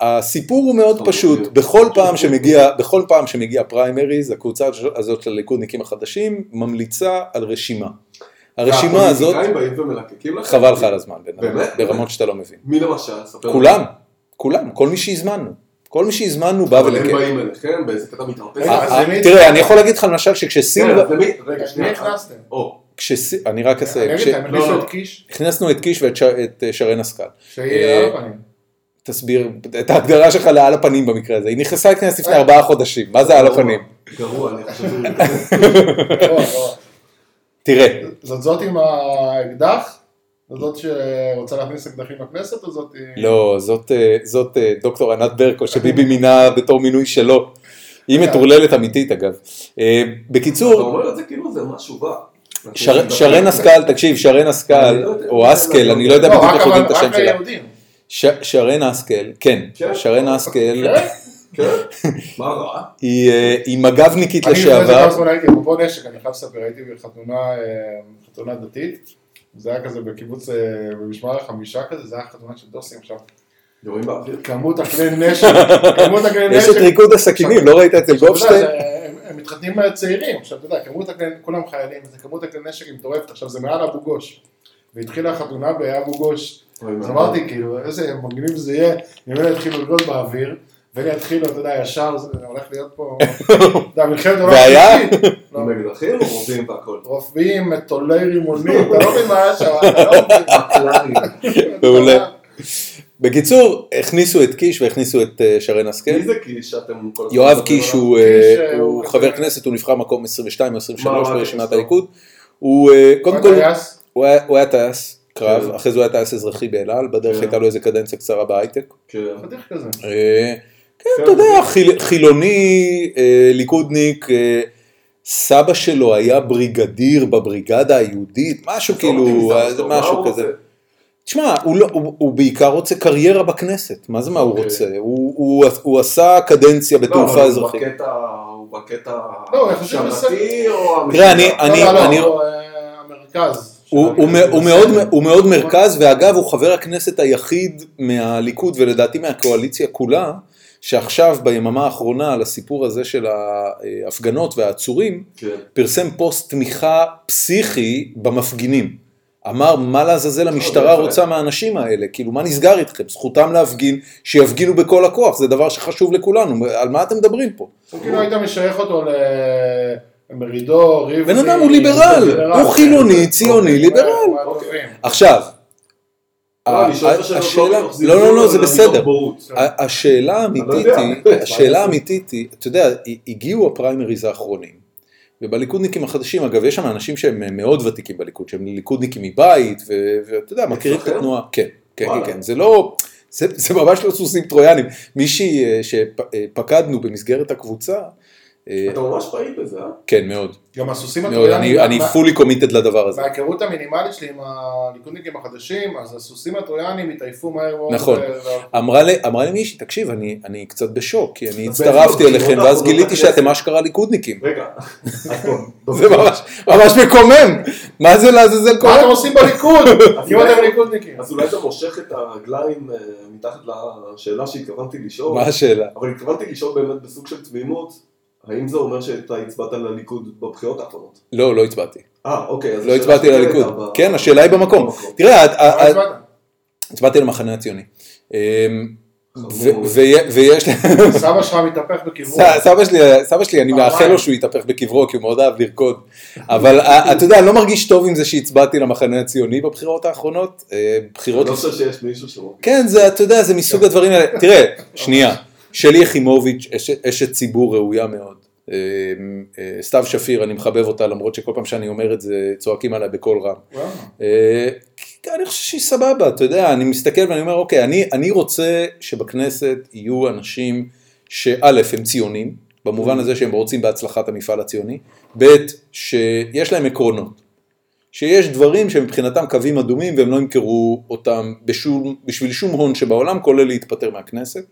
הסיפור הוא מאוד פשוט. בכל פעם שמגיע, בכל פעם שמגיע פריימריז, הקבוצה הזאת של הליכודניקים החדשים ממליצה על רשימה. הרשימה הזאת? חבל לך על הזמן? ברמות שאתה לא מבין. מי למשל? כולם, כולם, כל מי שהזמנו. כל מי שהזמנו בא אבל הם. באים אליכם באיזה קטע מתרפס. אה, תראה, אני יכול להגיד לך למשל כן, שכשסילבה, למי? רגע, מי שנייה. כשס... אני רק הכניסו לא, לא. את קיש, הכנסנו את קיש ואת אה, שרן השכל. שיהיה אה, על הפנים. תסביר את ההגדרה שלך לעל הפנים במקרה הזה. היא נכנסה לכנסת לפני ארבעה חודשים, מה זה על הפנים? גרוע, אני חושב שזה... [laughs] תראה, זאת זאת עם האקדח? זאת שרוצה להכניס אקדחים לכנסת או זאת... לא, זאת, אה, זאת אה, דוקטור ענת ברקו שביבי מינה בתור מינוי שלו. היא אה. מטורללת אמיתית אגב. אה, אתה בקיצור, אומר את זה כאילו זה משהו רע. שר, שרן השכל, תקשיב, שרן השכל, לא או לא יודע, אני לא יודע לא, בדיוק איך יודעים את השם שלה. שרן השכל, כן, כן. שרן השכל, כן? כן? מה רע? היא אה, מג"בניקית לשעבר. כמה זמן הייתי, אפרופו נשק, אני חייב לספר, הייתי בחתונה אה, חתונה דתית, זה היה כזה בקיבוץ, אה, במשמר החמישה כזה, זה היה חתונה של דוסים עכשיו. יורים באוויר. כמות הכלי נשק, כמות הכלי יש נשק. את ריקוד הסכינים, לא ראית אצל אתה יודע, גופשטיין? זה- הם- הם מתחתנים צעירים, עכשיו אתה יודע, כמות הכלי, כולם חיילים, זה כמות הכלי נשק היא מטורפת, עכשיו זה מעל אבו גוש. והתחילה החתונה באבו גוש, אז? אמרתי כאילו, איזה מגניב זה יהיה, אם אלה יתחילו לגלות באוויר, ואלה יתחילו, אתה יודע, ישר, זה הולך להיות פה, [laughs] אתה יודע, מלחמת עולם? שלישית. לא. עם אקדחים או רובים והכל? רופאים, מטולי רימונים, אתה לא מבין מה היה שם, אתה לא מבין. מעולה. בקיצור, הכניסו את קיש והכניסו את אה, שרן השכל. מי זה קיש שאתם כל הזמן יואב קיש עליו? הוא, קיש, אה, אה, הוא הוא חבר כנסת, הוא נבחר מקום 22 או 23 מה, מה ברשימת הליכוד. הוא קודם כל, הוא היה- טייס קרב, כן. אחרי זה הוא היה טייס אזרחי באל על, בדרך כן. הייתה לו איזה קדנציה קצרה בהייטק. כן. חתיך כזה. כן, אתה יודע, חיל- חילוני, אה, ליכודניק, אה, סבא שלו היה בריגדיר בבריגדה היהודית, משהו כאילו, אה, מה משהו כזה. תשמע, הוא, לא, הוא, הוא בעיקר רוצה קריירה בכנסת, מה זה מה הוא אוקיי. רוצה? הוא, הוא, הוא עשה קדנציה לא, בתעופה אזרחית. בקטע, הוא בקטע לא, השרתי או תראה, אני- המשטר? אני- לא, לא, אה, המרכז. הוא מאוד מרכז, ואגב, הוא חבר הכנסת היחיד מהליכוד, ולדעתי מהקואליציה כולה, שעכשיו, ביממה האחרונה, על הסיפור הזה של ההפגנות והעצורים, כן. פרסם פוסט תמיכה פסיכי במפגינים. אמר, מה לעזאזל המשטרה יפה. רוצה מהאנשים האלה? כאילו, מה נסגר איתכם? זכותם להפגין, שיפגינו בכל הכוח, זה דבר שחשוב לכולנו. על מה אתם מדברים פה? הוא כאילו היית משייך אותו למרידור, ריבלין. בן אדם הוא ליברל, הוא חילוני, ציוני, אוקיי, ליברל. מהטובים. עכשיו, לא, אני שואל את השאלות השאלה, מתוך לא, לא, לא, זה אלא בסדר. השאלה האמיתית. היא, [laughs] השאלה האמיתית היא, אתה יודע, הגיעו הפריימריז האחרונים, ובליכודניקים החדשים, אגב, יש שם אנשים שהם מאוד ותיקים בליכוד, שהם ליכודניקים מבית, ואתה יודע, מכירים את? התנועה, כן, כן, כן, זה לא, זה זה ממש לא סוסים טרויאנים, מישהי אה, שפקדנו במסגרת הקבוצה, אה, אתה ממש פעיל בזה, אה? כן, מאוד, גם הסוסים הטרויאנים. אני- אני מה- fully committed לדבר הזה. מההיכרות המינימלית שלי עם הליכודניקים החדשים, אז הסוסים הטרויאנים התעייפו מהר מאוד. נכון. אמרה לי, מישהי, תקשיב, אני, אני קצת בשוק, כי אני [laughs] הצטרפתי אליכם, ואז האחרונות גיליתי שאתם אשכרה ליכודניקים. רגע, [laughs] זה ממש, מקומם, מה זה לעזאזל מה קורה? אתם עושים בליכוד? אז [laughs] אם אתם ליכודניקים. אז אולי אתה מושך את הרגליים אה, מתחת לשאלה שהתכוונתי לשאול, מה השאלה? אבל התכוונתי לשאול באמת בסוג של תמימות, האם זה אומר שאתה הצבעת לליכוד בבחירות האחרונות? לא, לא הצבעתי. אה, אוקיי. לא הצבעתי לליכוד. כן, השאלה היא במקום. במקום. תראה, את- מה את- הצבעת? הצבעתי למחנה הציוני. ו- ויש, [laughs] סבא שלך מתהפך בקברו. סבא שלי, אני. מאחל לו שהוא יתהפך בקברו, כי הוא מאוד אהב לרקוד. אבל אה, אתה יודע, אני לא מרגיש טוב עם זה שהצבעתי למחנה הציוני בבחירות האחרונות. אה, אני בחירות... לא חושב שיש מישהו שמוביל. כן, זה, אתה יודע, זה מסוג הדברים האלה. תראה, שנייה, שלי יחימוביץ', אשת- ציבור ראויה מאוד. אה, אה, סתיו שפיר, אני מחבב אותה, למרות שכל פעם שאני אומר את זה, צועקים עליי בקול רם. וואו. אה, אני חושב שהיא סבבה, אתה יודע, אני מסתכל ואני אומר, אוקיי, אני, אני רוצה שבכנסת יהיו אנשים שא' הם ציונים, במובן הזה שהם רוצים בהצלחת המפעל הציוני, ב' שיש להם עקרונות, שיש דברים שמבחינתם קווים אדומים והם לא ימכרו אותם בשום, בשביל שום הון שבעולם, כולל להתפטר מהכנסת.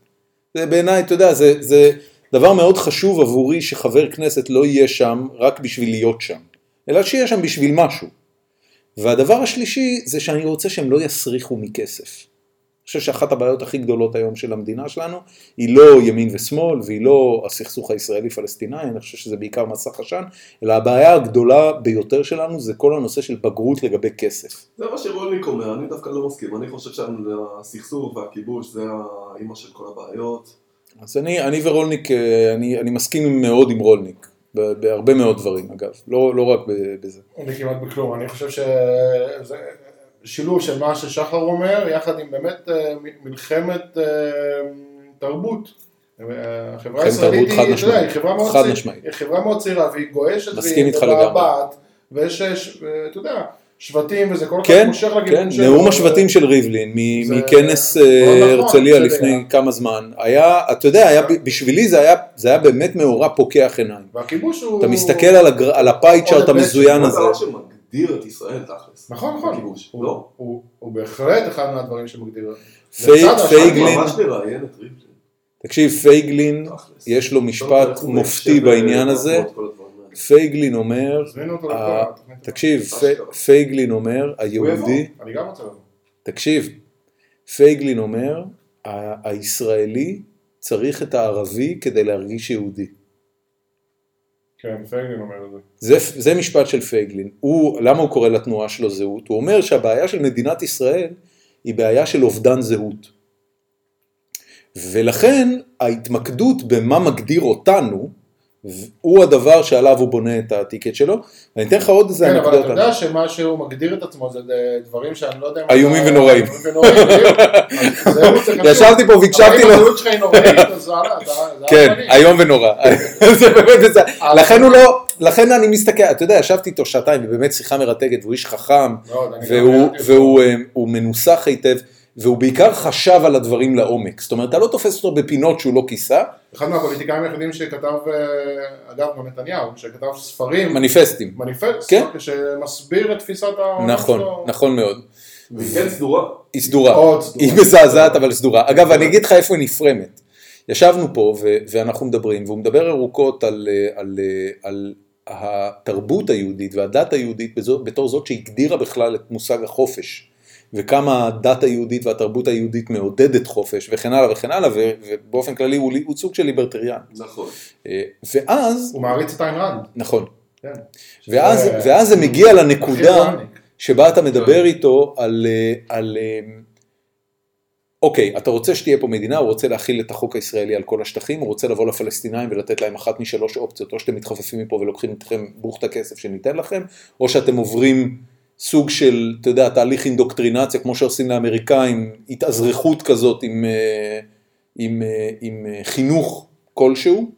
זה בעיניי, אתה יודע, זה, זה דבר מאוד חשוב עבורי שחבר כנסת לא יהיה שם רק בשביל להיות שם, אלא שיהיה שם בשביל משהו. והדבר השלישי זה שאני רוצה שהם לא יסריחו מכסף. אני חושב שאחת הבעיות הכי גדולות היום של המדינה שלנו היא לא ימין ושמאל והיא לא הסכסוך הישראלי-פלסטיני, אני חושב שזה בעיקר מסך עשן, אלא הבעיה הגדולה ביותר שלנו זה כל הנושא של בגרות לגבי כסף. זה מה שרולניק אומר, אני דווקא לא מסכים. אני חושב שהסכסוך והכיבוש זה האימא של כל הבעיות. אז אני, אני ורולניק, אה, אני, אני מסכים מאוד עם רולניק, בהרבה מאוד דברים אגב, לא, לא רק ב- בזה. אני כמעט בכלום, אני חושב שזה שילוב של מה ששחר אומר, יחד עם באמת אה, מלחמת אה, תרבות. אה, החברה מלחמת הישראלית תרבות, חד היא, אתה יודע. היא חברה מאוד צעירה, משמעית. היא חברה מאוד צעירה והיא גועשת, מסכים איתך והיא לגמרי. ויש, אתה יודע, שבטים וזה, כל אחד כן, מושך כן, לכיוון שלו. נאום השבטים של ריבלין זה מכנס אה, נכון, הרצליה. לפני כמה זמן, היה, אתה יודע, היה, בשבילי זה היה, זה היה באמת מאורע פוקח עיניים. והכיבוש הוא... אתה מסתכל על, הגר, על ה pie chart המזוין זה הזה, שמגדיר את ישראל תכלס. נכון, נכון. הכיבוש, הוא- לא? הוא- הוא בהחלט אחד מהדברים שמגדיר. פייג- פייגלין- ממש לראיין את ריבלין. תקשיב, פייגלין, תכלס. יש לו לא משפט מופתי מיישב, בעניין אה, הזה. פייגלין אומר, אה. תקשיב, פייגלין אומר, היהודי. תקשיב, פייגלין אומר, "ה- הישראלי צריך את הערבי כדי להרגיש יהודי. כן, פייגלין אומר את זה. זה, זה משפט של פייגלין. הוא, למה הוא קורא לתנועה שלו זהות? הוא אומר שהבעיה של מדינת ישראל היא בעיה של אובדן זהות. ולכן ההתמקדות במה מגדיר אותנו, הוא הדבר שעליו הוא בונה את הטיקט שלו. ואני אתן לך עוד איזה כן, אבל אנקדוטה. אתה יודע שמה שהוא מגדיר את עצמו זה דברים שאני לא יודע... אם איומים ונוראים. [laughs] ישבתי פה והקשבתי אבל אם לו. הזהות שלך היא נוראית, אז זה כן. איום ונורא. [laughs] אבל- לכן הוא לא, לכן אני מסתכל, אתה יודע, ישבתי איתו שעתיים, ובאמת שיחה מרתקת, והוא איש חכם, גם והוא. והוא אה, מנוסח היטב, והוא בעיקר חשב על הדברים לעומק. זאת אומרת, אתה לא תופס אותו בפינות שהוא לא כיסה, אחד מהפוליטיקאים היחידים שכתב, אה, אגב, גם נתניהו, שכתב ספרים, מניפסטים. מניפסט, כן. שמסביר את תפיסת העולם נכון, שלו. נכון מאוד. והיא כן סדורה. היא סדורה. היא מזעזעת אבל סדורה. אגב, אני אגיד לך איפה היא נפרמת. ישבנו פה ו- ואנחנו מדברים, והוא מדבר ארוכות על, אה, על, אה, על התרבות היהודית והדת היהודית בתור זאת שהגדירה בכלל את מושג החופש. וכמה הדת היהודית והתרבות היהודית מעודדת חופש וכן הלאה וכן הלאה, ו- ובאופן כללי הוא, לי- הוא סוג של ליברטריאן. נכון. אה, ואז, הוא מעריץ את איין ראנד. נכון, כן. ואז, שזה- ואז זה מגיע לנקודה. שבה אתה מדבר איתו על, אה, על אה, אוקיי, אתה רוצה שתהיה פה מדינה, הוא רוצה להכיל את החוק הישראלי על כל השטחים, הוא רוצה לבוא לפלסטינאים ולתת להם אחת משלוש אופציות, או שאתם מתחפפים מפה ולוקחים אתכם בוכת הכסף שניתן לכם, או שאתם עוברים סוג של, אתה יודע, תהליך אינדוקטרינציה, כמו שעושים לאמריקאים, התאזרחות כזאת עם, אה, עם, אה, עם אה, חינוך כלשהו,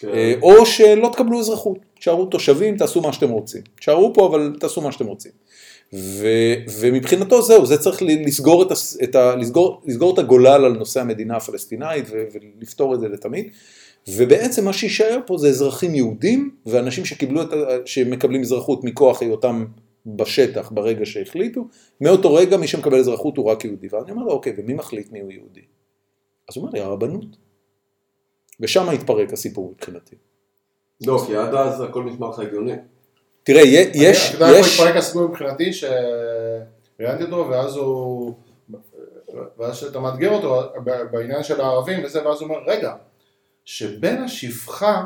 כן. או שלא תקבלו אזרחות, תשארו תושבים, תעשו מה שאתם רוצים. תשארו פה, אבל תעשו מה שאתם רוצים. ו, ומבחינתו זהו, זה צריך לסגור את, הס- את, ה, לסגור, לסגור את הגולל על נושא המדינה הפלסטינאית ו, ולפתור את זה לתמיד. ובעצם מה שיישאר פה זה אזרחים יהודים ואנשים שקיבלו את, ה- שמקבלים אזרחות מכוח היותם בשטח ברגע שהחליטו, מאותו רגע מי שמקבל אזרחות הוא רק יהודי. ואני אומר לו, אוקיי, ומי מחליט מי הוא יהודי? אז הוא אומר לי, הרבנות. ושם התפרק הסיפור מבחינתי. לא, כי עד אז הכל נשמע לך הגיוני. תראה, יה- יש, אתה יודע איפה יש, התפרק הסיפור מבחינתי, שראיינתי אותו, ואז הוא... ואז שאתה מאתגר אותו ב- בעניין של הערבים וזה, ואז הוא אומר, רגע, שבן השפחה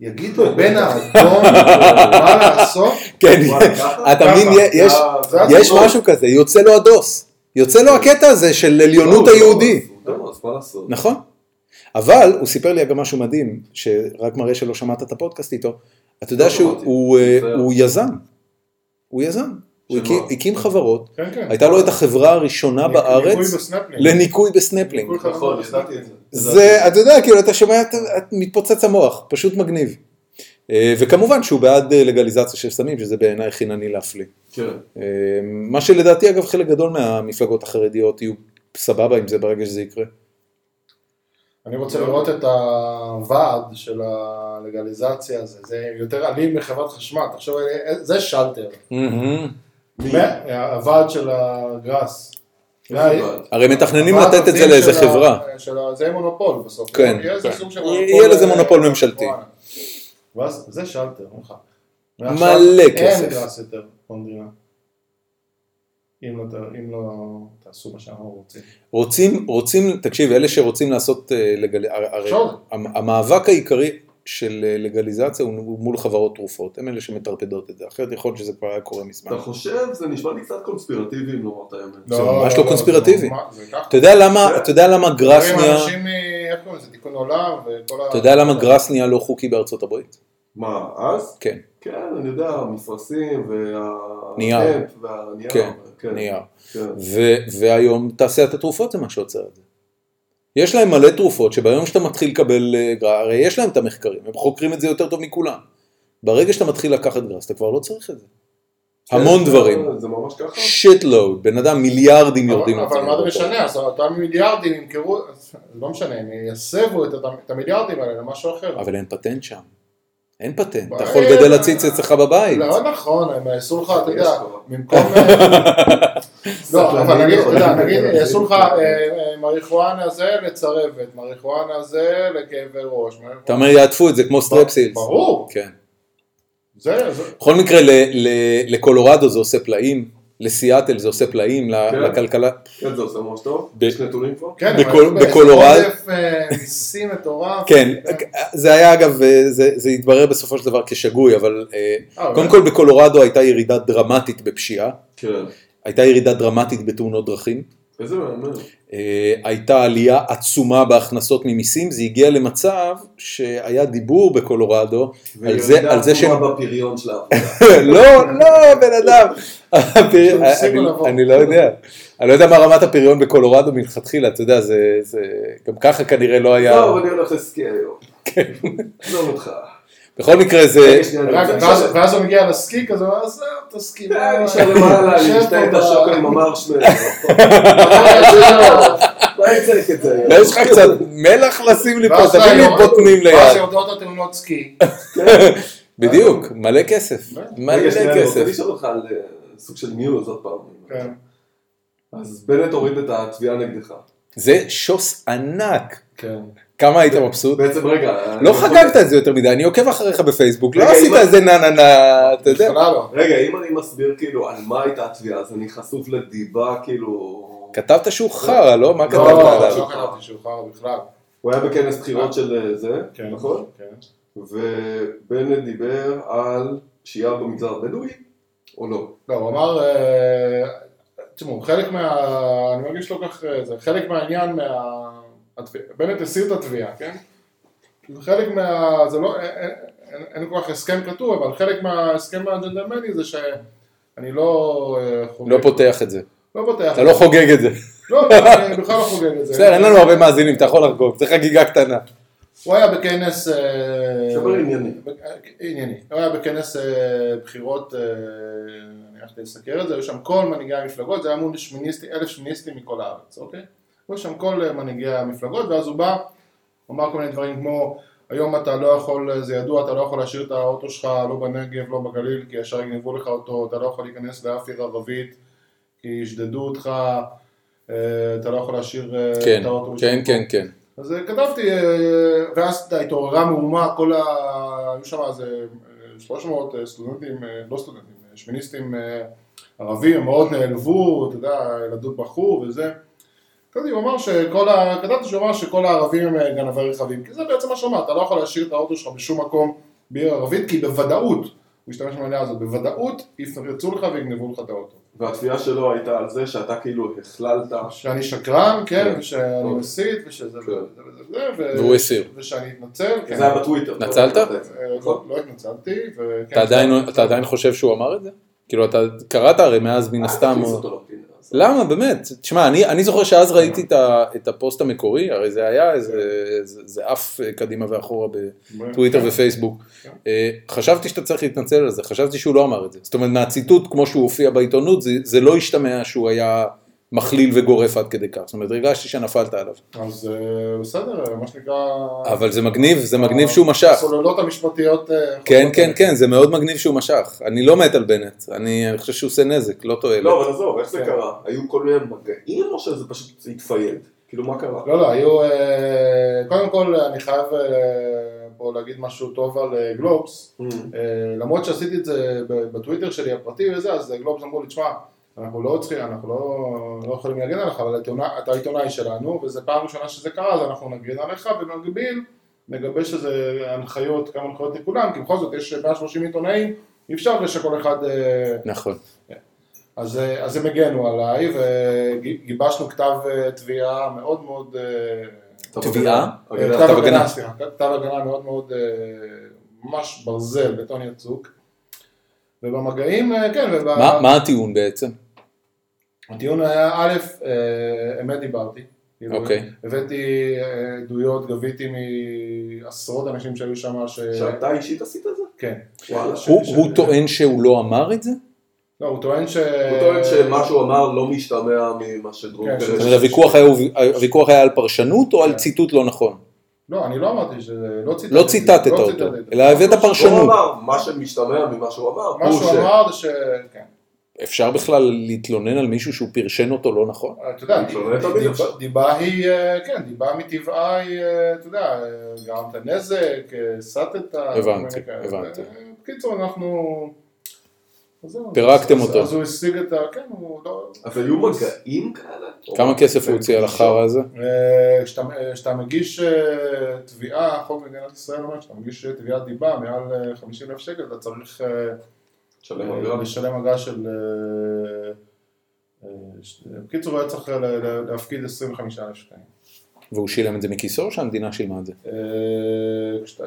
יגיד לבן [laughs] האדום מה לעשות, כן? [laughs] אתה מבין. יש, הסיפור. משהו כזה, יוצא לו הדוס, יוצא לו הקטע הזה של עליונות לא, היהודי, לא, לא, לעשות? נכון? אבל הוא סיפר לי גם משהו מדהים, שרק מראה שלא שמעת את הפודקאסט איתו, אתה יודע שהוא אה, יזם, הוא יזם, הוא הקים-? הקים חברות, כן, כן. הייתה לו את החברה הראשונה ניקוי בארץ. לניקוי בסנפלינג. נכון, זה. זה, אתה יודע, כאילו, אתה שומע, אתה, אתה מתפוצץ המוח, פשוט מגניב. אה, וכמובן שהוא בעד אה, לגליזציה של סמים, שזה בעיניי חינני להפליא. כן. אה, מה שלדעתי, אגב, חלק גדול מהמפלגות החרדיות יהיו סבבה עם זה ברגע שזה יקרה. אני רוצה לראות את הוועד של הלגליזציה הזה, זה יותר אלים מחברת חשמל, תחשוב, זה שלטר, הוועד של הגראס. הרי מתכננים לתת את זה לאיזה של חברה. זה יהיה מונופול בסוף. כן, יהיה לזה אה, מונופול ממשלתי. ואז זה שלטר. מלא אין כסף. גראס יותר במדינה. אם לא אם לא תעשו מה שאנחנו רוצים. רוצים, רוצים, תקשיב, אלה שרוצים לעשות אה, לגל... הרי המאבק העיקרי של אה, לגליזציה הוא מול חברות תרופות, הם אלה שמטרפדות את זה, אחרת יכול להיות שזה כבר היה קורה מזמן. אתה חושב, זה נשמע לי קצת קונספירטיבי אם לומר את האמת. זה ממש לא קונספירטיבי. זה ממש-. אתה יודע למה, אתה יודע למה גראס מדברים נהיה, אנשים, מ- איך קוראים לזה, תיקון עולם וכל ה... אתה יודע למה גראס נהיה לא חוקי בארצות הברית? מה, אז? כן, כן, אני יודע, המפרשים וה... נייר. והנייר. כן, כן. נייר. כן. והיום תעשיית התרופות זה מה שעוצר את זה. יש להם מלא תרופות שביום שאתה מתחיל לקבל אה, גראס, הרי יש להם את המחקרים, הם חוקרים את זה יותר טוב מכולם. ברגע שאתה מתחיל לקחת גראס, אתה כבר לא צריך את זה. המון כן, דברים. זה ממש ככה? shit load, בן אדם מיליארדים יורדים אבל-. מה זה משנה, אז אותם מיליארדים ימכרו, לא משנה, הם יסבו את המיליארדים האלה למשהו אחר. אבל אין פטנט שם. אין פטנט, אתה. יכול לגדל עציץ אצלך בבית. לא נכון, הם יעשו לך, אתה יודע. במקום... [laughs] לא, אבל נגיד, אתה יודע, נגיד, יעשו לך. אה, אה, מריחואנה זה לצרבת, מריחואנה זה לכאבי ראש. אתה אומר יעטפו את זה כמו סטרפסילס. ברור, כן. זה, זה, בכל מקרה ל- ל- לקולורדו זה עושה פלאים, לסיאטל זה עושה פלאים, כן. לכלכלה. כן, זה עושה ממש טוב. ב- יש נתונים כבר? כן, בקול- אבל עודף אה, מיסים מטורף. כן, זה היה אגב, אה, זה, זה התברר בסופו של דבר כשגוי, אבל אה, אה, קודם באמת? כל בקולורדו הייתה ירידה דרמטית בפשיעה, כן. הייתה ירידה דרמטית בתאונות דרכים, איזה מהמם. אה, הייתה עלייה עצומה בהכנסות ממיסים, זה הגיע למצב שהיה דיבור בקולורדו על זה, על זה שהם... וירידה בפריון של העבודה. [laughs] לא, לא, בן אדם. אני- לא יודע. אני לא יודע מה רמת הפריון בקולורדו מלכתחילה, אתה יודע, זה, גם ככה כנראה לא היה, טוב, אני הולך לסקי היום. כן. עזוב אותך. בכל מקרה זה, אני ואז- הוא מגיע לסקי כזה, אז אה, תסכים. אה, נשאר למעלה, שב אני אשתה את השוקו עם המרשמל. [laughs] אני זה? יש לך קצת מלח לשים לי פה, תביא לי בוטנים ואז ליד. יורדות התאונות סקי. [laughs] בדיוק, מלא כסף, מלא רגע, שנייה, אני רוצה כסף. לשאול אותך על אה, סוג של ניוז עוד פעם. כן. אז בנט הוריד את התביעה נגדך. זה שוס ענק. כן. כמה היית מבסוט? בעצם רגע. לא חגגת את זה יותר מדי, אני עוקב אחריך בפייסבוק, לא עשית איזה נה נה נה, אתה יודע. לא. רגע, אם אני מסביר כאילו על מה הייתה התביעה, אז אני חשוף לדיבה כאילו... כתבת שהוא חרא, לא? מה לא, כתבת לא, עליו? לא כתבתי שהוא חרא בכלל. הוא היה בכנס בחירות של אה, זה, כן. נכון? כן. ובנט דיבר על פשיעה במגזר הבדואי, או לא? לא, הוא אמר, אה, תשמעו, חלק מה... אני מרגיש לא כך... אה, חלק מהעניין מה... בנט הסיר את התביעה, כן? חלק מה... זה לא... אין- כל כך הסכם כתוב, אבל חלק מההסכם הג'נדלמני זה שאני לא... אה, חוגג- לא פותח את זה. לא פותח. אתה לא חוגג את זה. לא, אני בכלל לא [laughs] חוגג את זה. בסדר, אין לנו הרבה מאזינים, אתה יכול לחגוג, זה חגיגה קטנה. הוא היה בכנס... אה, דבר ענייני. ב- ענייני. הוא היה בכנס אה, בחירות, אה, אני הלכתי לסקר את זה, היו שם כל מנהיגי המפלגות, זה היה מול שמיניסטי, אלף שמיניסטים מכל הארץ, אוקיי? היו שם כל אה, מנהיגי המפלגות, ואז הוא בא, אמר כל מיני דברים כמו, היום אתה לא יכול, זה ידוע, אתה לא יכול להשאיר את האוטו שלך לא בנגב, לא בגליל, כי ישר יגנבו לך אותו, אתה לא יכול להיכנס לאף עיר ערבית, כי ישדדו אותך, אה, אתה לא יכול להשאיר אה, כן, את האוטו. כן, כן, כן. אז אה, כתבתי, אה, ואז התעוררה מהומה, כל ה... היו שם איזה אה, 300 סטודנטים, אה, לא סטודנטים, אה, שמיניסטים אה, ערבים, מאוד נעלבו, אתה יודע, ילדות בכו וזה. כתבתי, הוא אמר שכל ה... כתבתי שהוא אמר שכל הערבים הם אה, גנבי רכבים, כי זה בעצם מה אמר, אתה לא יכול להשאיר את האוטו שלך בשום מקום בעיר ערבית, כי בוודאות, הוא השתמש במילה הזאת, בוודאות יפרצו לך ויגנבו לך את האוטו. והתביעה שלו הייתה על זה שאתה כאילו הכללת... שאני שקרן, כן, כן. ושאני טוב. מסית, ושזה כן. וזה וזה והוא הסיר. ושאני אתנצל, כן. זה היה בטוויטר. נצלת? אה, לא לא התנצלתי, וכן, אתה עדיין- עכשיו- אתה עדיין חושב שהוא אמר את זה? כאילו, אתה קראת הרי מאז מן הסתם... למה באמת? תשמע, אני, אני זוכר שאז ראיתי את, ה, את הפוסט המקורי, הרי זה היה איזה, זה, זה עף אה, קדימה ואחורה בטוויטר ופייסבוק. כן. אה, חשבתי שאתה צריך להתנצל על זה, חשבתי שהוא לא אמר את זה. זאת אומרת, מהציטוט כמו שהוא הופיע בעיתונות, זה, זה לא השתמע שהוא היה מכליל וגורף עד כדי כך. זאת אומרת, הרגשתי שנפלת עליו. אז אה, בסדר, מה שנקרא... אבל זה מגניב, זה מגניב שהוא משך. הסוללות המשפטיות... אה, כן, כן. כן, זה מאוד מגניב שהוא משך. אני לא מת על בנט, אני, חושב שהוא עושה נזק, לא תועלת. לא, אבל עזוב, איך זה כן. קרה? היו כל מיני מגעים או שזה פשוט התפייד? כאילו, מה קרה? לא, לא, היו... אה, קודם כל, אני חייב פה להגיד משהו טוב על גלובס. Mm. למרות שעשיתי את זה ב- בטוויטר שלי הפרטי וזה, אז גלובס אמרו לי, תשמע, אנחנו לא צריכים, אנחנו לא, לא יכולים להגן עליך, אבל אתה עיתונא- אתה עיתונאי שלנו, וזו פעם ראשונה שזה קרה, אז אנחנו נגן עליך, ובמקביל נגבש איזה הנחיות, כמה הנחיות לכולם, כי בכל זאת יש 130 עיתונאים, אי אפשר שכל אחד... אה, נכון. אז, אה, אז הם הגנו עליי, וגיבשנו כתב אה, תביעה מאוד מאוד... תביעה? כתב הגנה. סליחה, כתב הגנה מאוד מאוד, ממש ברזל, בטון יצוק. ובמגעים, כן, וב... מה, מה הטיעון בעצם? הטיעון היה, א', אה, אמת דיברתי. כאילו, אוקיי. הבאתי אה, עדויות, גביתי מעשרות אנשים שהיו שם, ש... שאתה אישית עשית את זה? כן. הוא, הוא טוען שהוא לא אמר את זה? לא, הוא טוען ש... הוא טוען שמה שהוא אמר לא משתמע ממה שדרום כן, זאת פירש. אומרת, הוויכוח היה, על פרשנות או על כן. ציטוט לא נכון? לא, אני לא אמרתי שזה... לא ציטטתי. לא ציטטת לא אותו, ציטטתי. אלא הבאת הוא פרשנות. אמר, מה שמשתמע ממה שהוא אמר, מה הוא שהוא. אמר זה ש... כן. אפשר בכלל להתלונן על מישהו שהוא פרשן אותו לא נכון? אתה יודע, דיבה- היא, אה, כן, דיבה מטבעה היא, אה, אתה יודע, אה, גרמת נזק, אה, סטת, הבנתי. הבנתי. אה, בקיצור, אנחנו... פירקתם אותו. אז הוא השיג את ה... כן, הוא לא... אז היו מגעים כאלה? כמה כסף הוא הוציא על החרא הזה? אה, כשאתה- אה, מגיש אה, תביעה, חוק מדינת ישראל אומר, כשאתה מגיש אה, תביעת דיבה מעל אה, 50 אלף שקל, אתה צריך אה, שלם אה, אגרה. לשלם אגרה של... אה, אה, ש- בקיצור, היה צריך להפקיד 25 אלף שקלים. והוא שילם את זה מכיסו או שהמדינה שילמה את זה? אה,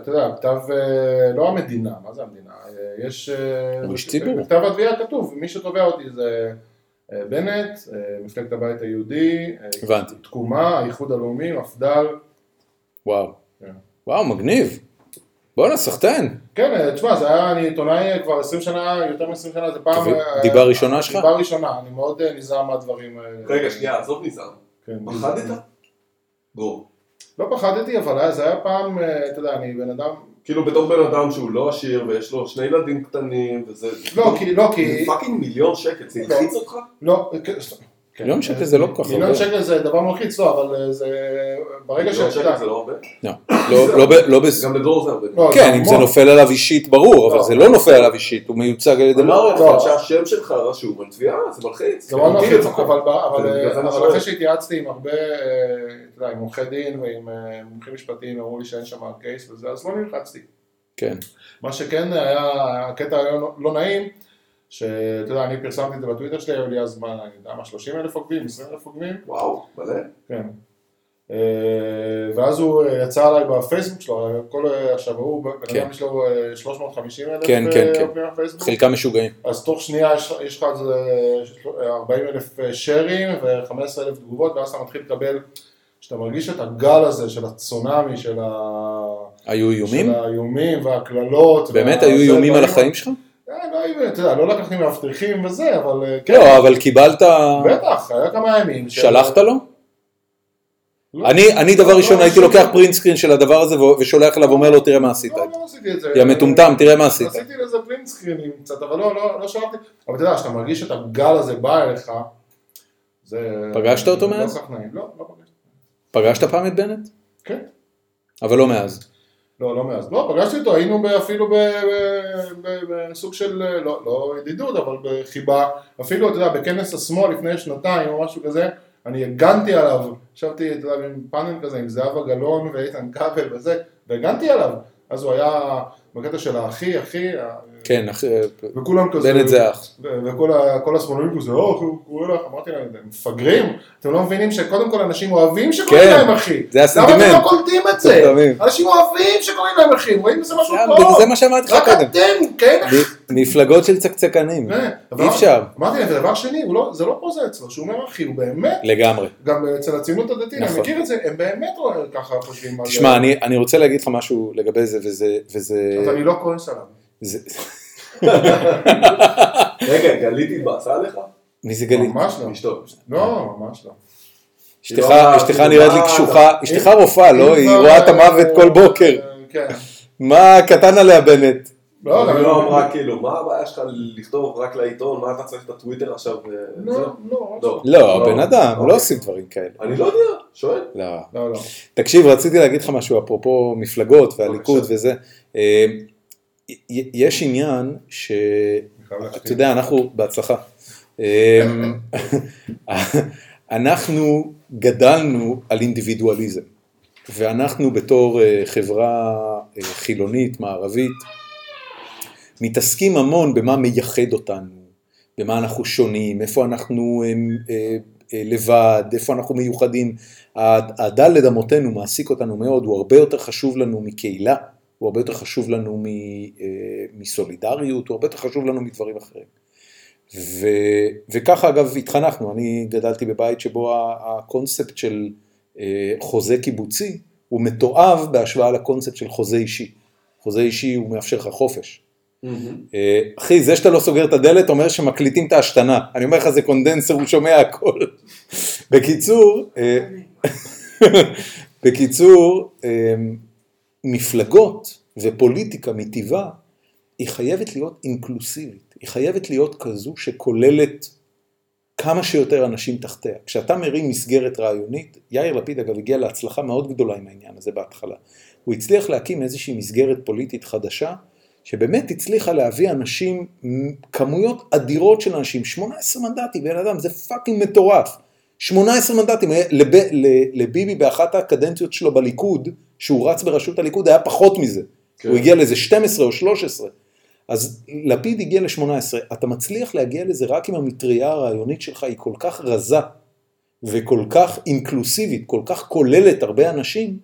אתה יודע, כתב, אה, לא המדינה, מה זה המדינה? אה, יש... אה, הוא איש ציבור. בכתב התביעה כתוב, מי שתובע אותי זה אה, בנט, אה, מפלגת הבית היהודי, אה, הבנתי. תקומה, האיחוד הלאומי, מפד"ל. וואו. כן. וואו, מגניב. בואנה, סחטיין. כן, אה, תשמע, זה היה, אני עיתונאי כבר 20 שנה, יותר מ-20 שנה, זה פעם... אה, דיבה ראשונה שלך? דיבה ראשונה, אני מאוד אה, נזהר מהדברים האלה. רגע, שנייה, עזוב נזהר. כן, פחדת? דרור. לא פחדתי, אבל זה היה פעם, אתה יודע, אני בן אדם... כאילו בתור בן אדם שהוא לא עשיר ויש לו שני ילדים קטנים וזה... לא, כי... לא, כי... fucking מיליון שקל, זה לא. הלחיץ אותך? לא, כן. מיליון שקל זה לא כל כך מיליון הרבה. שקל זה דבר מלחיץ, לא, אבל אה, זה... ברגע מיליון שאתה... שקל זה לא הרבה? לא, לא- לא לא בס... גם לדרור זה הרבה. לא, כן, אם זה. נופל עליו אישית ברור, אבל. זה לא נופל עליו אישית, הוא מיוצג על ידי לא, מערכת. אבל שהשם שלך רשום על תביעה, זה מלחיץ. זה מאוד יודעים מלחיץ, לפחות. אבל, שואל. אחרי שהתייעצתי עם הרבה, אה, אתה יודע, עם עורכי דין ועם אה, מומחים משפטיים, אמרו לי שאין שם קייס וזה, אז לא נלחצתי. כן, מה שכן היה, הקטע היה לא, לא נעים, שאתה יודע, אני פרסמתי את זה בטוויטר שלי, היו לי אז, מה, אני יודע מה, 30 אלף עוקבים, 20 אלף עוקבים, וואו, מלא. כן. אה, ואז הוא אה, יצא עליי בפייסבוק שלו, כל, אה, עכשיו הוא, בן כן. אדם יש לו אה, 350 אלף כן, כן, כן. עוקבים בפייסבוק, חלקם משוגעים. אז תוך שנייה יש, לך איזה 40 אלף שרים ו-15 אלף תגובות, ואז אתה מתחיל לקבל, כשאתה מרגיש את הגל הזה של הצונאמי, של, ה... היו איומים? של האיומים והקללות. באמת היו איומים על החיים שלך? אה, לא לא לקחתי מאבטחים וזה, אבל אה, כן, לא, אבל קיבלת... בטח, היה כמה ימים. של- שלחת לו? לא, אני, אני דבר לא, ראשון הייתי לוקח. פרינט סקרין של הדבר הזה ושולח אליו ואומר לו תראה מה עשית. לא, לא עשיתי את זה. יא מטומטם, תראה מה עשית. עשיתי לזה פרינט סקרינים קצת, אבל לא, לא, שלחתי. אבל אתה יודע, כשאתה מרגיש את הגל הזה בא אליך, זה... פגשת אותו מאז? לא, לא פגשתי. פגשת פעם את בנט? כן. אבל לא מאז. לא, לא מאז. לא, פגשתי אותו, היינו אפילו בסוג של, לא, לא ידידות, אבל בחיבה. אפילו, אתה יודע, בכנס השמאל לפני שנתיים או משהו כזה, אני הגנתי עליו, ישבתי, אתה יודע, עם פאנל כזה עם זהבה גלאון ואיתן כבל וזה, והגנתי עליו. אז הוא היה בקטע של האחי, אחי, כן, אח- וכולם כזה, בנט זה אח. וכל השמאלנים כזה, או, הוא קורא לך, אמרתי להם, אתם מפגרים? אתם לא מבינים שקודם כל אנשים אוהבים שקוראים כן, להם אחי. זה למה אתם הסנטימנט. לא קולטים את זה? אנשים אוהבים שקוראים להם אחי, רואים בזה משהו זה- טוב. זה מה שאמרתי לך רק קודם. אתם, כן אחי. מפלגות של צקצקנים. אה, אבל- אי אפשר. אמרתי להם, ודבר שני, הוא לא- זה לא פוזה אצלו, שהוא אומר אחי, הוא באמת, לגמרי. גם אצל הציונות הדתית, אני נכון. מכיר את זה, הם באמת ככה חושבים על... תשמע, אני, רוצה להגיד לך משהו לגבי זה. וזה, אז אני לא כועס עליו. רגע, גלית התבאסה עליך? מי זה גלית? ממש לא. אשתו. לא, ממש לא. אשתך, לא, כאילו, נראית לי קשוחה, אשתך רופאה, לא? היא רואה את המוות אה, כל בוקר. כן. מה קטן עליה בנט? לא, היא לא אמרה כאילו, מה הבעיה שלך לכתוב רק לעיתון, מה אתה צריך את הטוויטר עכשיו? אה, לא? לא, לא. לא, בן אדם, אוקיי. לא עושים דברים כאלה. אני לא יודע, שואל. לא. לא, לא. תקשיב, רציתי להגיד לך משהו אפרופו מפלגות והליכוד. וזה. יש עניין ש... אני חייב להקשיב. אתה יודע, אנחנו בהצלחה. אה, אנחנו גדלנו על אינדיבידואליזם, ואנחנו בתור אה, חברה אה, חילונית, מערבית, מתעסקים המון במה מייחד אותנו, במה אנחנו שונים, איפה אנחנו אה, אה, לבד, איפה אנחנו מיוחדים. הד- הדלת אמותינו מעסיק אותנו מאוד, הוא הרבה יותר חשוב לנו מקהילה, הוא הרבה יותר חשוב לנו מ, אה, מסולידריות, הוא הרבה יותר חשוב לנו מדברים אחרים. ו, וככה אגב התחנכנו, אני גדלתי בבית שבו ה- הקונספט של אה, חוזה קיבוצי הוא מתועב בהשוואה לקונספט של חוזה אישי. חוזה אישי הוא מאפשר לך חופש. אה, אחי, זה שאתה לא סוגר את הדלת אומר שמקליטים את ההשתנה. אני אומר לך, זה קונדנסר, הוא שומע הכל. בקיצור, [laughs] בקיצור, מפלגות ופוליטיקה מטבעה, היא חייבת להיות אינקלוסיבית. היא חייבת להיות כזו שכוללת כמה שיותר אנשים תחתיה. כשאתה מרים מסגרת רעיונית, יאיר לפיד אגב הגיע להצלחה מאוד גדולה עם העניין הזה בהתחלה. הוא הצליח להקים איזושהי מסגרת פוליטית חדשה, שבאמת הצליחה להביא אנשים, כמויות אדירות של אנשים, 18 מנדטים, בן אדם, זה פאקינג מטורף. 18 מנדטים, ל- לביבי באחת הקדנציות שלו בליכוד, שהוא רץ בראשות הליכוד, היה פחות מזה. כן. הוא הגיע לאיזה 12 או 13. אז לפיד הגיע ל-18, אתה מצליח להגיע לזה רק אם המטריה הרעיונית שלך היא כל כך רזה וכל כך אינקלוסיבית, כל כך כוללת הרבה אנשים,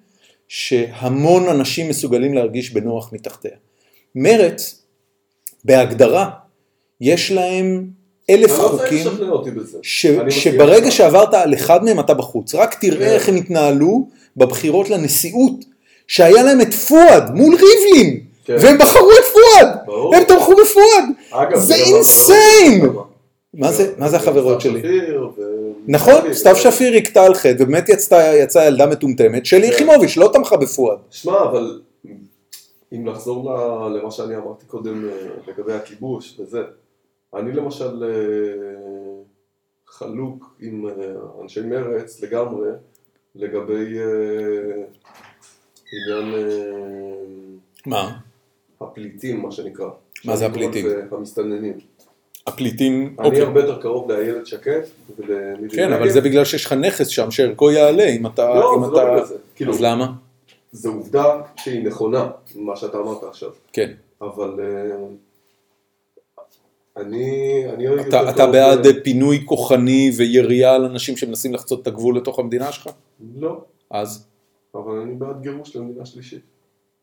שהמון אנשים מסוגלים להרגיש בנוח מתחתיה. מרץ, בהגדרה, יש להם אלף לא חוקים. ש, שברגע. שעברת על אחד מהם אתה בחוץ. רק תראה כן. איך הם התנהלו בבחירות לנשיאות, שהיה להם את פואד מול ריבלין, כן. והם בחרו את פואד, ברור. הם תמכו בפואד. אגב, זה אינסיין! מה זה, מה זה החברות שלי? נכון, סתיו זה- שפיר הכתה על חטא, ובאמת יצאה ילדה מטומטמת, שלי כן. יחימוביץ' לא תמכה בפואד. שמע, אבל אם נחזור ל- למה שאני אמרתי קודם אה, לגבי הכיבוש וזה, אני למשל אה, חלוק עם אה, אנשי מרץ לגמרי לגבי אה, עניין אה, מה? הפליטים, מה שנקרא. מה זה הפליטים? המסתננים. הפליטים, אני אוקיי. הרבה יותר קרוב לאיילת שקד ולמירי כן, אבל. זה בגלל שיש לך נכס שם שערכו יעלה, אם אתה... לא, אם זה אתה... לא בגלל זה. כאילו, אז למה? זו עובדה שהיא נכונה, מה שאתה אמרת עכשיו. כן. אבל אה, אני... אני אתה, אתה בעד ל- פינוי כוחני וירייה על אנשים שמנסים לחצות את הגבול לתוך המדינה שלך? לא, אז אבל אני בעד גירוש למדינה שלישית.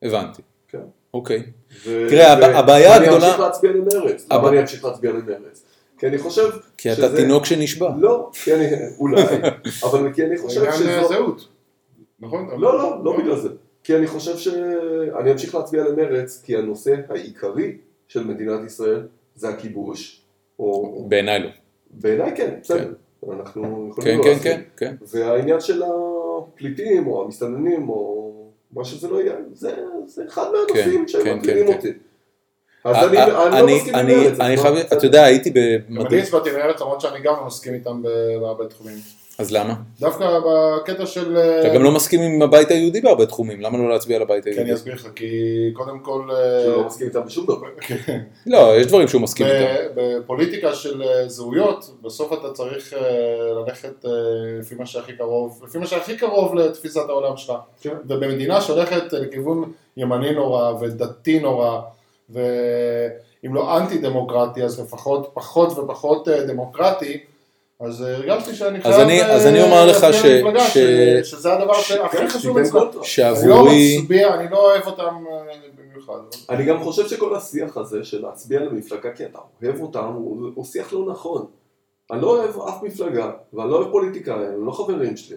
הבנתי. כן. אוקיי. ו- תראה, הב- ו- הבעיה הגדולה- אמשיך להצביע למרץ. הב- למה אני אמשיך להצביע למרץ? כי אני חושב כי אתה שזה- תינוק שנשבע. לא, כי אני... אולי. [laughs] אבל כי אני חושב עניין אה, שזו... זהות. נכון? לא, לא, לא בגלל זה. כי אני חושב שאני אמשיך להצביע למרץ, כי הנושא העיקרי של מדינת ישראל זה הכיבוש. או בעיניי לא. בעיניי כן, בסדר. אנחנו יכולים כן, לא כן, להסכים. כן, כן. והעניין של הפליטים או המסתננים או מה שזה לא יהיה, זה, זה אחד מהנושאים כן, כן, שמטרידים כן. אותי. אז אני, אני לא אני, מסכים עם אני, מרצ. אני חייב, מה, אתה. יודע, הייתי גם אני במדריד, הצבעתי מרץ למרות שאני גם לא מסכים איתם ב- בהרבה תחומים. אז למה? דווקא בקטע של... אתה גם לא מסכים עם הבית היהודי בהרבה תחומים, למה לא להצביע לבית כי אני היהודי? אסביר לך, כי קודם כל... שאני אה, לא מסכים איתם בשום דבר. כן. לא, יש דברים שהוא מסכים איתם. בפוליטיקה של אה, זהויות, בסוף אתה צריך אה, ללכת לפי מה שהכי קרוב, לפי מה שהכי קרוב לתפיסת העולם שלך. כן. ובמדינה שהולכת לכיוון ימני נורא ודתי נורא, ואם לא אנטי דמוקרטי אז לפחות פחות ופחות דמוקרטי, אז אה, הרגשתי שאני אז חייב אני- אז אני אה, אומר לך ש- ש- ש- שזה הדבר שהכי כן, חשוב אצלם. קונטרה. אני לא שעבורי, מצביע, אני לא אוהב אותם אה, במיוחד. אני גם חושב שכל השיח הזה של להצביע למפלגה כי אתה אוהב אותם, הוא, הוא שיח לא נכון. אני לא אוהב אף מפלגה, ואני לא אוהב פוליטיקאים, הם לא חברים שלי.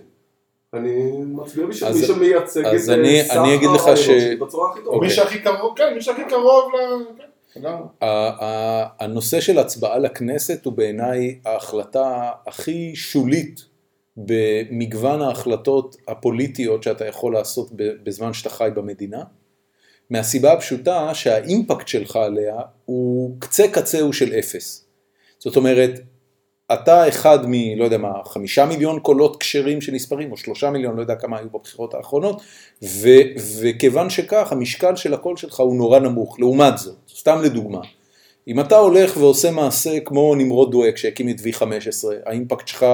אני מצביע בשביל אז- מי שמייצג אז את אני- סך אני אגיד לך הרעיונות ש- שלי בצורה הכי טובה. מי שהכי קרוב, כן, מי שהכי קרוב ל... הנושא של הצבעה לכנסת הוא בעיניי ההחלטה הכי שולית במגוון ההחלטות הפוליטיות שאתה יכול לעשות בזמן שאתה חי במדינה, מהסיבה הפשוטה שהאימפקט שלך עליה הוא קצה קצהו של אפס. זאת אומרת, אתה אחד מ, לא יודע מה, חמישה מיליון קולות כשרים שנספרים, או שלושה מיליון, לא יודע כמה היו בבחירות האחרונות, ו, וכיוון שכך, המשקל של הקול שלך הוא נורא נמוך. לעומת זאת, סתם לדוגמה, אם אתה הולך ועושה מעשה כמו נמרוד דואק שהקים את V15, האימפקט שלך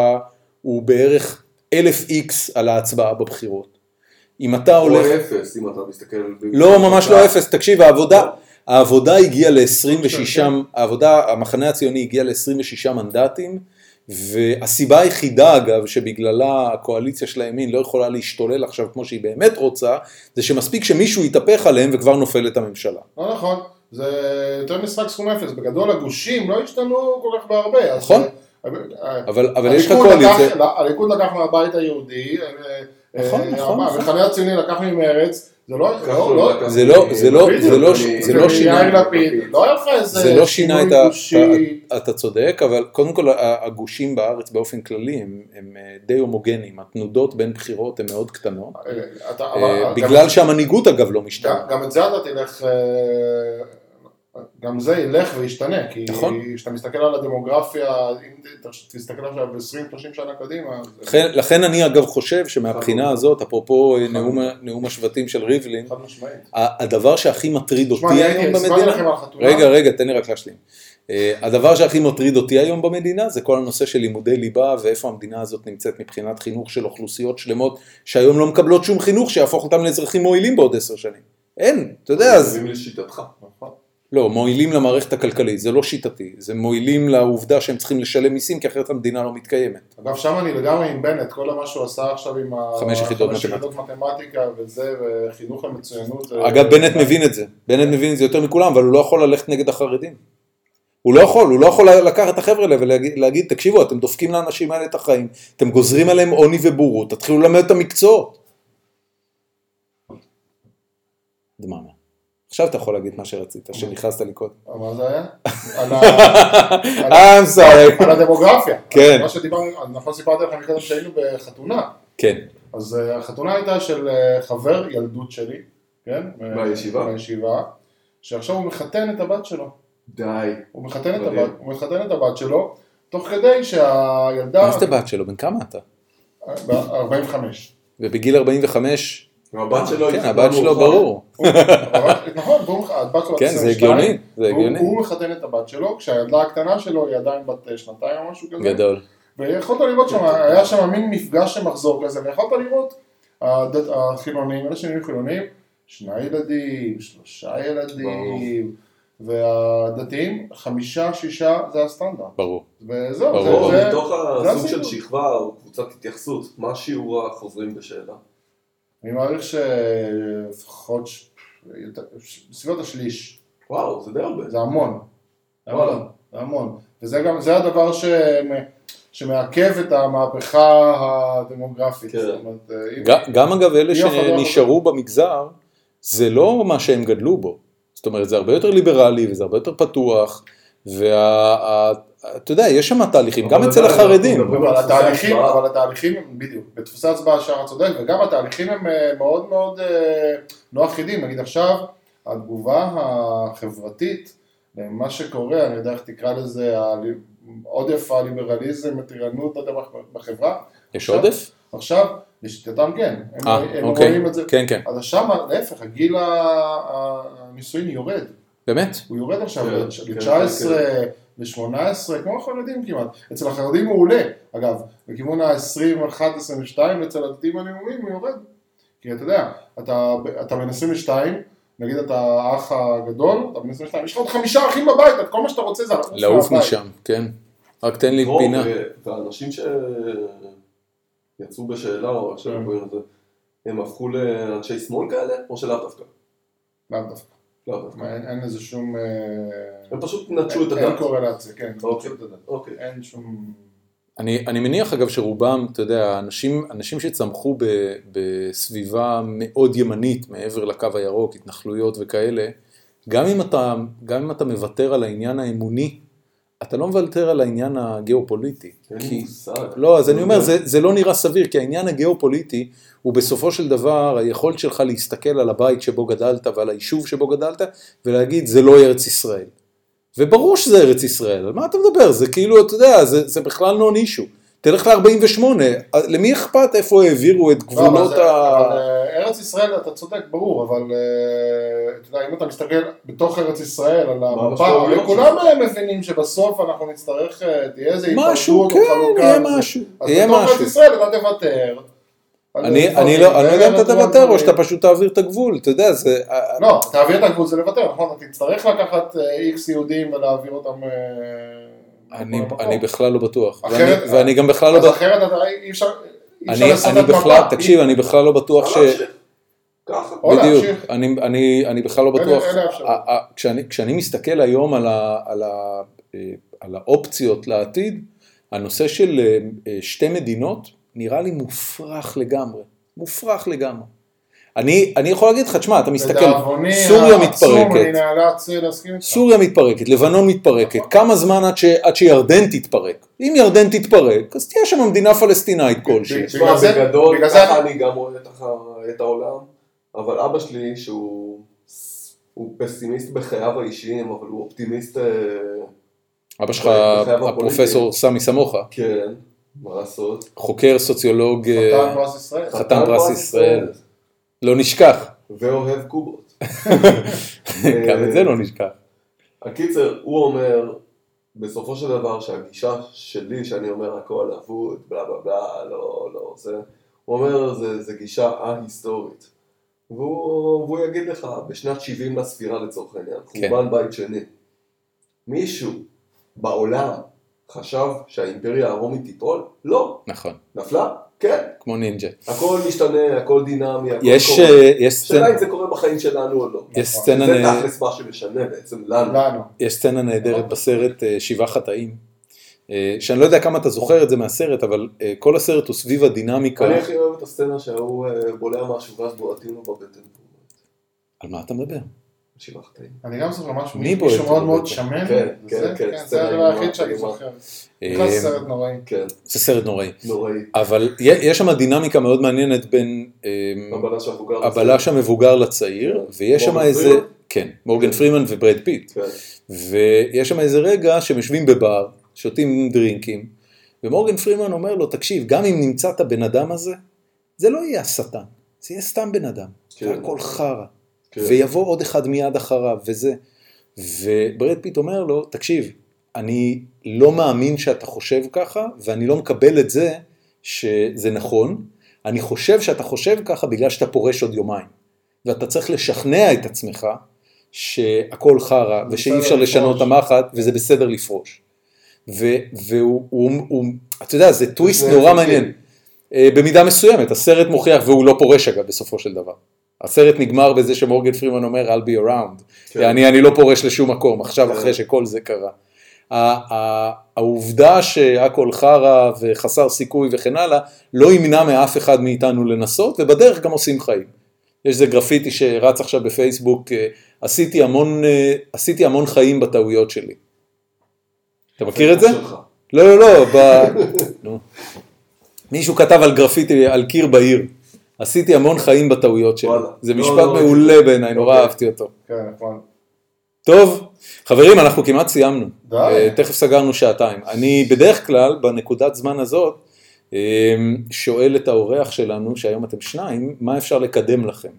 הוא בערך אלף איקס על ההצבעה בבחירות. אם אתה או הולך... אפס, אם אתה מסתכל... לא, ממש לא אפס, תקשיב, העבודה, לא. העבודה הגיעה ל-26, העבודה, המחנה הציוני הגיע ל-26 מנדטים, והסיבה היחידה אגב שבגללה הקואליציה של הימין לא יכולה להשתולל עכשיו כמו שהיא באמת רוצה, זה שמספיק שמישהו יתהפך עליהם וכבר נופלת הממשלה. לא נכון, זה יותר משחק סכום אפס, בגדול הגושים לא השתנו כל כך בהרבה. נכון. אה, אה, אבל, אבל יש לך קואליציה, הליכוד לקח מהבית היהודי, אה, נכון, נכון, נכון. המחנה הציוני לקח ממרץ, זה לא, לא, לא, זה לא- זה לא- זה לא- זה לא שינה- זה לא את ה... אתה צודק, אבל קודם כל הגושים בארץ באופן כללי הם, אה, די הומוגניים, התנודות בין בחירות הן מאוד קטנות, אה, גם- בגלל שהמנהיגות אגב לא משתנה. גם- את זה אתה תלך, אה, גם זה ילך וישתנה, כי נכון. כשאתה מסתכל על הדמוגרפיה, אם תסתכל עכשיו 20-30 שנה קדימה, לכן, לכן אני אגב חושב שמהבחינה חד הזאת, אפרופו חד נאום, נאום השבטים של ריבלין, הדבר שהכי מטריד אותי אני היום במדינה, רגע רגע תן לי רק להשלים, אה, הדבר שהכי מטריד אותי היום במדינה זה כל הנושא של לימודי ליבה ואיפה המדינה הזאת נמצאת מבחינת חינוך של אוכלוסיות שלמות שהיום לא מקבלות שום חינוך שיהפוך אותם לאזרחים מועילים בעוד עשר שנים, אין, אתה יודע, אז לשיטתך. נכון. לא, מועילים למערכת הכלכלית, זה לא שיטתי, זה מועילים לעובדה שהם צריכים לשלם מיסים כי אחרת המדינה לא מתקיימת. אגב, שם אני לגמרי עם בנט, כל מה שהוא עשה עכשיו עם. חמש יחידות מתמטיקה. וזה, וחינוך למצוינות. זה- אגב, בנט מבין את זה, בנט מבין את זה יותר מכולם, אבל הוא לא יכול ללכת נגד החרדים. הוא לא יכול, הוא לא יכול לקחת את החבר'ה האלה ולהגיד, להגיד, תקשיבו, אתם דופקים לאנשים האלה את החיים, אתם גוזרים עליהם עוני ובורות, תתחילו ללמד את המקצועות. דממה. עכשיו אתה יכול להגיד מה שרצית, שנכנסת לי קודם. מה זה היה? [laughs] על ה- I'm sorry. על הדמוגרפיה. כן. מה שדיברנו, נכון סיפרתי לכם מקודם שהיינו בחתונה. כן, אז אה, החתונה הייתה של אה, חבר ילדות שלי, כן? בישיבה. בישיבה, שעכשיו הוא מחתן את הבת שלו. די. הוא מחתן את. הבת, הוא מחתן את הבת שלו, תוך כדי שהילדה... מה זה הבת שלו? בן כמה אתה? ב-45. ובגיל 45, הבת שלו כן, הבת שלו מאוחר. ברור. נכון, והוא- הבת שלו כן, זה 22, הגיוני, זה הגיוני. הוא מחתן את הבת שלו, כשהילדה הקטנה שלו היא עדיין בת אה, שנתיים או משהו כזה. גדול. ויכולת לראות שם, היה שם מין מפגש של מחזור כזה, ויכולת לראות החילונים, אלה שנהיים חילונים, שני ילדים, שלושה ילדים, והדתיים, חמישה, שישה, זה הסטנדרט. ברור. וזהו, ברור. זה- זה... מתוך הסוג של. שכבה או קבוצת התייחסות, מה שיעור החוזרים בשאלה? אני מעריך שלפחות ש- בסביבות השליש, וואו, זה די הרבה. זה המון. זה וואלה. המון, זה המון. וזה גם, זה הדבר שמ- שמעכב את המהפכה הדמוגרפית. כן. זאת אומרת, אה, אם- ג- גם אגב אלה יכול שנשארו במגזר, זה לא מה שהם גדלו בו. זאת אומרת, זה הרבה יותר ליברלי וזה הרבה יותר פתוח, ואתה יודע, יש שם תהליכים, גם אצל החרדים. אבל התהליכים. אבל התהליכים, בדיוק, בדפוסי הצבעה שער צודק, וגם התהליכים הם אה, מאוד מאוד אה, לא אחידים, נגיד עכשיו, התגובה החברתית למה שקורה, אני יודע איך תקרא לזה, עודף הליברליזם, הטירנות אתה יודע, בחברה, יש עודף? עכשיו, לשיטתם כן, הם, אה, הם אוקיי. רואים את זה, כן, כן. אז שם, להפך, הגיל הנישואין יורד, באמת? הוא יורד עכשיו כן, ל-19, כן, ל-18, כמו החרדים כמעט. אצל החרדים הוא עולה, אגב, לכיוון ה-21, 22, אצל הדתיים הלאומיים הוא יורד. כי אתה יודע, אתה, אתה בן 22, נגיד אתה האח הגדול, אתה בן 22, יש לך עוד חמישה אחים בבית, את כל מה שאתה רוצה זה לעוף. משם, כן. רק תן לי פינה. ו- והאנשים שיצאו בשאלה, או שהם כן. הם הפכו לאנשי שמאל כאלה, או שלאו דווקא? לאו דווקא. לאו דווקא. אין, אין לזה שום... אה, הם פשוט נטשו את אין- אין הדת. קורלציה, כן. אוקיי. נטשו את הדת. אוקיי. אין שום... אני, אני מניח אגב שרובם, אתה יודע, אנשים, אנשים שצמחו ב, בסביבה מאוד ימנית מעבר לקו הירוק, התנחלויות וכאלה, גם אם אתה, גם אם אתה מוותר על העניין האמוני, אתה לא מוותר על העניין הגיאופוליטי. אין כי, מושג. לא, אז אני אומר, זה, זה לא נראה סביר, כי העניין הגיאופוליטי הוא בסופו של דבר היכולת שלך להסתכל על הבית שבו גדלת ועל היישוב שבו גדלת, ולהגיד, זה לא ארץ ישראל. וברור שזה ארץ ישראל, על מה אתה מדבר? זה כאילו, אתה יודע, זה, זה בכלל לא נישו. תלך ל-48, למי אכפת איפה העבירו את לא, גבולות ה... אה, ארץ ישראל, אתה צודק, ברור, אבל אה, אתה יודע, אם אתה מסתכל בתוך ארץ ישראל על המפה, הרי כולם אה, מבינים שבסוף אנחנו נצטרך, תהיה איזה משהו, התפרקות או כן, חלוקה. יהיה וזה. משהו, אז יהיה בתוך ארץ משהו. ישראל אתה תוותר. אני, לא, אני לא יודע אם אתה תוותר או. שאתה פשוט תעביר את הגבול, אתה יודע, זה... לא, תעביר את הגבול זה לוותר, נכון? אתה תצטרך לקחת איקס יהודים ולהעביר אותם... אני. אני בכלל לא בטוח, אחרת- ואני, ואני גם בכלל לא אז בטוח, אחרת אתה- אי אפשר אי אפשר אני, לסרטט אני בכלל. תקשיב, אני בכלל לא בטוח ש... בדיוק. אני, אני, אני בכלל לא בטוח, כשאני, כשאני מסתכל היום על, ה, על, ה, אה, על האופציות לעתיד, הנושא של אה, אה, שתי מדינות נראה לי מופרך לגמרי, מופרך לגמרי. אני, אני יכול להגיד לך, תשמע, אתה מסתכל, סוריה מתפרקת. סוריה מתפרקת, לבנון מתפרקת, כמה זמן עד, ש, עד שירדן תתפרק? אם ירדן תתפרק, אז תהיה שם מדינה פלסטינאית כלשהי. תשמע, בגלל זה- בגדול, ככה אני- גם רואה את העולם, אבל אבא שלי, שהוא הוא פסימיסט בחייו האישיים, אבל הוא אופטימיסט, אה, אבא שלך, הפרופסור סמי סמוכה, כן, מה לעשות. חוקר, סוציולוג, אה, חתן פרס ישראל. לא נשכח, ואוהב קובות. [laughs] גם את זה לא נשכח. הקיצר, הוא אומר, בסופו של דבר שהגישה שלי, שאני אומר הכל אבוד, בלה בלה בלה, לא, לא, זה, הוא אומר, זה, זה גישה א-היסטורית. והוא, והוא יגיד לך, בשנת 70 לספירה לצורך העניין, כן. חורבן בית שני, מישהו בעולם חשב שהאימפריה הרומית תיפול? לא. נכון, נפלה? כן. כמו נינג'ה. הכל משתנה, הכל דינמי, הכל יש, קורה. אה, יש השאלה סצנה- אם זה קורה בחיים שלנו או לא. יש סצנה זה נ- תכלס מה שמשנה בעצם לנו. לנו. יש סצנה נהדרת בסרט אה, שבעה חטאים, אה, שאני לא יודע כמה אתה זוכר את זה מהסרט, אבל כל הסרט הוא סביב הדינמיקה. אני הכי אוהב את הסצנה שההוא בולע משהו ואז בועטים לו בבטן. על מה אתה מדבר? שבעה חטאים. אני גם זוכר משהו, מי מישהו מאוד מאוד? שמן. כן, וזה, כן, כן, זה הדבר היחיד שאני. זוכר. אה, בכלל סרט נוראי. כן, זה סרט נוראי. נוראי. אבל יש שם דינמיקה מאוד מעניינת בין אה, הבלש המבוגר. לצעיר, כן. ויש שם איזה? כן, מורגן כן. פרימן וברד פיט. כן. ויש שם איזה רגע שהם יושבים בבר, שותים דרינקים, ומורגן פרימן אומר לו, תקשיב, גם אם נמצא את הבן אדם הזה, זה לא יהיה השטן, זה יהיה סתם בן אדם, כן. זה הכל חרא, כן. ויבוא עוד אחד מיד אחריו, וזה. וברד פיט אומר לו, תקשיב, אני לא מאמין שאתה חושב ככה, ואני לא מקבל את זה שזה נכון, אני חושב שאתה חושב ככה בגלל שאתה פורש עוד יומיים. ואתה צריך לשכנע את עצמך שהכל חרא, ושאי אפשר בסדר לשנות את לפרוש. המחט, וזה בסדר לפרוש. ו- והוא, הוא, הוא, אתה יודע, זה טוויסט נורא. מעניין. אה, במידה מסוימת, הסרט מוכיח, והוא לא פורש אגב בסופו של דבר. הסרט נגמר בזה שמורגן פרימן אומר I'll be around. כן. אני, אני לא פורש לשום מקום, עכשיו כן. אחרי שכל זה קרה. העובדה שהכל חרא וחסר סיכוי וכן הלאה, לא ימנע מאף אחד מאיתנו לנסות, ובדרך גם עושים חיים. יש איזה גרפיטי שרץ עכשיו בפייסבוק, אה, עשיתי המון, אה, עשיתי המון חיים בטעויות שלי. אתה מכיר את זה? שלך. לא, לא, לא, ב... [laughs] מישהו כתב על גרפיטי, על קיר בעיר. עשיתי המון חיים בטעויות שלי. זה לא, משפט לא, מעולה בעיניי, נורא אוקיי. אהבתי אותו. כן, נכון. טוב, חברים, אנחנו כמעט סיימנו. די. אה, תכף סגרנו שעתיים. אני בדרך כלל, בנקודת זמן הזאת, אה, שואל את האורח שלנו, שהיום אתם שניים, מה אפשר לקדם לכם?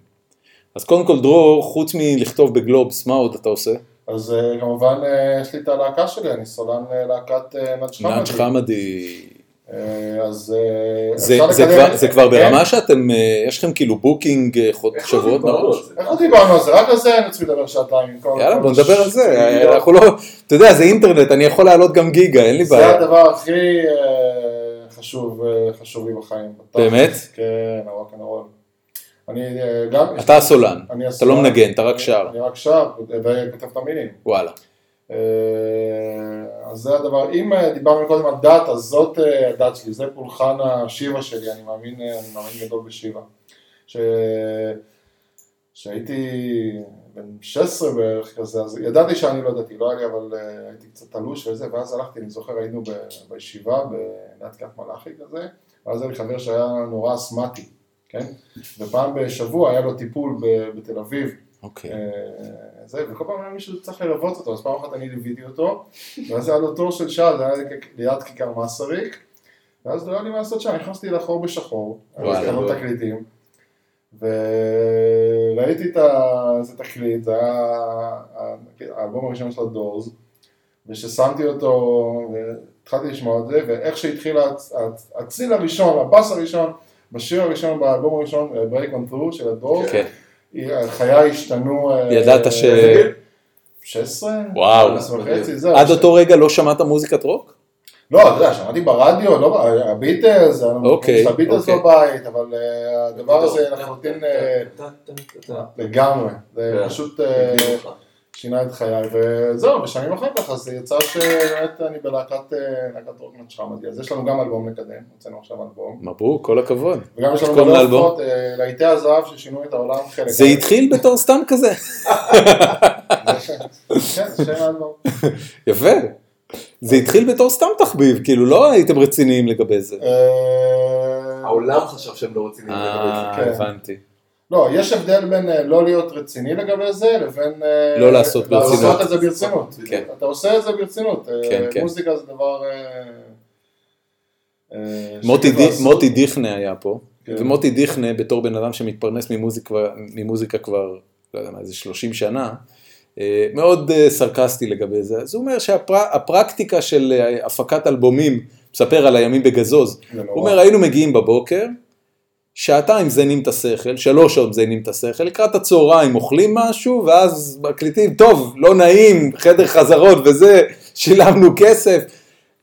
אז קודם כל, דרור, חוץ מלכתוב בגלובס, מה עוד אתה עושה? אז אה, כמובן יש לי את הלהקה שלי, אני סולן להקת נאג' חמאדי. נאג' חמדי. אה, אז אה, זה, זה, לקדם- כבר, זה כבר כן? ברמה שאתם, אה, יש לכם כאילו booking לא שבועות מראש? זה? איך לא דיברנו על זה? רק על זה אני צריך לדבר שעתיים. יאללה, בוא נדבר על זה. השטויות. אנחנו לא, אתה יודע, זה אינטרנט, אני יכול להעלות גם גיגה, אין לי זה בעיה. הדבר הכי חשוב חשוב לי בחיים. באמת? כן, הרוק אנד רול. אני גם... אתה הסולן, אתה. לא מנגן, אתה רק שר. אני רק שר וכותב את המילים. וואלה. אה, אז זה הדבר, אם אה, דיברנו קודם על דת, אז זאת אה, הדת שלי, זה פולחן השיבה שלי, אני מאמין, אני מאמין גדול בשיבה. ש... שהייתי בן 16 בערך כזה, אז ידעתי שאני לא דתי, לא היה לי, אבל הייתי קצת תלוש וזה, ואז הלכתי, אני זוכר, היינו ב- בישיבה, בליד קריית מלאכי כזה, ואז היה לי חבר שהיה נורא אסמטי, כן? ופעם בשבוע היה לו טיפול ב- בתל אביב, אוקיי. אה, זה, וכל פעם היה מישהו צריך ללוות אותו, אז פעם אחת אני ליוויתי אותו, ואז היה לו תור של שעה, זה היה ליד כיכר מסריק, ואז לא היה לי מה לעשות שם, נכנסתי לחור בשחור, וואלה. קנו תקליטים, וראיתי את ה- איזה תקליט, זה היה האלבום הראשון של הדורס, וכששמתי אותו, והתחלתי לשמוע את זה, ואיך שהתחיל הצ- הצ- הציל הראשון, הבאס הראשון, בשיר הראשון, באלבום הראשון, Break on Through של הדורס, כן. חיי השתנו. אה, ידעת ש... אה, 16? וואו. 15 וחצי, זהו. עד אותו רגע לא שמעת מוזיקת רוק? לא, אתה יודע, שמעתי ברדיו, לא, הביטלס, אוקיי, הביטלס אוקיי. בבית, אבל אה, הדבר הזה לחלוטין אה, לגמרי, זה כן. פשוט אה, מגניב אותך. שינה את חיי, וזהו, ושנים אחר כך, אז יצא שבאמת אני בלהקת אה, להקת רוקנט שחמדי, אז יש לנו גם אלבום לקדם, הוצאנו עכשיו אלבום, מברוק, כל הכבוד. וגם יש לנו גם? הופעות, אה, להיטי הזהב ששינו את העולם חלק. זה התחיל בתור סתם כזה. כן, זה. [laughs] יפה. זה התחיל בתור סתם תחביב, כאילו לא הייתם רציניים לגבי זה. אה, העולם חשב שהם לא רציניים לגבי אה, כן. הבנתי. לא, יש הבדל בין אה, לא להיות רציני לגבי זה, לבין... אה, לא לעשות ברצינות. לעשות את זה ברצינות. כן. אתה עושה את זה ברצינות. אה, כן, כן. מוזיקה זה דבר... מוטי די- דיכנה היה פה, כן. ומוטי דיכנה בתור בן אדם שמתפרנס ממוזיקה, ממוזיקה כבר, לא יודע מה, איזה 30 שנה, מאוד סרקסטי לגבי זה, הוא אומר שהפרקטיקה של הפקת אלבומים, מספר על הימים בגזוז, זה. הוא אומר היינו מגיעים בבוקר, שעתיים מזיינים את השכל, שלוש שעות מזיינים את השכל, לקראת הצהריים אוכלים משהו, ואז מקליטים, טוב, לא נעים, חדר חזרות וזה, שילמנו כסף,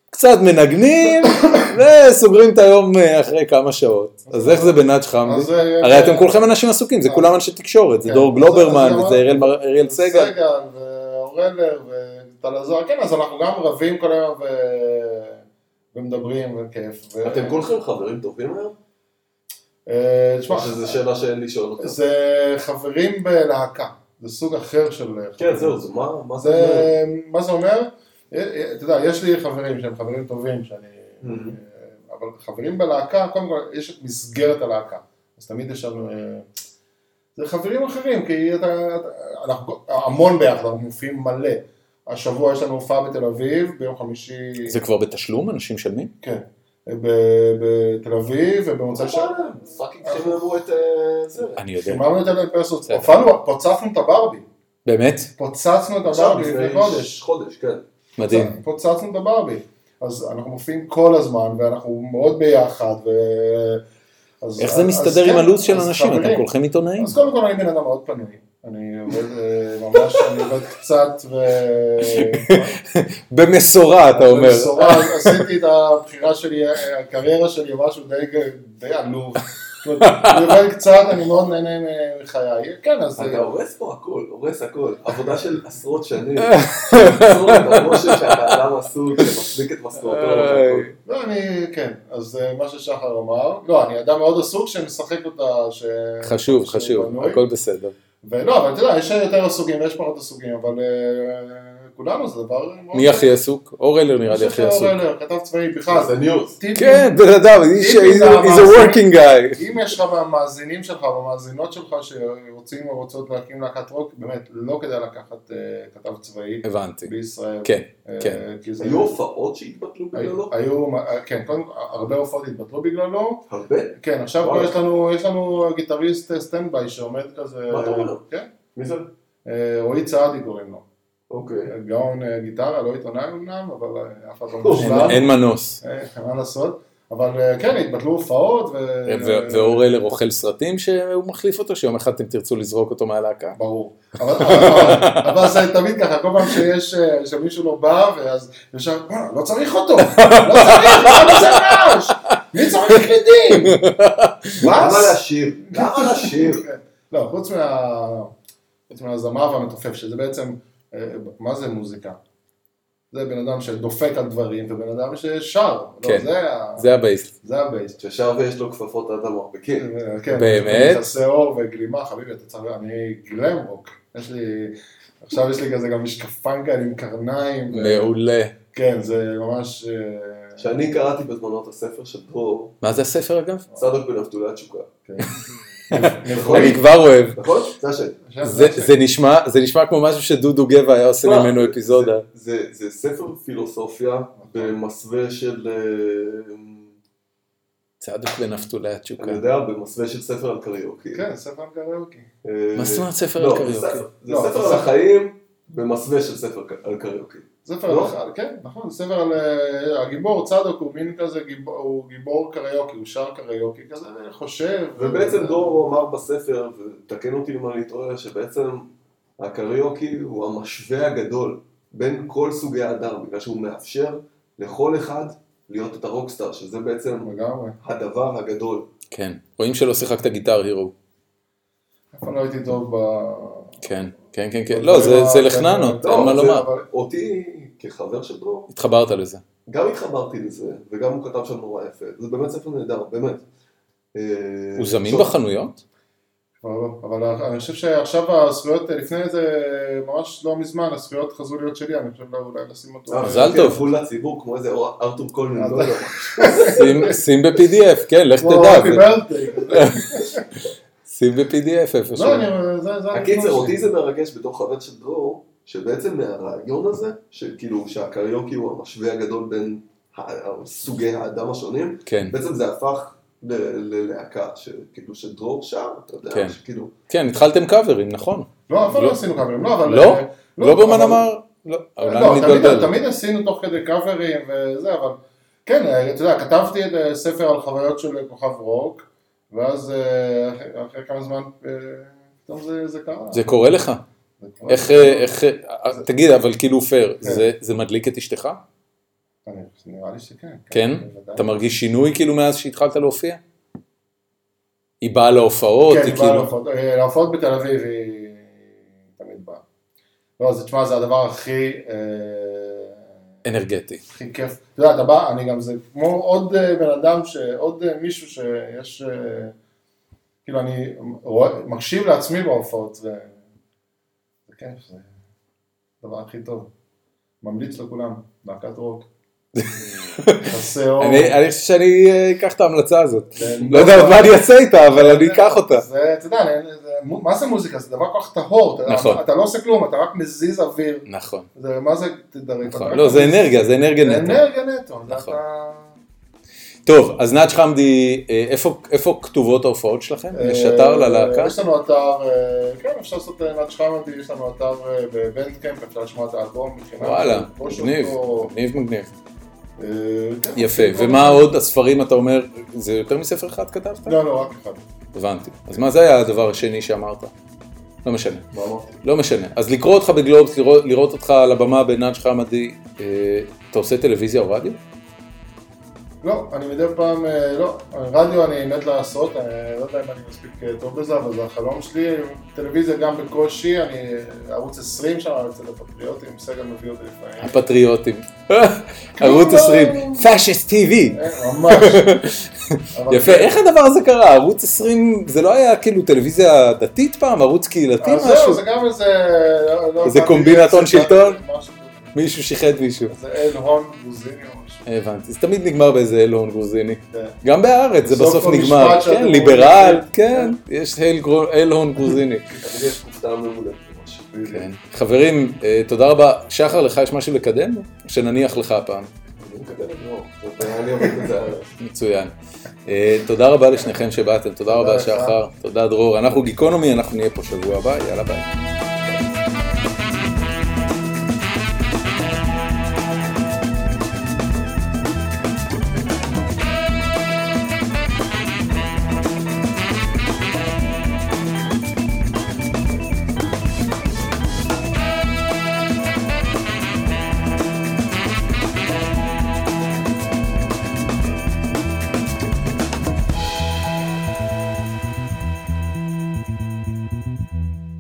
קצת מנגנים, [coughs] וסוגרים את היום אה, אחרי כמה שעות. אז איך זה בנאג' חמדי? אה, הרי אה, אתם כולכם אנשים עסוקים, זה כולם אנשי תקשורת, זה כן. דור גלוברמן, וזה אריאל סגל. סגל ואורלר וטל עזר, כן, אז אנחנו גם רבים כל היום ומדברים וכיף. אתם כולכם חברים טובים היום? אה, תשמע, שזו שאלה שאין לי שואל אותה? זה חברים בלהקה, זה סוג אחר של... כן, זהו, זה מה מה זה אומר? מה זה אומר? אה, אתה יודע, יש לי חברים שהם חברים טובים, שאני... Mhm. אה, אבל חברים בלהקה, קודם כל, יש את מסגרת הלהקה. אז תמיד יש לנו... אה, זה חברים אחרים, כי אתה, אנחנו המון ביחד, אנחנו מופיעים מלא. השבוע יש לנו הופעה בתל אביב, ביום חמישי, זה כבר בתשלום? אנשים משלמים? כן, בתל אביב, ובמוצאי ש... fucking חיממו את אה, זה. אני יודע. חיממנו את אלה. הופענו, פוצצנו את הברבי, באמת? פוצצנו את הברבי לפני לפני חודש. חודש, כן. מדהים. פוצצנו את הברבי. אז אנחנו מופיעים כל הזמן, ואנחנו מאוד ביחד, ו... אז- איך זה מסתדר כן, עם הלו"ז של אנשים? אתם כולכם עיתונאים? אז קודם כל אני בן אדם מאוד פנוי. אני עובד אה, ממש, אני עובד קצת, ו... במשורה אתה אומר. במשורה, עשיתי את הבחירה שלי, הקריירה שלי, משהו די עלוב. אני עובד קצת, אני מאוד נהנה מחיי. כן, אז... אתה הורס פה הכל, הורס הכל. עבודה של עשרות שנים. הרושם שאתה אדם עסוק שמחזיק את משכורתו. לא, אני, כן, אז אה, מה ששחר אמר, לא, אני אדם מאוד עסוק שמשחק אותה, ש... חשוב, חשוב. הכל בסדר. ולא, אבל אתה יודע, יש יותר עסוקים ויש פחות עסוקים, אבל אה, כולנו זה דבר מאוד... מי הכי עסוק? אורלר נראה לי הכי עסוק. אורלר, כתב צבאי, בכלל. זה ניוז. כן, בן אדם, he's a- working guy. אם יש לך מהמאזינים שלך והמאזינות שלך שרוצים או רוצות להקים להקת רוק, באמת לא כדאי לקחת אה, כתב צבאי הבנתי. בישראל. כן, אה, כן. היו הופעות שהתבטלו בגללו? היו, היו- כן, קודם כל, הרבה הופעות התבטלו בגללו. הרבה? כן, עכשיו יש לנו, יש לנו גיטריסט אה, standby שעומד כזה... מה אתה אומר? כן. מי זה? אה, רועי צעדי קוראים לו. אוקיי. גאון אה, גיטרה, לא עיתונאי אמנם, אבל אה, אף אחד לא אין- מושלם. אין מנוס. אה, מה לעשות. אבל כן, התבטלו הופעות. ואורלר אוכל סרטים שהוא מחליף אותו, שיום אחד אתם תרצו לזרוק אותו מהלהקה? ברור. אבל, זה תמיד ככה, כל פעם שיש, שמישהו לא בא, ואז ישר, "בואנה, לא צריך אותו, לא צריך, למה זה רעש? מי צריך קלידים? למה מה? לשיר? למה לשיר? לא, חוץ מה... מהזמר והמתופף, שזה בעצם, מה זה מוזיקה? זה בן אדם שדופק על דברים, ובן אדם ששר. כן. לא, זה, זה ה base. זה ה base. ששר ויש לו כפפות עד המרפקים. כן, באמת? מכסה עור וגלימה, חביבי, אתה צריך, אני glam rock. יש לי, עכשיו יש לי כזה גם משקפיים כאלה עם קרניים. ו- מעולה. כן, זה ממש... אה, שאני קראתי בזמנו את הספר של דרור, מה זה הספר אגב? צדוק בן אבטולת תשוקה. כן. אני כבר אוהב. נכון? זה נשמע כמו משהו שדודו גבע היה עושה? ממנו אפיזודה. זה- ספר פילוסופיה במסווה של... אה, צדוק בן אבטולי התשוקה. אני יודע, במסווה של ספר על קריוקי. כן, ספר קריוקי. אה, מה זאת אומרת ספר לא, על זה קריוקי? זה לא, ספר זה על החיים במסווה של ספר על קריוקי. ספר לא? על, כן, נכון, ספר על אה, הגיבור, צדוק הוא מין כזה, גיבור, הוא גיבור קריוקי, הוא שר קריוקי כזה, חושב. ובעצם דרור אמר בספר, ותקן אותי אם אני טועה, שבעצם הקריוקי הוא המשווה הגדול בין כל סוגי האדם, בגלל שהוא מאפשר לכל אחד להיות את הרוקסטאר, שזה בעצם לגמרי. הדבר הגדול. כן. רואים שלא שיחקת גיטר הירו. אף פעם לא הייתי טוב ב... כן, כן, כן, כן. לא, זה- זה לחננות, אין מה לומר. אותי, כחבר של דרור, התחברת לזה. גם התחברתי לזה, וגם הוא כתב שם נורא יפה. זה באמת ספר נהדר, באמת. אה, הוא זמין בחנויות? כבר לא, אבל אני חושב שעכשיו הזכויות, לפני זה, ממש לא מזמן, הזכויות חזרו להיות שלי, אני חושב אולי לשים אותו. אה, מזל חשבתי טוב. הלכו לציבור כמו איזה ארתור קולמן, לא יודע. שים- ב-PDF, כן, לך תדע. [laughs] שים ב-PDF. לא, אני, זה, זה... הקיצר, אותי. זה מרגש בתור חבר של דרור, שבעצם מהרעיון הזה, שכאילו שהקריוקי הוא המשווה הגדול בין סוגי האדם השונים, כן, בעצם זה הפך ל- ללהקה, שכאילו שדרור שר, אתה יודע, כן. שכאילו, כן, התחלתם קאברים, נכון. לא, אף פעם לא. לא עשינו קאברים, לא, אבל... לא? אה, לא ברמן אבל- אמר? לא, לא, תמיד, עשינו תוך כדי קאברים וזה, אבל כן, אתה יודע, כתבתי את אה, ספר על חוויות של כוכב רוק, ואז אה, אחרי- אחרי כמה זמן אה, פתאום זה, זה קרה. זה קורה לך. זה קורה. איך, אה, איך, אה, תגיד, אבל כאילו פייר, זה- זה מדליק את אשתך? אני- נראה לי שכן. כן? בוודאי. אתה מרגיש שינוי כאילו מאז שהתחלת להופיע? היא באה להופעות, כן, היא היא באה כאילו... להופעות- להופעות בתל אביב היא תמיד באה. לא, אז תשמע, זה הדבר הכי... אה, אנרגטי. הכי כיף. אתה יודע, אתה בא, אני גם, זה כמו עוד אה, בן אדם. עוד אה, מישהו שיש, אה, כאילו אני מקשיב לעצמי בהופעות, זה כיף, זה הדבר הכי טוב. ממליץ לכולם, להקת רוק. אני חושב שאני אה, אקח את ההמלצה הזאת. כן. לא יודע מה אני אעשה איתה, אבל אני אקח אותה. זה, אתה יודע, זה- זה- מה זה מוזיקה? זה דבר כל כך טהור. אתה- נכון. לא עושה כלום, אתה רק מזיז אוויר. נכון, זה, מה זה? אתה נכון. לא, זה אנרגיה, זה אנרגיה זה נטו. אנרגיה נטו. זה נכון. טוב, אז נאג' חמדי, אה, איפה- כתובות ההופעות שלכם? יש אתר ללהקה? אה, יש לנו אתר, אה, כן, אפשר לעשות נאצ' חמדי, יש לנו אתר אה, בבנדקאמפ, אפשר לשמוע את האלבום. וואלה. מגניב מגניב. אה, כן, יפה, כל ומה עוד הספרים אתה אומר, זה יותר מספר אחד כתבת? לא, לא, רק אחד. הבנתי. אז מה זה היה הדבר השני שאמרת? לא משנה. לא משנה. אז לקרוא אותך בגלובס, לראות, לראות אותך על הבמה בנאג' חמדי, אה, אתה עושה טלוויזיה או רדיו? לא, אני מדי פעם, אה, לא, רדיו אני מת לעשות, אני לא יודע אם אני מספיק אה, טוב בזה, אבל זה החלום שלי, טלוויזיה גם בקושי, אני אה, ערוץ 20 שם, אצל הפטריוטים, סגל מביא אותי לפעמים. הפטריוטים. [laughs] ערוץ לא. 20, פאשיסט TV. אה, ממש. [laughs] יפה, כן. איך הדבר הזה קרה? ערוץ 20, זה לא היה כאילו טלוויזיה דתית פעם? ערוץ קהילתי אז זהו, משהו? זה גם איזה... לא- לא איזה זה- שלטון? משהו. מישהו שיחד מישהו. זה אל הון משהו. הבנתי, זה תמיד נגמר באיזה אלון גרוזיני. כן. גם בארץ זה בסוף נגמר, כן, ליברל, כן. יש אלון גרוזיני. [laughs] כן. חברים, אה, תודה רבה. שחר, לך יש משהו לקדם? שנניח לך הפעם. לא. הלאה. מצוין. אה, תודה רבה לשניכם שבאתם, תודה רבה. שחר, תודה דרור. אנחנו גיקונומי, אנחנו נהיה פה שבוע הבא, יאללה ביי.